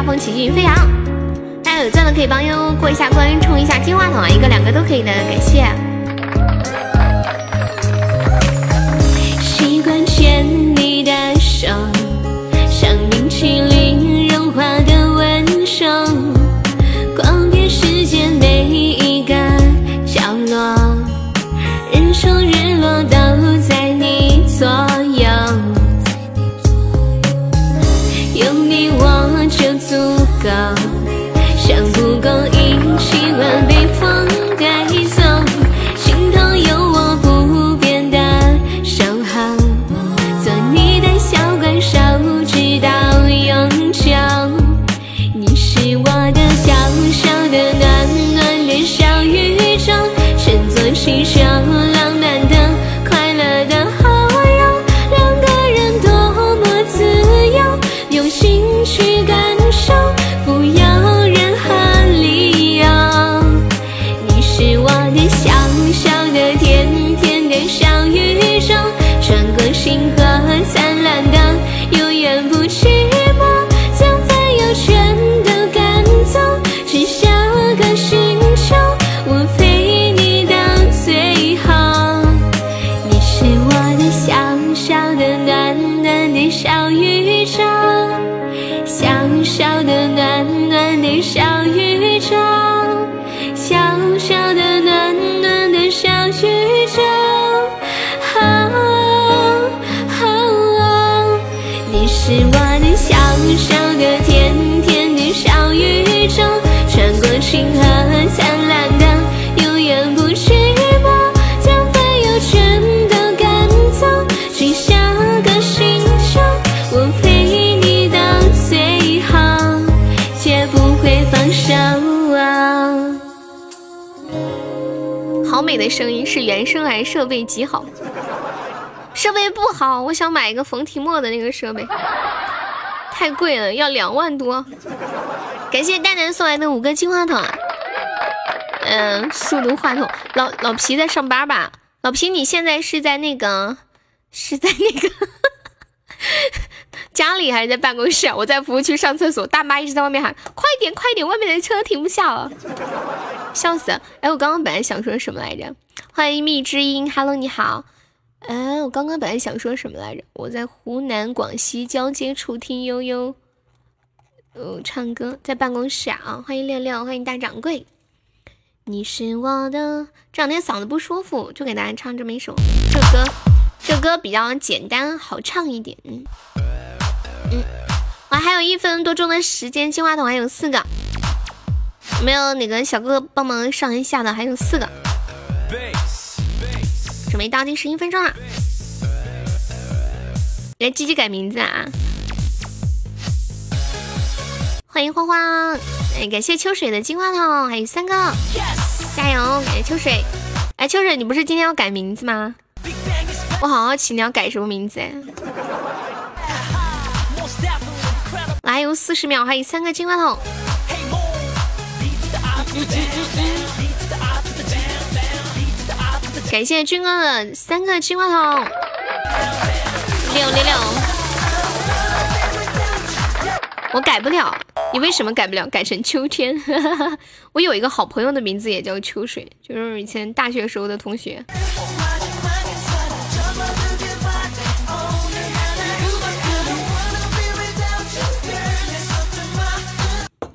大风起云飞扬。大家有钻的可以帮悠过一下关，冲一下金话筒啊，一个两个都可以的，感谢。习惯牵你的手，像冰淇淋声音，是原声还设备极好？设备不好，我想买一个冯提莫的那个设备，太贵了，要两万多。感谢蛋蛋送来的五个金话筒，嗯，速读话筒。老老皮在上班吧？老皮，你现在是在那个，是在那个家里还是在办公室？我在服务区上厕所，大妈一直在外面喊：“快点，快点，外面的车停不下了。”笑死！哎，我刚刚本来想说什么来着？欢迎蜜之音，Hello，你好。哎，我刚刚本来想说什么来着？我在湖南广西交接处听悠悠，呃，唱歌在办公室啊。欢迎六六，欢迎大掌柜。你是我的，这两天嗓子不舒服，就给大家唱这么一首。这歌，这歌比较简单，好唱一点。嗯嗯，我还有一分多钟的时间，金话筒还有四个。没有哪个小哥哥帮忙上一下的，还有四个，准备倒计时一分钟了。来，鸡鸡改名字啊！欢迎花花，哎，感谢秋水的金话筒，还有三个，加油！感谢秋水。哎，秋水，你不是今天要改名字吗？我好好奇你要改什么名字哎！还有四十秒，还有三个金话筒。感谢军哥的三个金话筒，六六六。我改不了，你为什么改不了？改成秋天。(laughs) 我有一个好朋友的名字也叫秋水，就是以前大学时候的同学。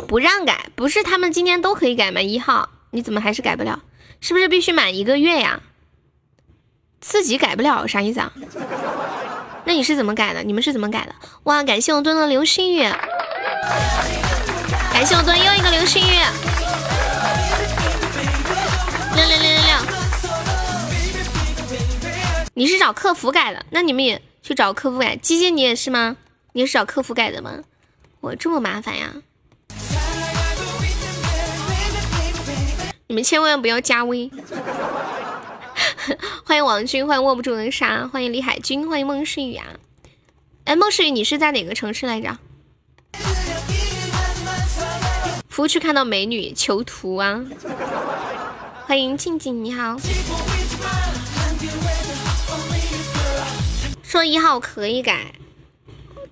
不让改，不是他们今天都可以改吗？一号，你怎么还是改不了？是不是必须满一个月呀？自己改不了啥意思啊？那你是怎么改的？你们是怎么改的？哇，感谢我蹲的流星雨，感谢我蹲又一个流星雨，六六六六六。你是找客服改的？那你们也去找客服改。鸡鸡，你也是吗？你也是找客服改的吗？我这么麻烦呀？你们千万不要加微。(laughs) 欢迎王军，欢迎握不住的沙，欢迎李海军，欢迎孟诗雨啊！哎，孟诗雨，你是在哪个城市来着？服务区看到美女求图啊！欢迎静静，你好。说一号可以改，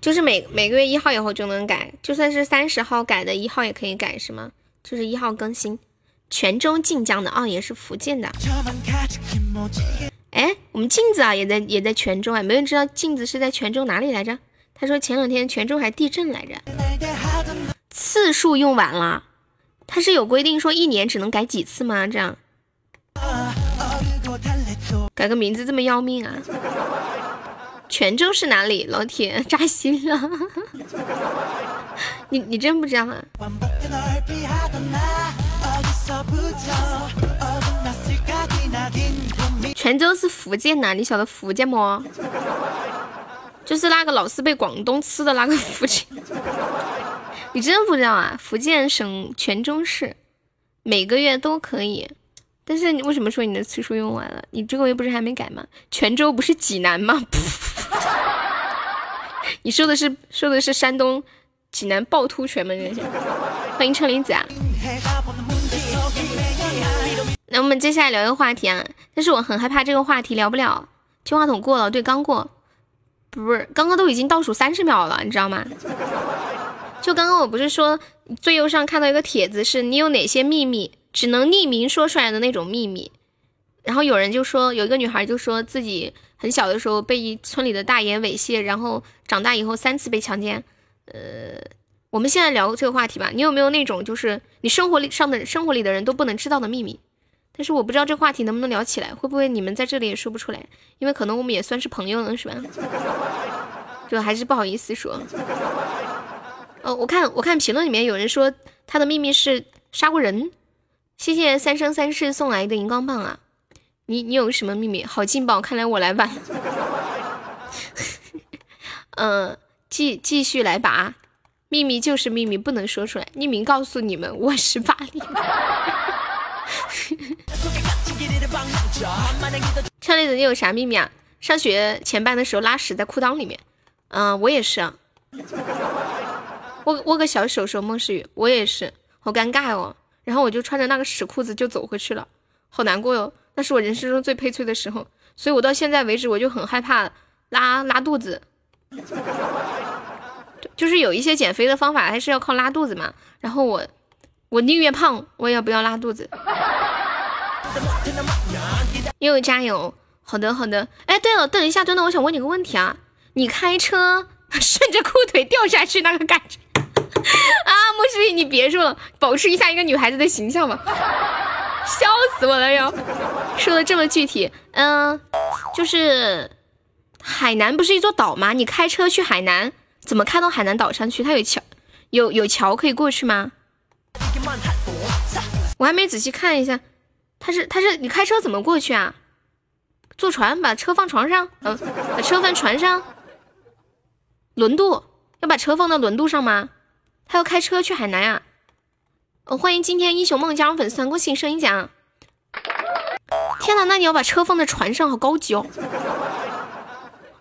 就是每每个月一号以后就能改，就算是三十号改的，一号也可以改，是吗？就是一号更新。泉州晋江的哦，也是福建的。哎，我们镜子啊，也在也在泉州啊，没人知道镜子是在泉州哪里来着？他说前两天泉州还地震来着。次数用完了，他是有规定说一年只能改几次吗？这样改个名字这么要命啊？泉州是哪里？老铁扎心了。(laughs) 你你真不知道啊？泉州是福建呐，你晓得福建么？就是那个老是被广东吃的那个福建。你真不知道啊？福建省泉州市每个月都可以，但是你为什么说你的次数用完了？你这个月不是还没改吗？泉州不是济南吗？(laughs) 你说的是说的是山东济南趵突泉吗？欢迎车厘子啊！那我们接下来聊一个话题啊，但是我很害怕这个话题聊不了。金话筒过了，对，刚过，不是，刚刚都已经倒数三十秒了，你知道吗？就刚刚我不是说最右上看到一个帖子，是你有哪些秘密只能匿名说出来的那种秘密。然后有人就说，有一个女孩就说自己很小的时候被一村里的大爷猥亵，然后长大以后三次被强奸。呃，我们现在聊这个话题吧，你有没有那种就是你生活里上的生活里的人都不能知道的秘密？但是我不知道这话题能不能聊起来，会不会你们在这里也说不出来？因为可能我们也算是朋友了，是吧？就还是不好意思说。哦，我看我看评论里面有人说他的秘密是杀过人。谢谢三生三世送来的荧光棒啊！你你有什么秘密？好劲爆！看来我来吧。嗯，(laughs) 继继续来吧。秘密就是秘密，不能说出来。匿名告诉你们，我是巴黎。(laughs) 车厘子，你有啥秘密啊？上学前班的时候拉屎在裤裆里面。嗯，我也是啊。握握个小手手，孟诗雨，我也是，好尴尬哦。然后我就穿着那个屎裤子就走回去了，好难过哟。那是我人生中最悲催的时候，所以我到现在为止我就很害怕拉拉肚子。就是有一些减肥的方法还是要靠拉肚子嘛。然后我我宁愿胖，我也不要拉肚子。又加油！好的好的。哎，对了，等一下，等等，我想问你个问题啊，你开车顺着裤腿掉下去那个感觉啊？莫诗雨，你别说了，保持一下一个女孩子的形象吧。笑死我了哟！说的这么具体，嗯，就是海南不是一座岛吗？你开车去海南，怎么开到海南岛上去？它有桥，有有桥可以过去吗？我还没仔细看一下，他是他是你开车怎么过去啊？坐船把车放床上，嗯，把车放船上，轮渡要把车放到轮渡上吗？他要开车去海南呀？哦，欢迎今天英雄梦加入粉丝团，恭喜声音奖！天哪，那你要把车放在船上，好高级哦！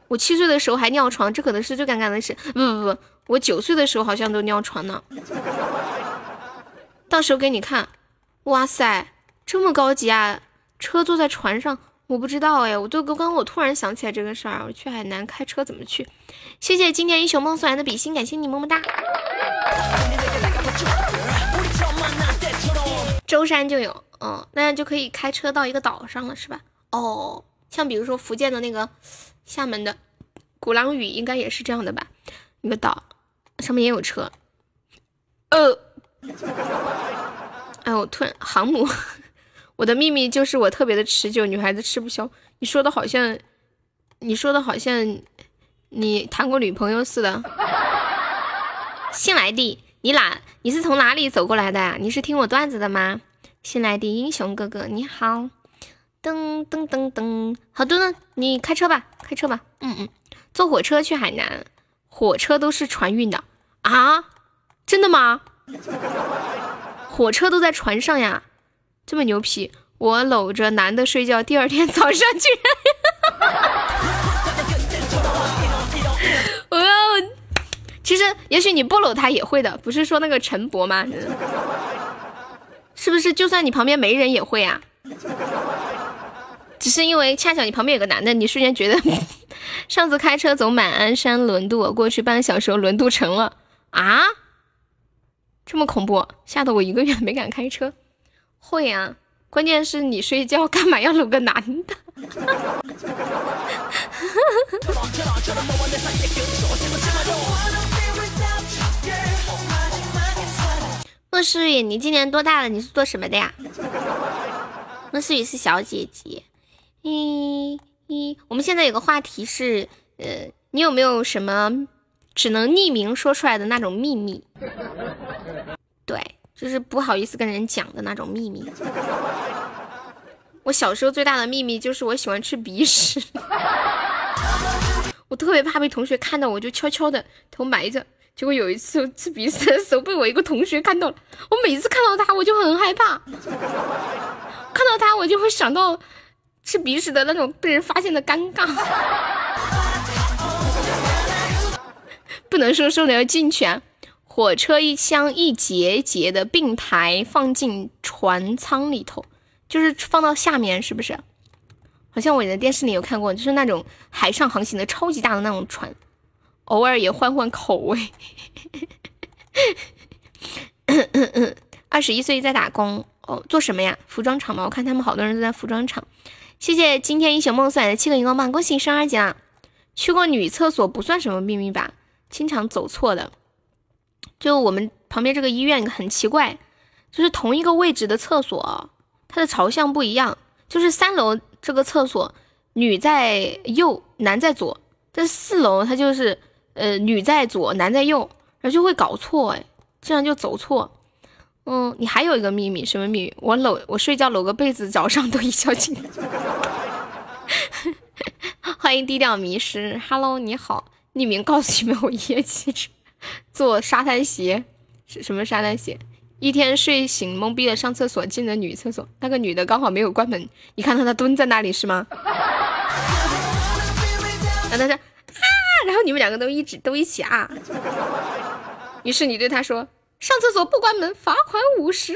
我七岁的时候还尿床，这可能是最尴尬的事。不不不，我九岁的时候好像都尿床呢。到时候给你看。哇塞，这么高级啊！车坐在船上，我不知道哎，我都刚刚我突然想起来这个事儿，我去海南开车怎么去？谢谢今天英雄梦送来的比心，感谢你么么哒。舟山就有，嗯，那样就可以开车到一个岛上了，是吧？哦，像比如说福建的那个厦门的鼓浪屿，应该也是这样的吧？一个岛上面也有车，呃。哎，我突然航母，(laughs) 我的秘密就是我特别的持久，女孩子吃不消。你说的好像，你说的好像你谈过女朋友似的。新来的，你哪？你是从哪里走过来的呀？你是听我段子的吗？新来的英雄哥哥，你好。噔噔噔噔，好的呢，你开车吧，开车吧。嗯嗯，坐火车去海南，火车都是船运的啊？真的吗？火车都在船上呀，这么牛皮！我搂着男的睡觉，第二天早上居然，(laughs) 其实也许你不搂他也会的，不是说那个陈博吗？是不是？就算你旁边没人也会啊？只是因为恰巧你旁边有个男的，你瞬间觉得，(laughs) 上次开车走马鞍山轮渡过去半个小时，轮渡成了啊？这么恐怖，吓得我一个月 (laughs) 没敢开车。会啊，关键是你睡觉干嘛要搂个男的？(laughs) 莫思雨，你今年多大了？你是做什么的呀？莫思雨是小姐姐。咦咦，我们现在有个话题是，呃，你有没有什么？只能匿名说出来的那种秘密，(laughs) 对，就是不好意思跟人讲的那种秘密。我小时候最大的秘密就是我喜欢吃鼻屎，我特别怕被同学看到，我就悄悄的头埋着。结果有一次吃鼻屎的时候被我一个同学看到了，我每次看到他我就很害怕，看到他我就会想到吃鼻屎的那种被人发现的尴尬。(laughs) 不能说说的要进去啊！火车一箱一节节的并排放进船舱里头，就是放到下面，是不是？好像我在电视里有看过，就是那种海上航行的超级大的那种船，偶尔也换换口味。二十一岁在打工哦，做什么呀？服装厂吗？我看他们好多人都在服装厂。谢谢今天英雄梦送来的七个荧光棒，恭喜升二级了！去过女厕所不算什么秘密吧？经常走错的，就我们旁边这个医院很奇怪，就是同一个位置的厕所，它的朝向不一样。就是三楼这个厕所，女在右，男在左；但四楼它就是呃女在左，男在右，然后就会搞错，哎，这样就走错。嗯，你还有一个秘密，什么秘密？我搂我睡觉搂个被子，早上都一觉醒。(laughs) 欢迎低调迷失，Hello，你好。匿名告诉你们，我一夜骑车 (laughs) 做沙滩鞋，是什么沙滩鞋？一天睡醒懵逼的上厕所，进了女厕所，那个女的刚好没有关门，你看到她蹲在那里是吗？(laughs) 然后他说啊，然后你们两个都一直都一起啊，于是你对他说，上厕所不关门，罚款五十。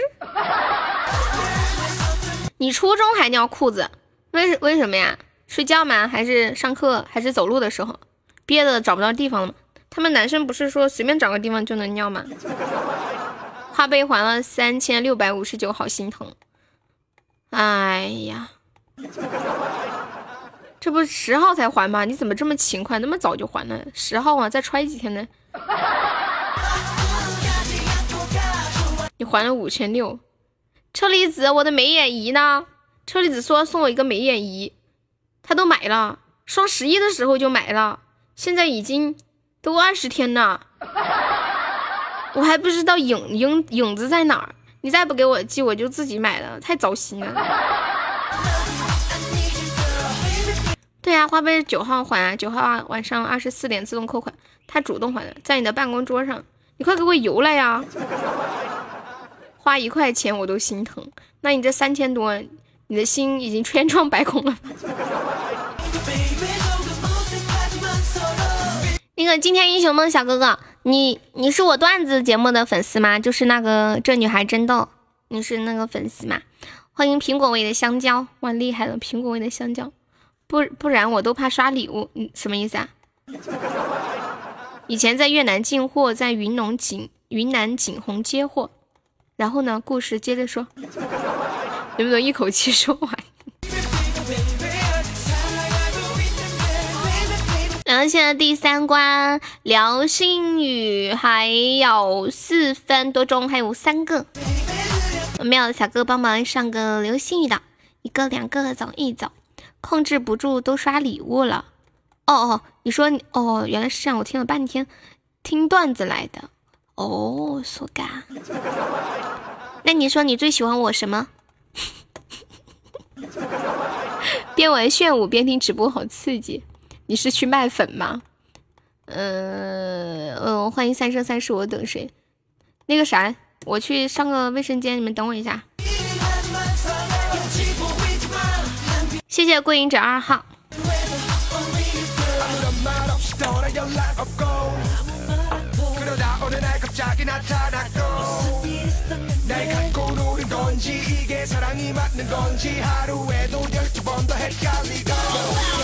你初中还尿裤子，为为什么呀？睡觉吗？还是上课？还是走路的时候？憋的找不到地方了吗？他们男生不是说随便找个地方就能尿吗？(laughs) 花呗还了三千六百五十九，好心疼。哎呀，这不十号才还吗？你怎么这么勤快，那么早就还了？十号啊，再揣几天呢？你还了五千六，车厘子，我的美眼仪呢？车厘子说送我一个美眼仪，他都买了，双十一的时候就买了，现在已经都二十天了，我还不知道影影影子在哪儿。你再不给我寄，我就自己买了，太糟心了。对呀，花呗九号还啊，九号晚上二十四点自动扣款，他主动还的，在你的办公桌上，你快给我邮来呀！花一块钱我都心疼，那你这三千多，你的心已经 (laughs) 千疮百孔了。那个今天英雄梦小哥哥，你你是我段子节目的粉丝吗？就是那个这女孩真逗，你是那个粉丝吗？欢迎苹果味的香蕉，哇厉害了，苹果味的香蕉，不不然我都怕刷礼物，嗯什么意思啊？以前在越南进货，在云龙景云南景洪接货。然后呢？故事接着说，能不能一口气说完？然后现在第三关流星雨还有四分多钟，还有三个。没有小哥帮忙上个流星雨的，一个两个走一走，控制不住都刷礼物了。哦哦，你说哦，原来是这样，我听了半天，听段子来的。哦，苏嘎，那你说你最喜欢我什么？(laughs) 边玩炫舞边听直播，好刺激！你是去卖粉吗？嗯嗯，欢迎三生三世，我等谁？那个啥，我去上个卫生间，你们等我一下。谢谢桂影者二号。(laughs)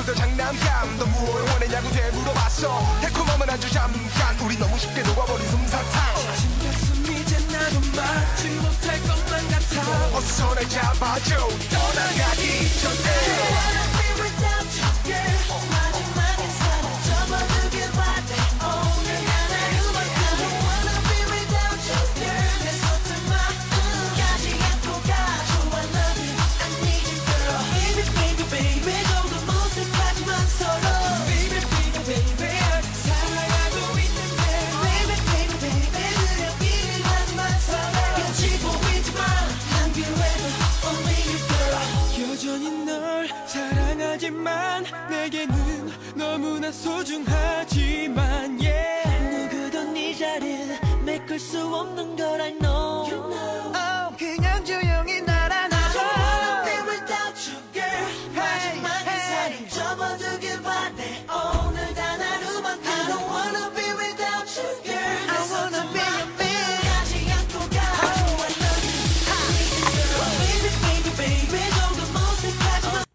친구들 장난감 너 무엇 원했냐고 되물어봤어. 달콤함은 아주 잠깐. 우리 너무 쉽게 녹아버린 솜사탕. 침뱉음 이제 나도 맞지 못할 것만 같아. 어서 날 잡아줘. 떠나가기 전에. I wanna be without you 마지막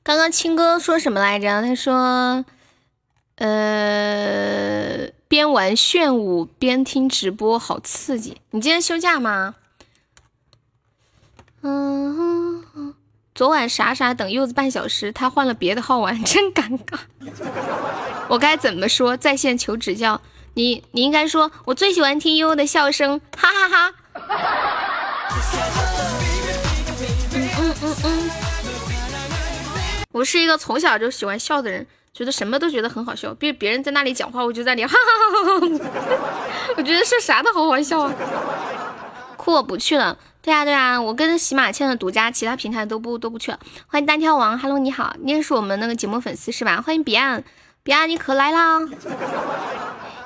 刚刚青哥说什么来着？他说，呃，边玩炫舞边听直播，好刺激。你今天休假吗？嗯，昨晚傻傻等柚子半小时，他换了别的号玩，真尴尬。(laughs) 我该怎么说？在线求指教。你你应该说，我最喜欢听悠悠的笑声，哈哈哈。嗯嗯嗯嗯。我是一个从小就喜欢笑的人，觉得什么都觉得很好笑。别别人在那里讲话，我就在那里哈哈哈哈哈。我觉得说啥都好好笑啊。酷，我不去了。对啊对啊，我跟喜马签了独家，其他平台都不都不去了。欢迎单挑王，Hello，你好，你也是我们那个节目粉丝是吧？欢迎彼岸，彼岸你可来啦！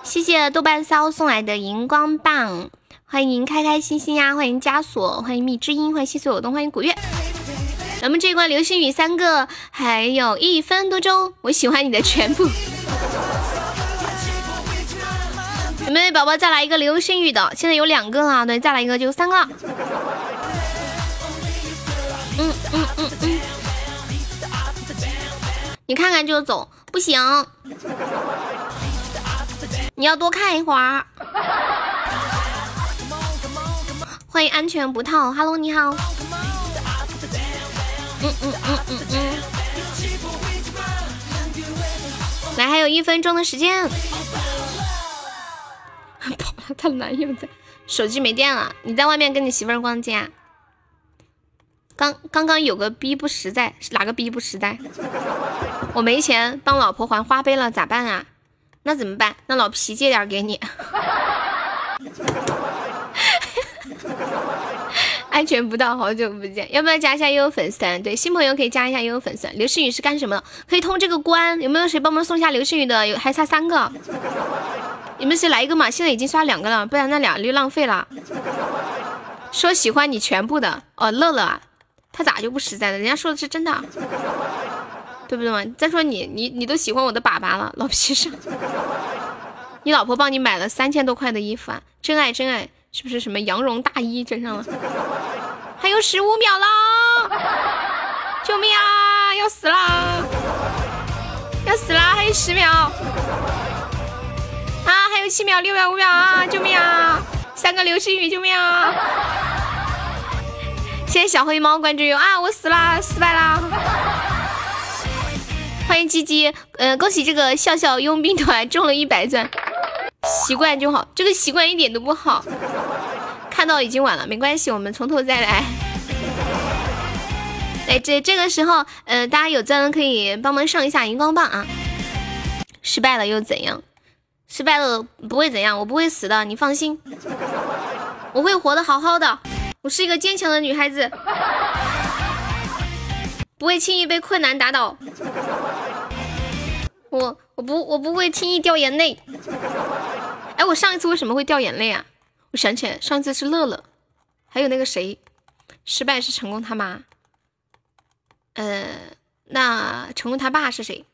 谢谢豆瓣骚送来的荧光棒，欢迎开开心心呀，欢迎枷锁，欢迎蜜之音，欢迎西所有东，欢迎古月。咱们这一关流星雨三个，还有一分多钟。我喜欢你的全部。有没有宝宝再来一个流星雨的？现在有两个了，对，再来一个就三个了。嗯嗯嗯嗯。你看看就走，不行。你要多看一会儿。欢迎安全不套，Hello，你好。嗯嗯嗯嗯嗯。来，还有一分钟的时间。(laughs) 跑了，她男友在，手机没电了。你在外面跟你媳妇儿逛街啊？刚刚刚有个逼不实在，哪个逼不实在？我没钱帮老婆还花呗了，咋办啊？那怎么办？那老皮借点给你。安全不到，好久不见，要不要加一下悠悠粉丝团？对，新朋友可以加一下悠悠粉丝团。刘诗雨是干什么的？可以通这个关，有没有谁帮忙送一下刘诗雨的？有还差三个，你们谁来一个嘛？现在已经刷两个了，不然那俩就浪费了。说喜欢你全部的哦，乐乐，啊他咋就不实在了？人家说的是真的，对不对嘛？再说你你你都喜欢我的粑粑了，老皮是？你老婆帮你买了三千多块的衣服啊？真爱真爱。是不是什么羊绒大衣整上了？还有十五秒了，救命啊！要死啦！要死啦！还有十秒啊！还有七秒、六秒、五秒啊！救命啊！三个流星雨，救命啊！(laughs) 谢谢小黑猫关注哟啊！我死啦，失败啦！欢迎鸡鸡，呃，恭喜这个笑笑佣兵团中了一百钻。习惯就好，这个习惯一点都不好。看到已经晚了，没关系，我们从头再来。(laughs) 哎，这这个时候，呃，大家有钻的可以帮忙上一下荧光棒啊。失败了又怎样？失败了不会怎样，我不会死的，你放心，我会活得好好的。我是一个坚强的女孩子，不会轻易被困难打倒。我我不我不会轻易掉眼泪。哎，我上一次为什么会掉眼泪啊？我想起来，上次是乐乐，还有那个谁，失败是成功他妈。呃，那成功他爸是谁？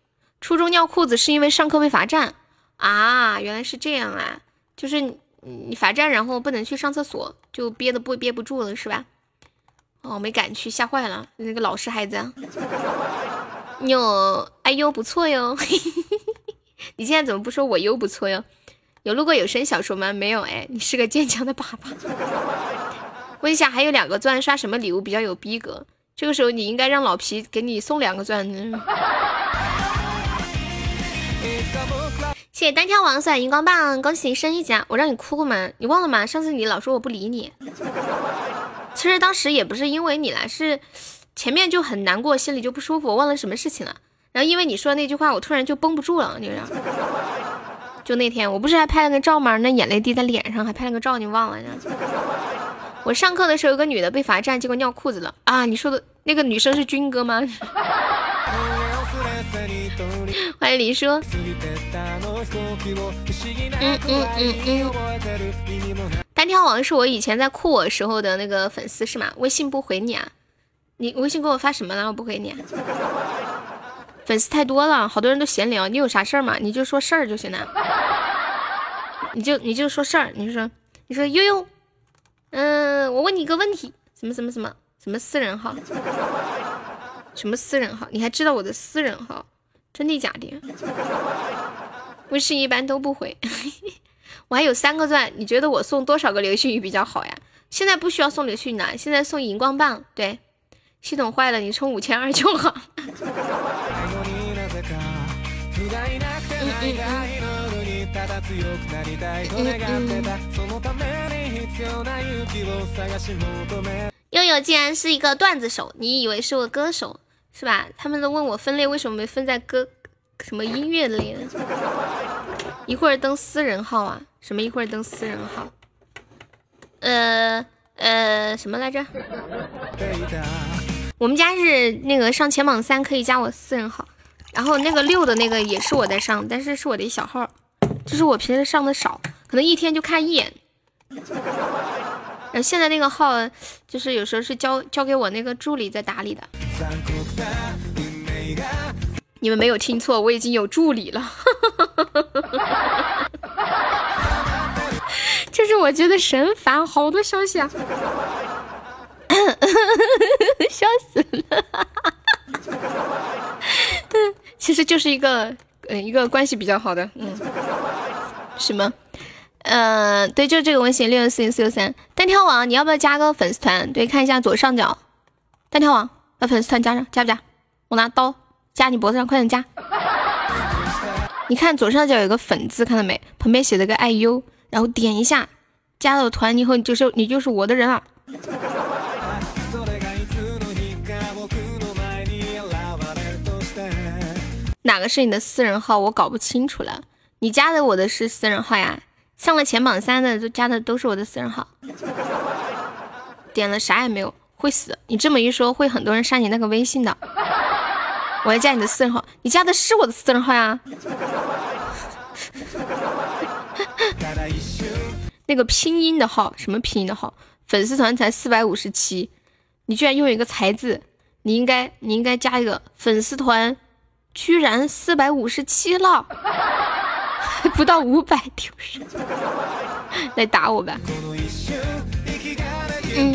初中尿裤子是因为上课被罚站啊？原来是这样啊！就是你罚站，然后不能去上厕所，就憋的不憋不住了是吧？哦，没敢去，吓坏了那个老实孩子。你有哎呦不错哟，(laughs) 你现在怎么不说我优不错哟？有录过有声小说吗？没有哎，你是个坚强的爸爸。问一下，还有两个钻，刷什么礼物比较有逼格？这个时候你应该让老皮给你送两个钻。谢谢单挑王送荧光棒，恭喜升一级！我让你哭过吗？你忘了吗？上次你老说我不理你。其实当时也不是因为你来，是。前面就很难过，心里就不舒服，我忘了什么事情了。然后因为你说的那句话，我突然就绷不住了，就是。就那天，我不是还拍了个照吗？那眼泪滴在脸上，还拍了个照，你忘了呢？我上课的时候，有个女的被罚站，结果尿裤子了啊！你说的那个女生是军哥吗？欢迎李叔。嗯嗯嗯嗯。单挑王是我以前在酷我时候的那个粉丝是吗？微信不回你啊？你微信给我发什么了？我不回你。粉丝太多了，好多人都闲聊。你有啥事儿吗？你就说事儿就行了。你就你就说事儿，你说你说悠悠，嗯，我问你一个问题，什么什么什么什么私人号？什么私人号？你还知道我的私人号？真的假的？微信一般都不回。(laughs) 我还有三个钻，你觉得我送多少个流星雨比较好呀？现在不需要送流星雨了，现在送荧光棒。对。系统坏了，你充五千二就好。嗯嗯悠悠竟然是一个段子手，你以为是个歌手是吧？他们都问我分类为什么没分在歌什么音乐类的？一会儿登私人号啊？什么一会儿登私人号？呃呃，什么来着？我们家是那个上前榜三可以加我私人号，然后那个六的那个也是我在上，但是是我的小号，就是我平时上的少，可能一天就看一眼。然 (laughs) 后现在那个号就是有时候是交交给我那个助理在打理的。你们没有听错，我已经有助理了。(laughs) 这是我觉得神烦，好多消息啊。(laughs) 笑死了，其实就是一个，呃，一个关系比较好的，嗯，什么，呃，对，就这个微信六六四零四六三单挑王，你要不要加个粉丝团？对，看一下左上角，单挑王，把粉丝团加上，加不加？我拿刀加你脖子上，快点加！你看左上角有个粉字，看到没？旁边写了个爱优，然后点一下，加了团以后，你就是你就是我的人了。哪个是你的私人号？我搞不清楚了。你加的我的是私人号呀？上了前榜三的都加的都是我的私人号。点了啥也没有，会死！你这么一说，会很多人删你那个微信的。我要加你的私人号，你加的是我的私人号呀？(laughs) 那个拼音的号，什么拼音的号？粉丝团才四百五十七，你居然用一个才字，你应该你应该加一个粉丝团，居然四百五十七了，(laughs) 不到五百丢人，来打我吧。嗯，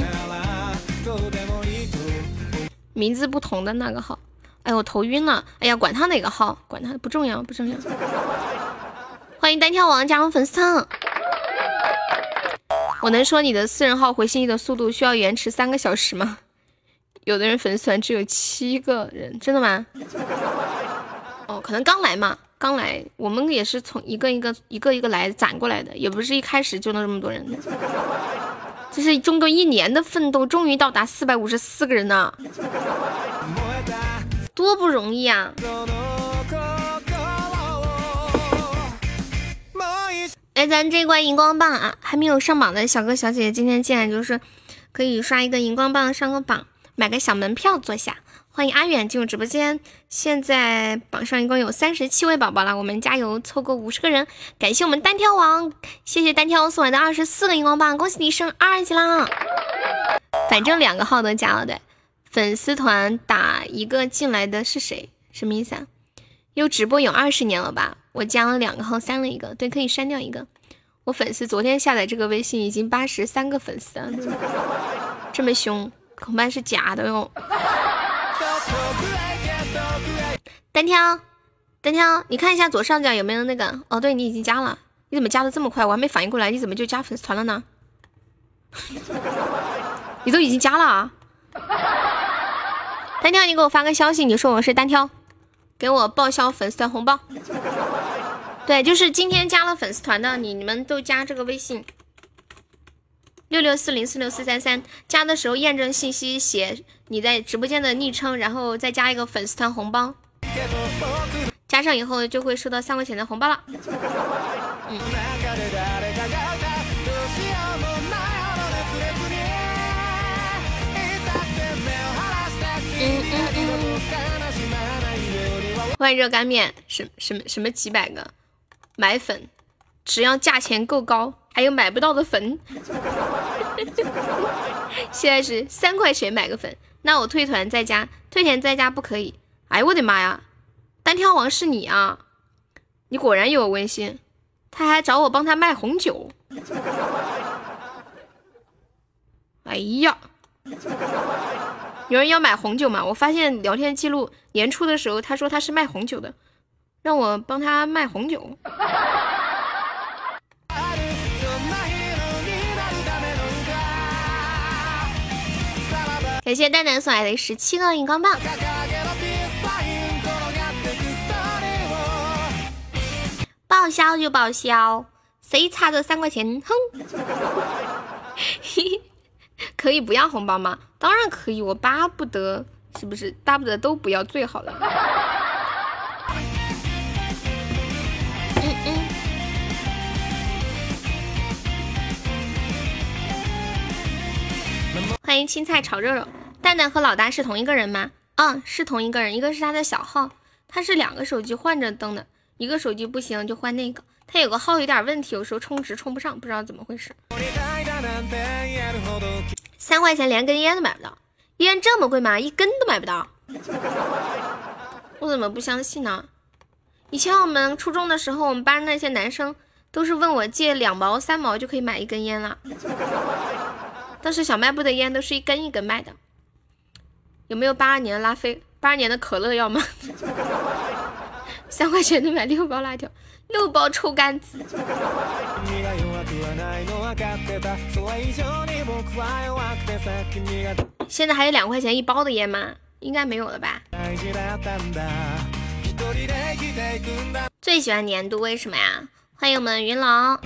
名字不同的那个号，哎我头晕了，哎呀，管他哪个号，管他不重要，不重要。欢迎单挑王加入粉丝团。我能说你的私人号回信息的速度需要延迟三个小时吗？有的人粉丝团只有七个人，真的吗？哦，可能刚来嘛，刚来，我们也是从一个一个一个一个来攒过来的，也不是一开始就能这么多人的。这是中队一年的奋斗，终于到达四百五十四个人呢，多不容易啊！哎，咱这关荧光棒啊，还没有上榜的小哥小姐姐，今天进来就是可以刷一个荧光棒上个榜，买个小门票坐下。欢迎阿远进入直播间，现在榜上一共有三十七位宝宝了，我们加油凑够五十个人。感谢我们单挑王，谢谢单挑送来的二十四个荧光棒，恭喜你升二级啦！反正两个号都加了的，粉丝团打一个进来的是谁？什么意思啊？又直播有二十年了吧？我加了两个号，删了一个，对，可以删掉一个。我粉丝昨天下载这个微信已经八十三个粉丝了，这么凶，恐怕是假的哟。单挑，单挑，你看一下左上角有没有那个？哦，对你已经加了，你怎么加的这么快？我还没反应过来，你怎么就加粉丝团了呢？(laughs) 你都已经加了啊！单挑，你给我发个消息，你说我是单挑，给我报销粉丝团红包。对，就是今天加了粉丝团的，你你们都加这个微信六六四零四六四三三，加的时候验证信息写你在直播间的昵称，然后再加一个粉丝团红包。加上以后就会收到三块钱的红包了。嗯。欢迎热干面，什什么什么几百个买粉，只要价钱够高，还有买不到的粉。(laughs) 现在是三块钱买个粉，那我退团再加，退钱再加不可以。哎我的妈呀！单挑王是你啊！你果然有微信，他还找我帮他卖红酒。哎呀，有人要买红酒吗？我发现聊天记录年初的时候，他说他是卖红酒的，让我帮他卖红酒。感谢蛋蛋送来的十七个荧光棒，报销就报销，谁差这三块钱？哼，(laughs) 可以不要红包吗？当然可以，我巴不得，是不是？巴不得都不要最好了。欢迎青菜炒肉肉。蛋蛋和老大是同一个人吗？嗯，是同一个人，一个是他的小号，他是两个手机换着登的，一个手机不行就换那个，他有个号有点问题，有时候充值充不上，不知道怎么回事。三块钱连根烟都买不到，烟这么贵吗？一根都买不到，我怎么不相信呢？以前我们初中的时候，我们班那些男生都是问我借两毛三毛就可以买一根烟了，当时小卖部的烟都是一根一根卖的。有没有八二年的拉菲？八二年的可乐要吗？(laughs) 三块钱能买六包辣条，六包臭干子。现在还有两块钱一包的烟吗？应该没有了吧？最喜欢年度为什么呀？欢迎我们云龙。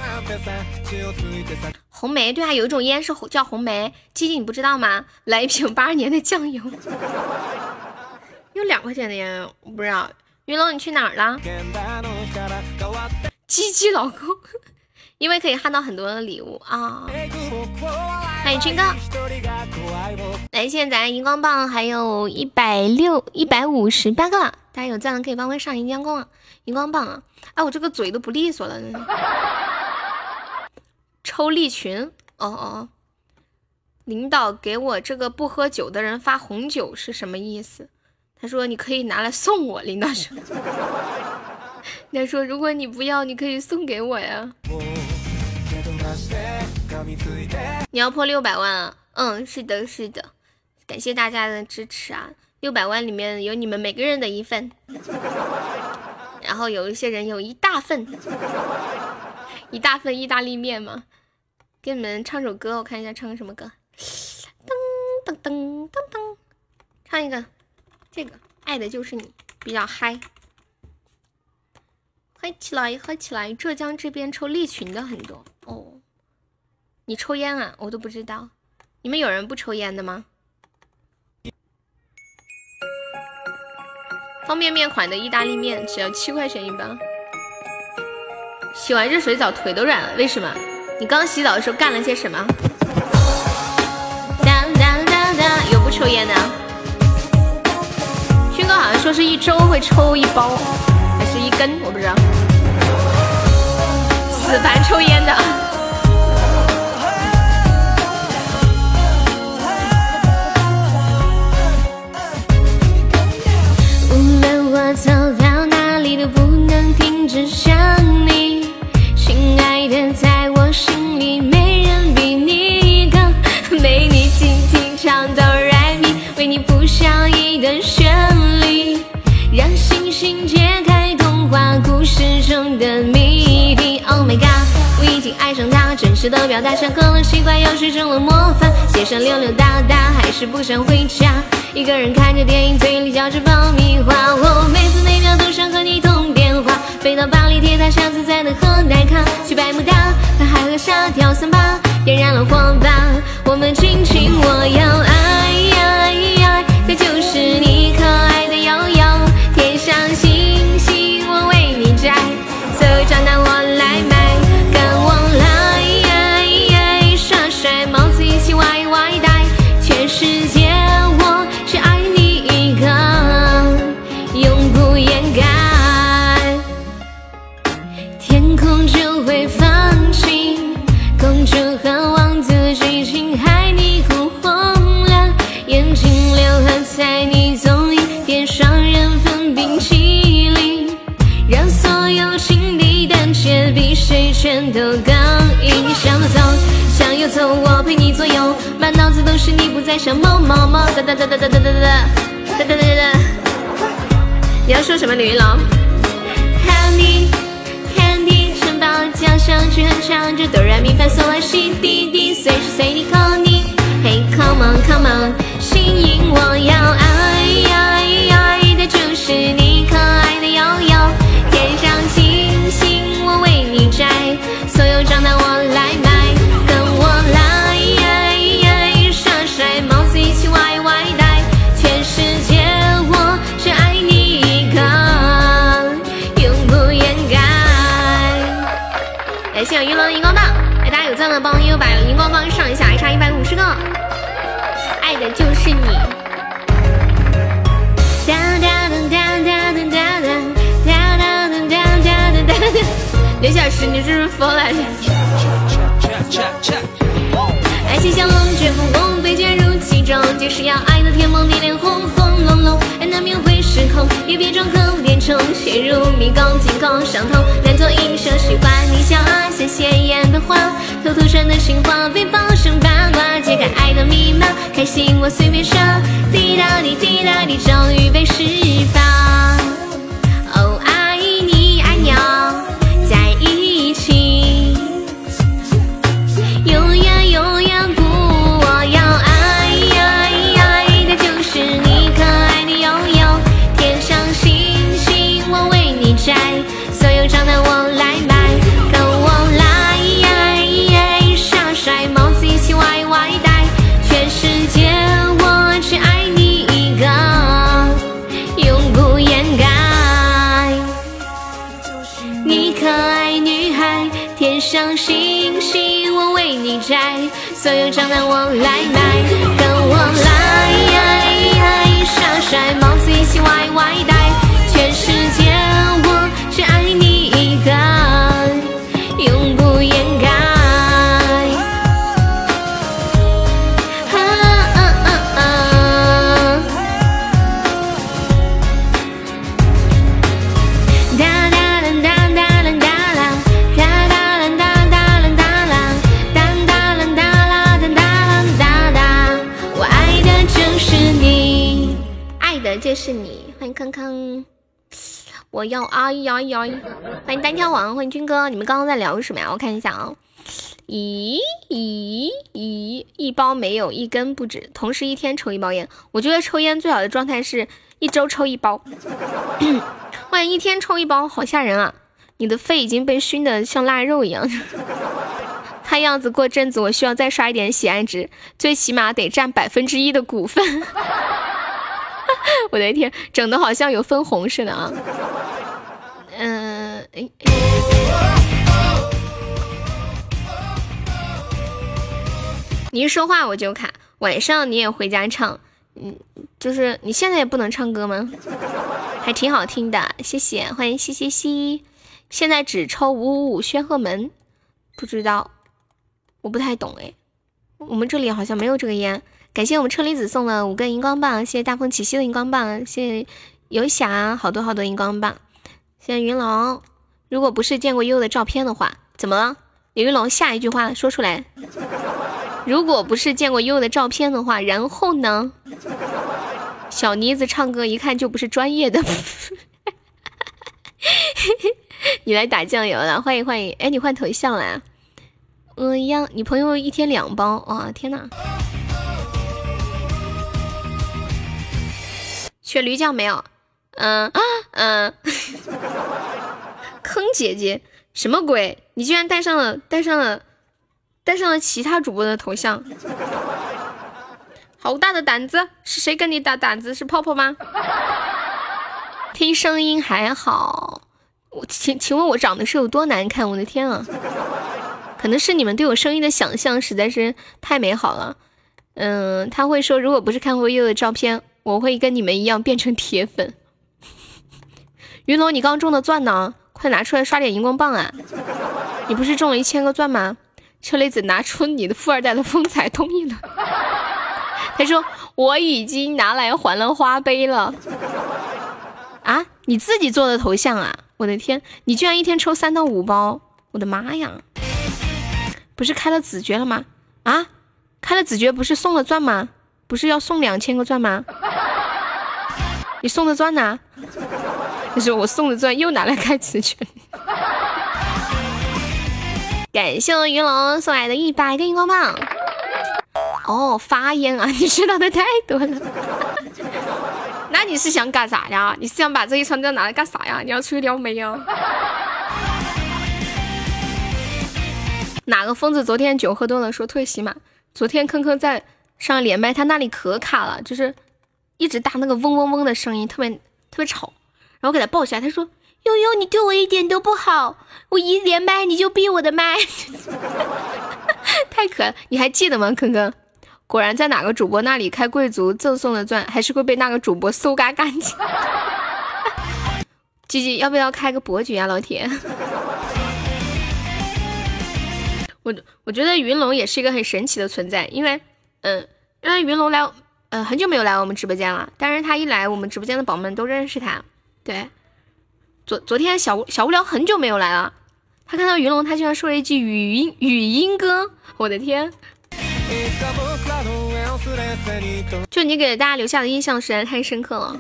红梅，对啊，有一种烟是叫红梅。鸡鸡，你不知道吗？来一瓶八二年的酱油。有两块钱的烟，不知道。云龙，你去哪儿了？鸡鸡老公，因为可以看到很多的礼物啊。欢迎军哥。来，现在咱荧光棒还有一百六一百五十八个了，大家有赞的可以帮我上荧光棒荧光棒啊！哎，我这个嘴都不利索了。抽利群，哦哦哦！领导给我这个不喝酒的人发红酒是什么意思？他说你可以拿来送我。领导说，(laughs) 他说如果你不要，你可以送给我呀。你要破六百万啊！嗯，是的，是的，感谢大家的支持啊！六百万里面有你们每个人的一份，然后有一些人有一大份，(laughs) 一大份意大利面嘛。给你们唱首歌，我看一下唱个什么歌。噔噔噔噔噔，唱一个这个《爱的就是你》，比较嗨，嗨起来，嗨起来！浙江这边抽利群的很多哦。你抽烟啊？我都不知道。你们有人不抽烟的吗？方便面款的意大利面只要七块钱一包。洗完热水澡腿都软了，为什么？你刚洗澡的时候干了些什么？当当当当，有不抽烟的？勋哥好像说是一周会抽一包，还是一根？我不知道。死烦抽烟的。经爱上他，真实的表达像喝了奇怪药水中了魔法，街上溜溜达达，还是不想回家。一个人看着电影，嘴里嚼着爆米花，我每分每秒都想和你通电话。飞到巴黎铁塔，下次再能喝奶咖，去百慕大和海河沙跳桑巴，点燃了火把，我们亲亲我要爱，爱全都刚你，向左走，向右走，我陪你左右，满脑子都是你不在，想某某某。哒哒哒哒哒哒哒哒哒哒哒哒。你要说什么，李云龙？Candy Candy，城堡交响曲哼唱着哆来咪发嗦拉西滴滴，随时随地 call 你。Hey come on come on，心引我要爱爱爱的就是你小石，你是不是疯了？爱情像龙卷风，被卷入其中，就是要爱的天崩地裂，轰轰隆隆，爱难免会失控，也别装可怜虫，陷入迷宫，惊恐伤痛，难做英雄，喜欢你笑啊，像鲜艳的花，偷偷传的情话，被爆声八卦，揭开爱的密码，开心我随便说，滴答滴滴答滴，终于被释放。看，我要哎呀呀！欢迎单挑王，欢迎军哥，你们刚刚在聊什么呀？我看一下啊，咦咦咦，一包没有，一根不止，同时一天抽一包烟。我觉得抽烟最好的状态是一周抽一包，(clears throat) 欢迎一天抽一包，好吓人啊！你的肺已经被熏得像腊肉一样，(laughs) 看样子过阵子我需要再刷一点喜爱值，最起码得占百分之一的股份。(laughs) 我的天，整的好像有分红似的啊！嗯，你一说话我就卡。晚上你也回家唱，嗯，就是你现在也不能唱歌吗？还挺好听的，谢谢，欢迎西西西。现在只抽五五五宣赫门，不知道，我不太懂哎。我们这里好像没有这个烟。感谢我们车厘子送了五个荧光棒，谢谢大风起兮的荧光棒，谢谢游侠好多好多荧光棒，谢谢云龙。如果不是见过悠悠的照片的话，怎么了？李云龙下一句话说出来。如果不是见过悠悠的照片的话，然后呢？小妮子唱歌一看就不是专业的。(laughs) 你来打酱油了，欢迎欢迎。哎，你换头像了？嗯，样，你朋友一天两包哇？天哪！学驴叫没有？嗯啊嗯，坑姐姐什么鬼？你居然带上了带上了带上了其他主播的头像，好大的胆子！是谁跟你打胆子？是泡泡吗？听声音还好，我请请问我长得是有多难看？我的天啊！可能是你们对我声音的想象实在是太美好了。嗯，他会说，如果不是看过悠悠的照片。我会跟你们一样变成铁粉。(laughs) 云龙，你刚中的钻呢？快拿出来刷点荧光棒啊！你不是中了一千个钻吗？车厘子拿出你的富二代的风采，同意了。他说我已经拿来还了花呗了。啊，你自己做的头像啊！我的天，你居然一天抽三到五包！我的妈呀！不是开了子爵了吗？啊，开了子爵不是送了钻吗？不是要送两千个钻吗？你送的钻呢？(laughs) 你说我送的钻又拿来开磁圈。感谢我云龙送来的一百个荧光棒。哦，发烟啊！(laughs) 你知道的太多了。那你是想干啥呀？你是想把这一串钻拿来干啥呀？你要出去撩妹呀？哪个疯子昨天酒喝多了说退洗码？昨天坑坑在。上连麦，他那里可卡了，就是一直打那个嗡嗡嗡的声音，特别特别吵。然后给他抱起来，他说：“悠悠，你对我一点都不好，我一连麦你就闭我的麦，(laughs) 太可爱。”你还记得吗，坑坑？果然在哪个主播那里开贵族赠送的钻，还是会被那个主播搜嘎干净。(laughs) 吉吉，要不要开个伯爵啊，老铁？(laughs) 我我觉得云龙也是一个很神奇的存在，因为。嗯，因为云龙来，嗯，很久没有来我们直播间了。但是他一来，我们直播间的宝宝们都认识他。对，昨昨天小小无聊很久没有来了，他看到云龙，他居然说了一句语音语音歌，我的天！就你给大家留下的印象实在太深刻了。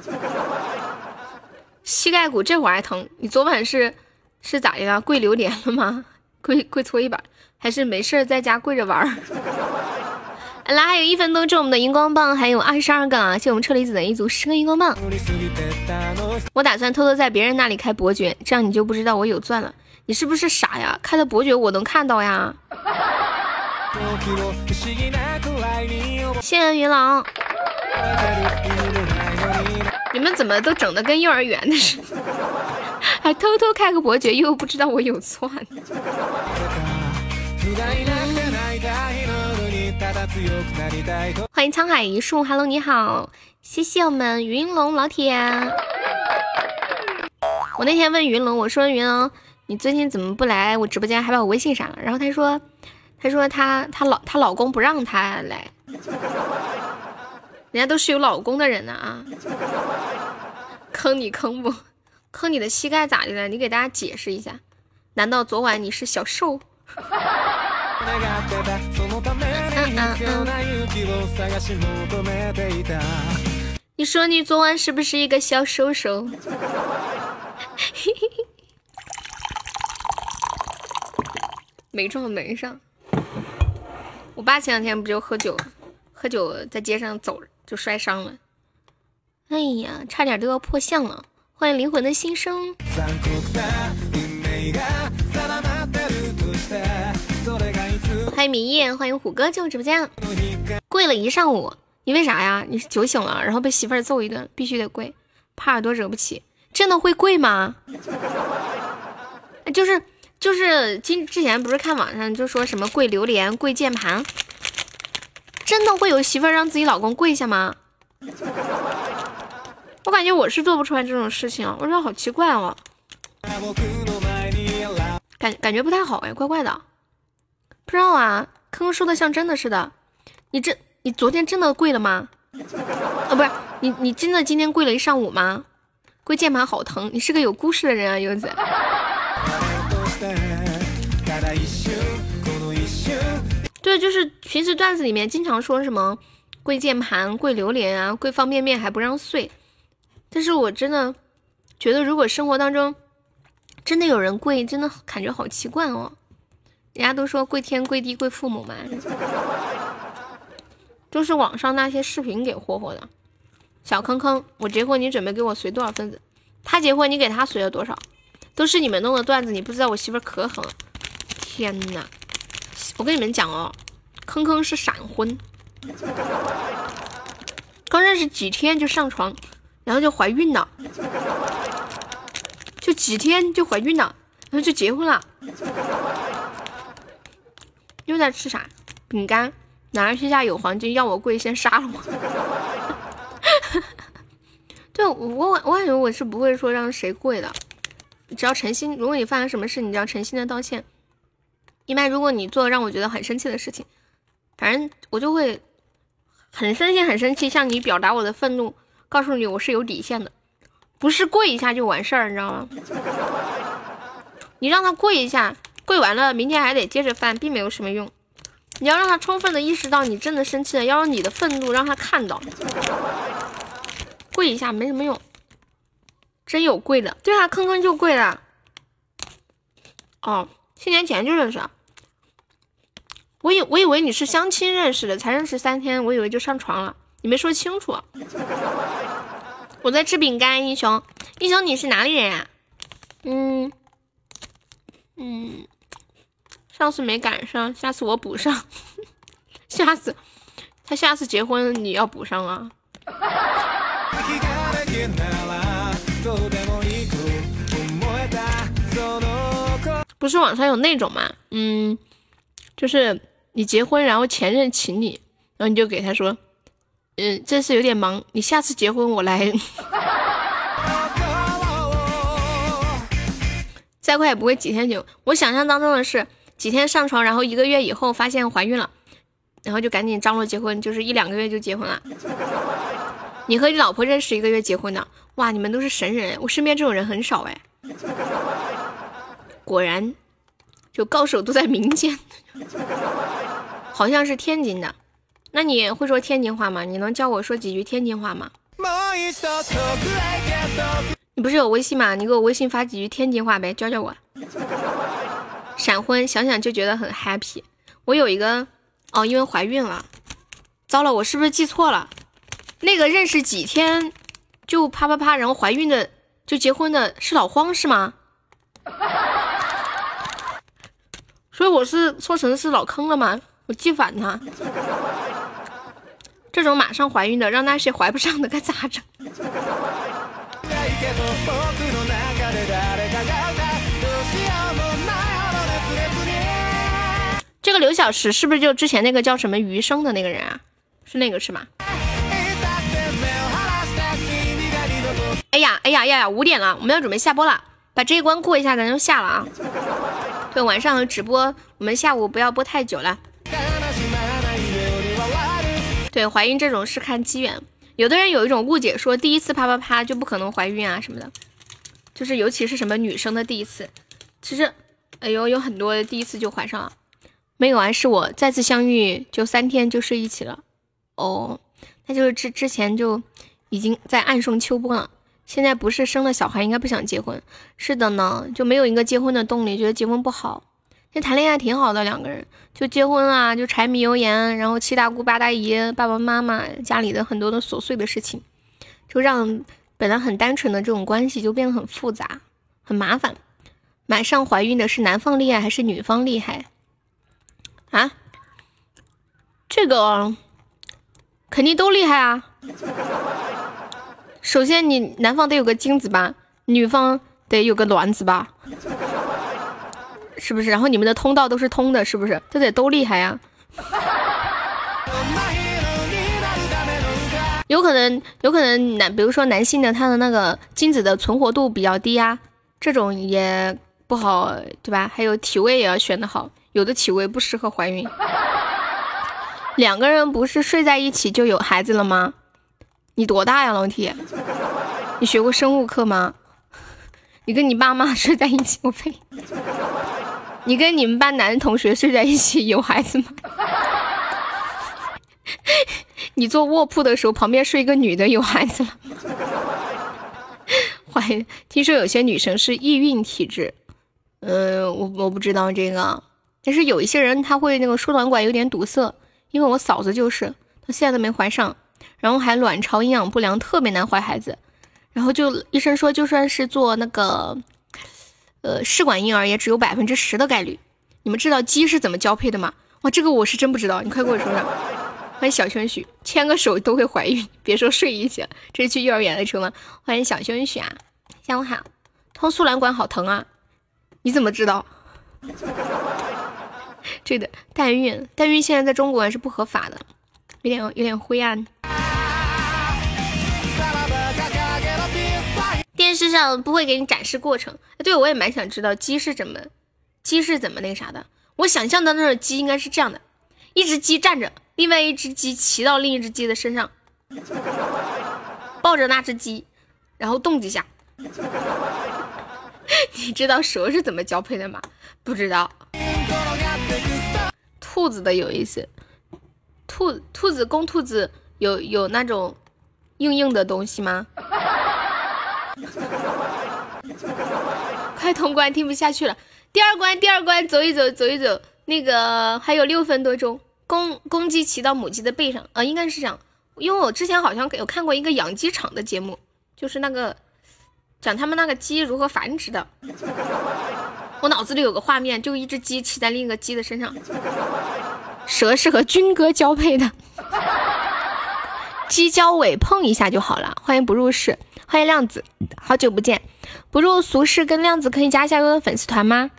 膝盖骨这会儿还疼，你昨晚是是咋的了？跪榴莲了吗？跪跪搓衣板，还是没事在家跪着玩来，还有一分多钟，我们的荧光棒还有二十二个啊！谢我们车厘子的一组十个荧光棒。我打算偷偷在别人那里开伯爵，这样你就不知道我有钻了。你是不是傻呀？开了伯爵我能看到呀！谢谢云龙。你们怎么都整的跟幼儿园的似的？还偷偷开个伯爵，又不知道我有钻。欢迎沧海一粟，Hello，你好，谢谢我们云龙老铁。我那天问云龙，我说云龙，你最近怎么不来我直播间，还把我微信删了？然后他说，他说他他老他老公不让他来，人家都是有老公的人呢啊，坑你坑不？坑你的膝盖咋的了？你给大家解释一下，难道昨晚你是小瘦？(laughs) 你说你昨晚是不是一个小瘦瘦？(laughs) 没撞门上。我爸前两天不就喝酒，喝酒在街上走就摔伤了。哎呀，差点都要破相了。欢迎灵魂的新生。欢迎明夜，欢迎虎哥进入直播间。跪了一上午，你为啥呀？你是酒醒了，然后被媳妇儿揍一顿，必须得跪，怕耳朵惹不起。真的会跪吗？(laughs) 就是就是今之前不是看网上就说什么跪榴莲、跪键盘，真的会有媳妇儿让自己老公跪下吗？我感觉我是做不出来这种事情，我觉得好奇怪哦，感感觉不太好哎，怪怪的。不知道啊，坑坑说的像真的似的。你这，你昨天真的跪了吗？啊，不是，你你真的今天跪了一上午吗？跪键盘好疼，你是个有故事的人啊，柚子。对，就是平时段子里面经常说什么跪键盘、跪榴莲啊、跪方便面还不让碎，但是我真的觉得，如果生活当中真的有人跪，真的感觉好奇怪哦。人家都说跪天跪地跪父母嘛，都是网上那些视频给霍霍的。小坑坑，我结婚你准备给我随多少份子？他结婚你给他随了多少？都是你们弄的段子，你不知道我媳妇可狠了。天呐，我跟你们讲哦，坑坑是闪婚，刚认识几天就上床，然后就怀孕了，就几天就怀孕了，然后就结婚了。又在吃啥？饼干？男儿膝下有黄金，要我跪先杀了我。(laughs) 对我，我我感觉我是不会说让谁跪的，只要诚心。如果你犯了什么事，你只要诚心的道歉。一般如果你做让我觉得很生气的事情，反正我就会很生气，很生气，向你表达我的愤怒，告诉你我是有底线的，不是跪一下就完事儿，你知道吗？你让他跪一下。跪完了，明天还得接着翻，并没有什么用。你要让他充分的意识到你真的生气了，要让你的愤怒让他看到。跪一下没什么用，真有跪的。对啊，坑坑就跪了。哦，七年前就认识。我以我以为你是相亲认识的，才认识三天，我以为就上床了。你没说清楚。我在吃饼干，英雄，英雄你是哪里人呀？嗯嗯。上次没赶上，下次我补上。(laughs) 下次他下次结婚你要补上啊。不是网上有那种吗？嗯，就是你结婚，然后前任请你，然后你就给他说，嗯，这次有点忙，你下次结婚我来。再快也不会几天就。我想象当中的是。几天上床，然后一个月以后发现怀孕了，然后就赶紧张罗结婚，就是一两个月就结婚了。你和你老婆认识一个月结婚的，哇，你们都是神人，我身边这种人很少哎。果然，就高手都在民间，好像是天津的。那你会说天津话吗？你能教我说几句天津话吗？你不是有微信吗？你给我微信发几句天津话呗，教教我。闪婚，想想就觉得很 happy。我有一个哦，因为怀孕了，糟了，我是不是记错了？那个认识几天就啪啪啪，然后怀孕的就结婚的是老荒是吗？(laughs) 所以我是说成是老坑了吗？我记反他。这种马上怀孕的，让那些怀不上的该咋整？(laughs) 这个刘小石是不是就之前那个叫什么余生的那个人啊？是那个是吗？哎呀哎呀呀呀！五点了，我们要准备下播了，把这一关过一下，咱就下了啊。对，晚上直播，我们下午不要播太久了。对，怀孕这种是看机缘，有的人有一种误解，说第一次啪啪啪就不可能怀孕啊什么的，就是尤其是什么女生的第一次，其实，哎呦，有很多第一次就怀上了，没有啊，是我再次相遇就三天就睡一起了，哦，那就是之之前就已经在暗送秋波了，现在不是生了小孩应该不想结婚，是的呢，就没有一个结婚的动力，觉得结婚不好。那谈恋爱挺好的，两个人就结婚啊，就柴米油盐，然后七大姑八大姨、爸爸妈妈家里的很多的琐碎的事情，就让本来很单纯的这种关系就变得很复杂、很麻烦。马上怀孕的是男方厉害还是女方厉害啊？这个肯定都厉害啊。首先，你男方得有个精子吧，女方得有个卵子吧。是不是？然后你们的通道都是通的，是不是？这得都厉害呀！有可能，有可能男，比如说男性的他的那个精子的存活度比较低啊，这种也不好，对吧？还有体位也要选的好，有的体位不适合怀孕。两个人不是睡在一起就有孩子了吗？你多大呀，老铁？你学过生物课吗？你跟你爸妈睡在一起，我呸！你跟你们班男同学睡在一起有孩子吗？(laughs) 你坐卧铺的时候旁边睡一个女的有孩子了？(laughs) 怀听说有些女生是易孕体质，嗯，我我不知道这个，但是有一些人他会那个输卵管有点堵塞，因为我嫂子就是她现在都没怀上，然后还卵巢营养不良，特别难怀孩子，然后就医生说就算是做那个。呃，试管婴儿也只有百分之十的概率。你们知道鸡是怎么交配的吗？哇，这个我是真不知道，你快给我说说。欢迎小轩许，牵个手都会怀孕，别说睡一起了。这是去幼儿园的车吗？欢迎小轩许啊，下午好。通输卵管好疼啊，你怎么知道？(laughs) 这个代孕，代孕现在在中国是不合法的，有点有点灰暗。电视上不会给你展示过程，对我也蛮想知道鸡是怎么，鸡是怎么那个啥的。我想象的那种鸡应该是这样的：一只鸡站着，另外一只鸡骑到另一只鸡的身上，抱着那只鸡，然后动几下。(laughs) 你知道蛇是怎么交配的吗？不知道。兔子的有意思，兔兔子公兔子有有那种硬硬的东西吗？(laughs) 快通关，听不下去了。第二关，第二关，走一走，走一走。那个还有六分多钟，公公鸡骑到母鸡的背上啊，应该是这样。因为我之前好像有看过一个养鸡场的节目，就是那个讲他们那个鸡如何繁殖的。我脑子里有个画面，就一只鸡骑在另一个鸡的身上。蛇是和军哥交配的，鸡交尾碰一下就好了。欢迎不入世。欢迎亮子，好久不见！不入俗世跟亮子可以加一下优的粉丝团吗？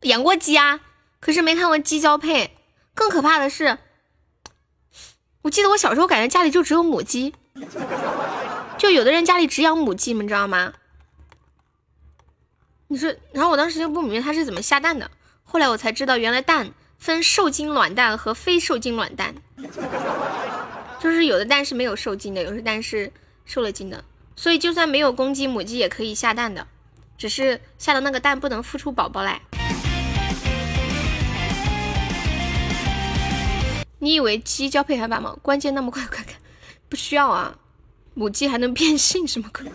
养过鸡啊，可是没看过鸡交配。更可怕的是，我记得我小时候感觉家里就只有母鸡，就有的人家里只养母鸡，你们知道吗？你说，然后我当时就不明白它是怎么下蛋的，后来我才知道，原来蛋分受精卵蛋和非受精卵蛋。就是有的蛋是没有受精的，有的蛋是受了精的，所以就算没有公鸡，母鸡也可以下蛋的，只是下的那个蛋不能孵出宝宝来。你以为鸡交配还晚吗？关键那么快，快看，不需要啊，母鸡还能变性什么鬼？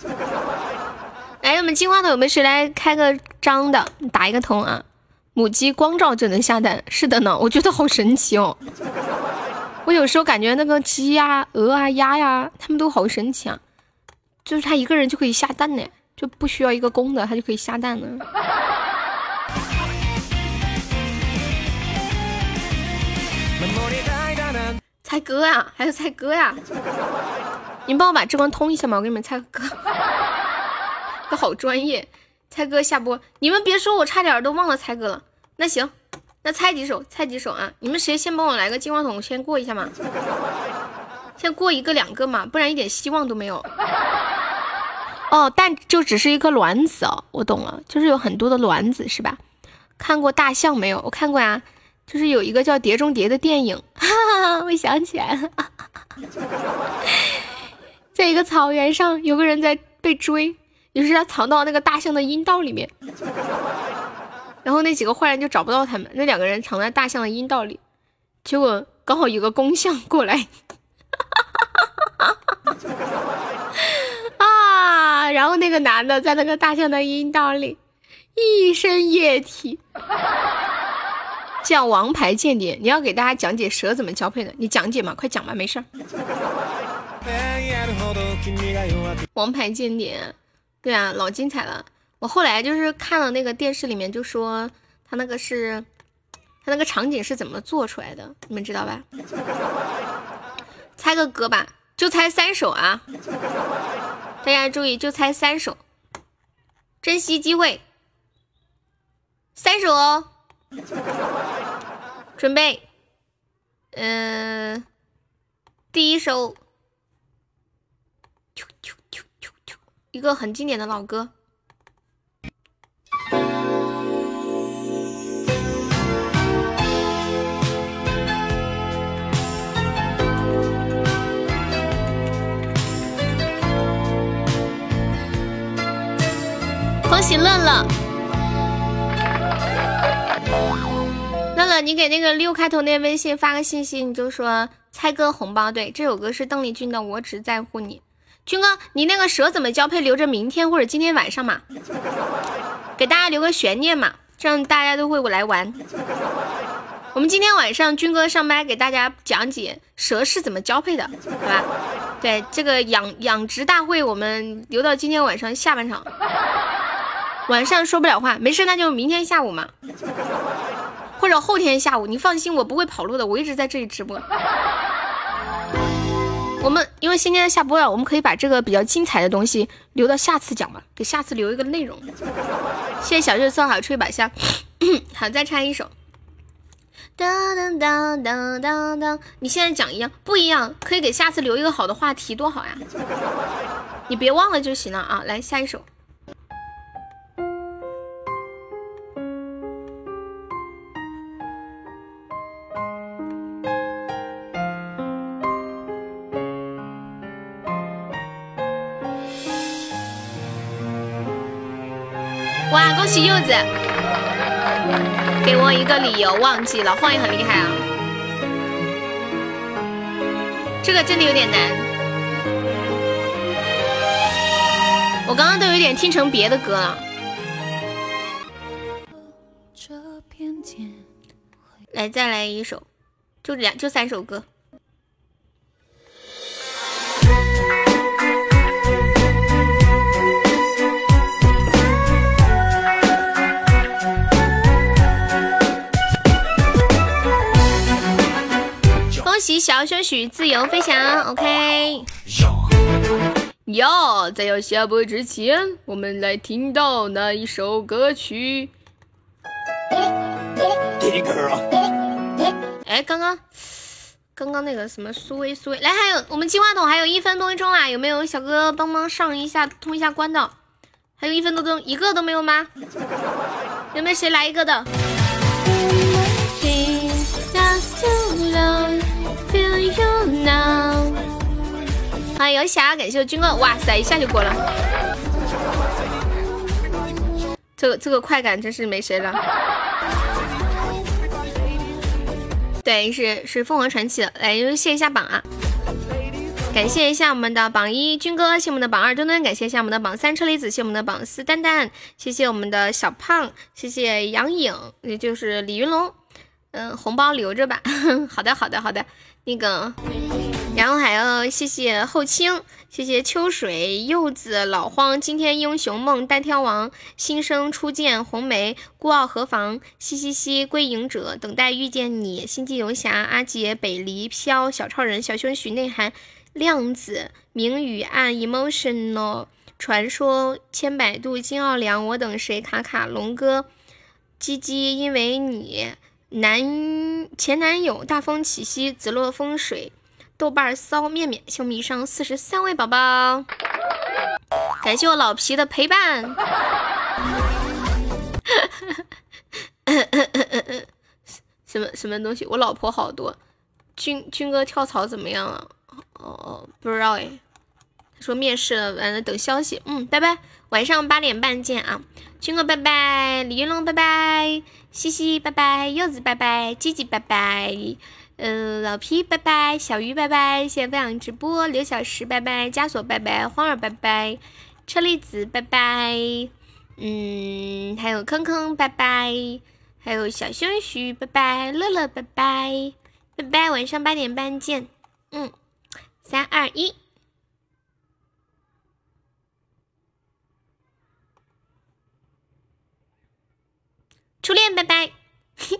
(laughs) 来，我们金花的，我们谁来开个张的，打一个头啊？母鸡光照就能下蛋，是的呢，我觉得好神奇哦。我有时候感觉那个鸡呀、鹅啊、鸭呀，它们都好神奇啊！就是它一个人就可以下蛋呢，就不需要一个公的，它就可以下蛋了。(laughs) 猜歌呀，还有猜歌呀！你们帮我把这关通一下嘛，我给你们猜个歌。(laughs) 都好专业，猜歌下播。你们别说我差点都忘了猜歌了。那行，那猜几首，猜几首啊？你们谁先帮我来个金话筒，先过一下嘛？先过一个两个嘛，不然一点希望都没有。哦，但就只是一颗卵子哦，我懂了，就是有很多的卵子是吧？看过大象没有？我看过呀，就是有一个叫《碟中谍》的电影，哈哈，我想起来了，在一个草原上，有个人在被追，于是他藏到那个大象的阴道里面，然后那几个坏人就找不到他们，那两个人藏在大象的阴道里，结果刚好有个公象过来。(laughs) 啊！然后那个男的在那个大象的阴道里，一身液体，叫王牌间谍。你要给大家讲解蛇怎么交配的，你讲解嘛，快讲吧，没事儿。王牌间谍，对啊，老精彩了。我后来就是看了那个电视里面，就说他那个是，他那个场景是怎么做出来的，你们知道吧？猜个歌吧。就猜三首啊！大家注意，就猜三首，珍惜机会，三首哦。准备，嗯，第一首，一个很经典的老歌。恭喜乐乐，乐乐，你给那个六开头那微信发个信息，你就说猜歌红包。对，这首歌是邓丽君的《我只在乎你》。军哥，你那个蛇怎么交配？留着明天或者今天晚上嘛，给大家留个悬念嘛，这样大家都会来玩。我们今天晚上军哥上麦给大家讲解蛇是怎么交配的，好吧？对，这个养养殖大会我们留到今天晚上下半场。晚上说不了话，没事，那就明天下午嘛，或者后天下午。你放心，我不会跑路的，我一直在这里直播。我们因为今天下播了，我们可以把这个比较精彩的东西留到下次讲吧，给下次留一个内容。谢谢小月色好吹把香，(coughs) 好，再唱一首。当当当当当当，你现在讲一样不一样，可以给下次留一个好的话题，多好呀！你别忘了就行了啊，来下一首。柚子，给我一个理由，忘记了，晃也很厉害啊，这个真的有点难，我刚刚都有点听成别的歌了。来，再来一首，就两，就三首歌。恭喜小熊许自由飞翔，OK。哟，在要下播之前，我们来听到那一首歌曲。哎，刚刚，刚刚那个什么苏威苏威，来，还有我们金话筒还有一分多钟啦，有没有小哥帮忙上一下通一下关的？还有一分多钟，一个都没有吗？(laughs) 有没有谁来一个的？Feel you now 欢迎游侠感谢我军哥，哇塞，一下就过了，这个这个快感真是没谁了。对，是是凤凰传奇的，来谢一下榜啊，感谢一下我们的榜一军哥，谢我们的榜二墩墩，感谢一下我们的榜三车厘子，谢我们的榜四蛋蛋，谢谢我们的小胖，谢谢杨颖，也就是李云龙。嗯，红包留着吧。(laughs) 好的，好的，好的。那个，然后还要谢谢后清，谢谢秋水、柚子、老荒、今天英雄梦、单挑王、新生初见、红梅、孤傲何妨、嘻嘻嘻、归隐者、等待遇见你、星际游侠、阿杰、北离飘、小超人、小胸许内涵、量子、明雨暗、emotional、传说、千百度、金奥良、我等谁、卡卡、龙哥。鸡鸡因为你男前男友大风起兮，子落风水。豆瓣骚面面，秀米上四十三位宝宝，感谢我老皮的陪伴。(laughs) 什么什么东西？我老婆好多。军军哥跳槽怎么样了？哦，不知道哎。他说面试了，完了等消息。嗯，拜拜，晚上八点半见啊。军哥拜拜，李云龙拜拜，西西拜拜，柚子拜拜，吉吉拜拜。嗯，老皮拜拜，小鱼拜拜，谢谢分享直播。刘小石拜拜，枷锁拜拜，荒儿拜拜，车厘子拜拜。嗯，还有坑坑拜拜，还有小胸须拜拜，乐乐拜拜，拜拜，晚上八点半见。嗯，三二一，初恋拜拜。嘿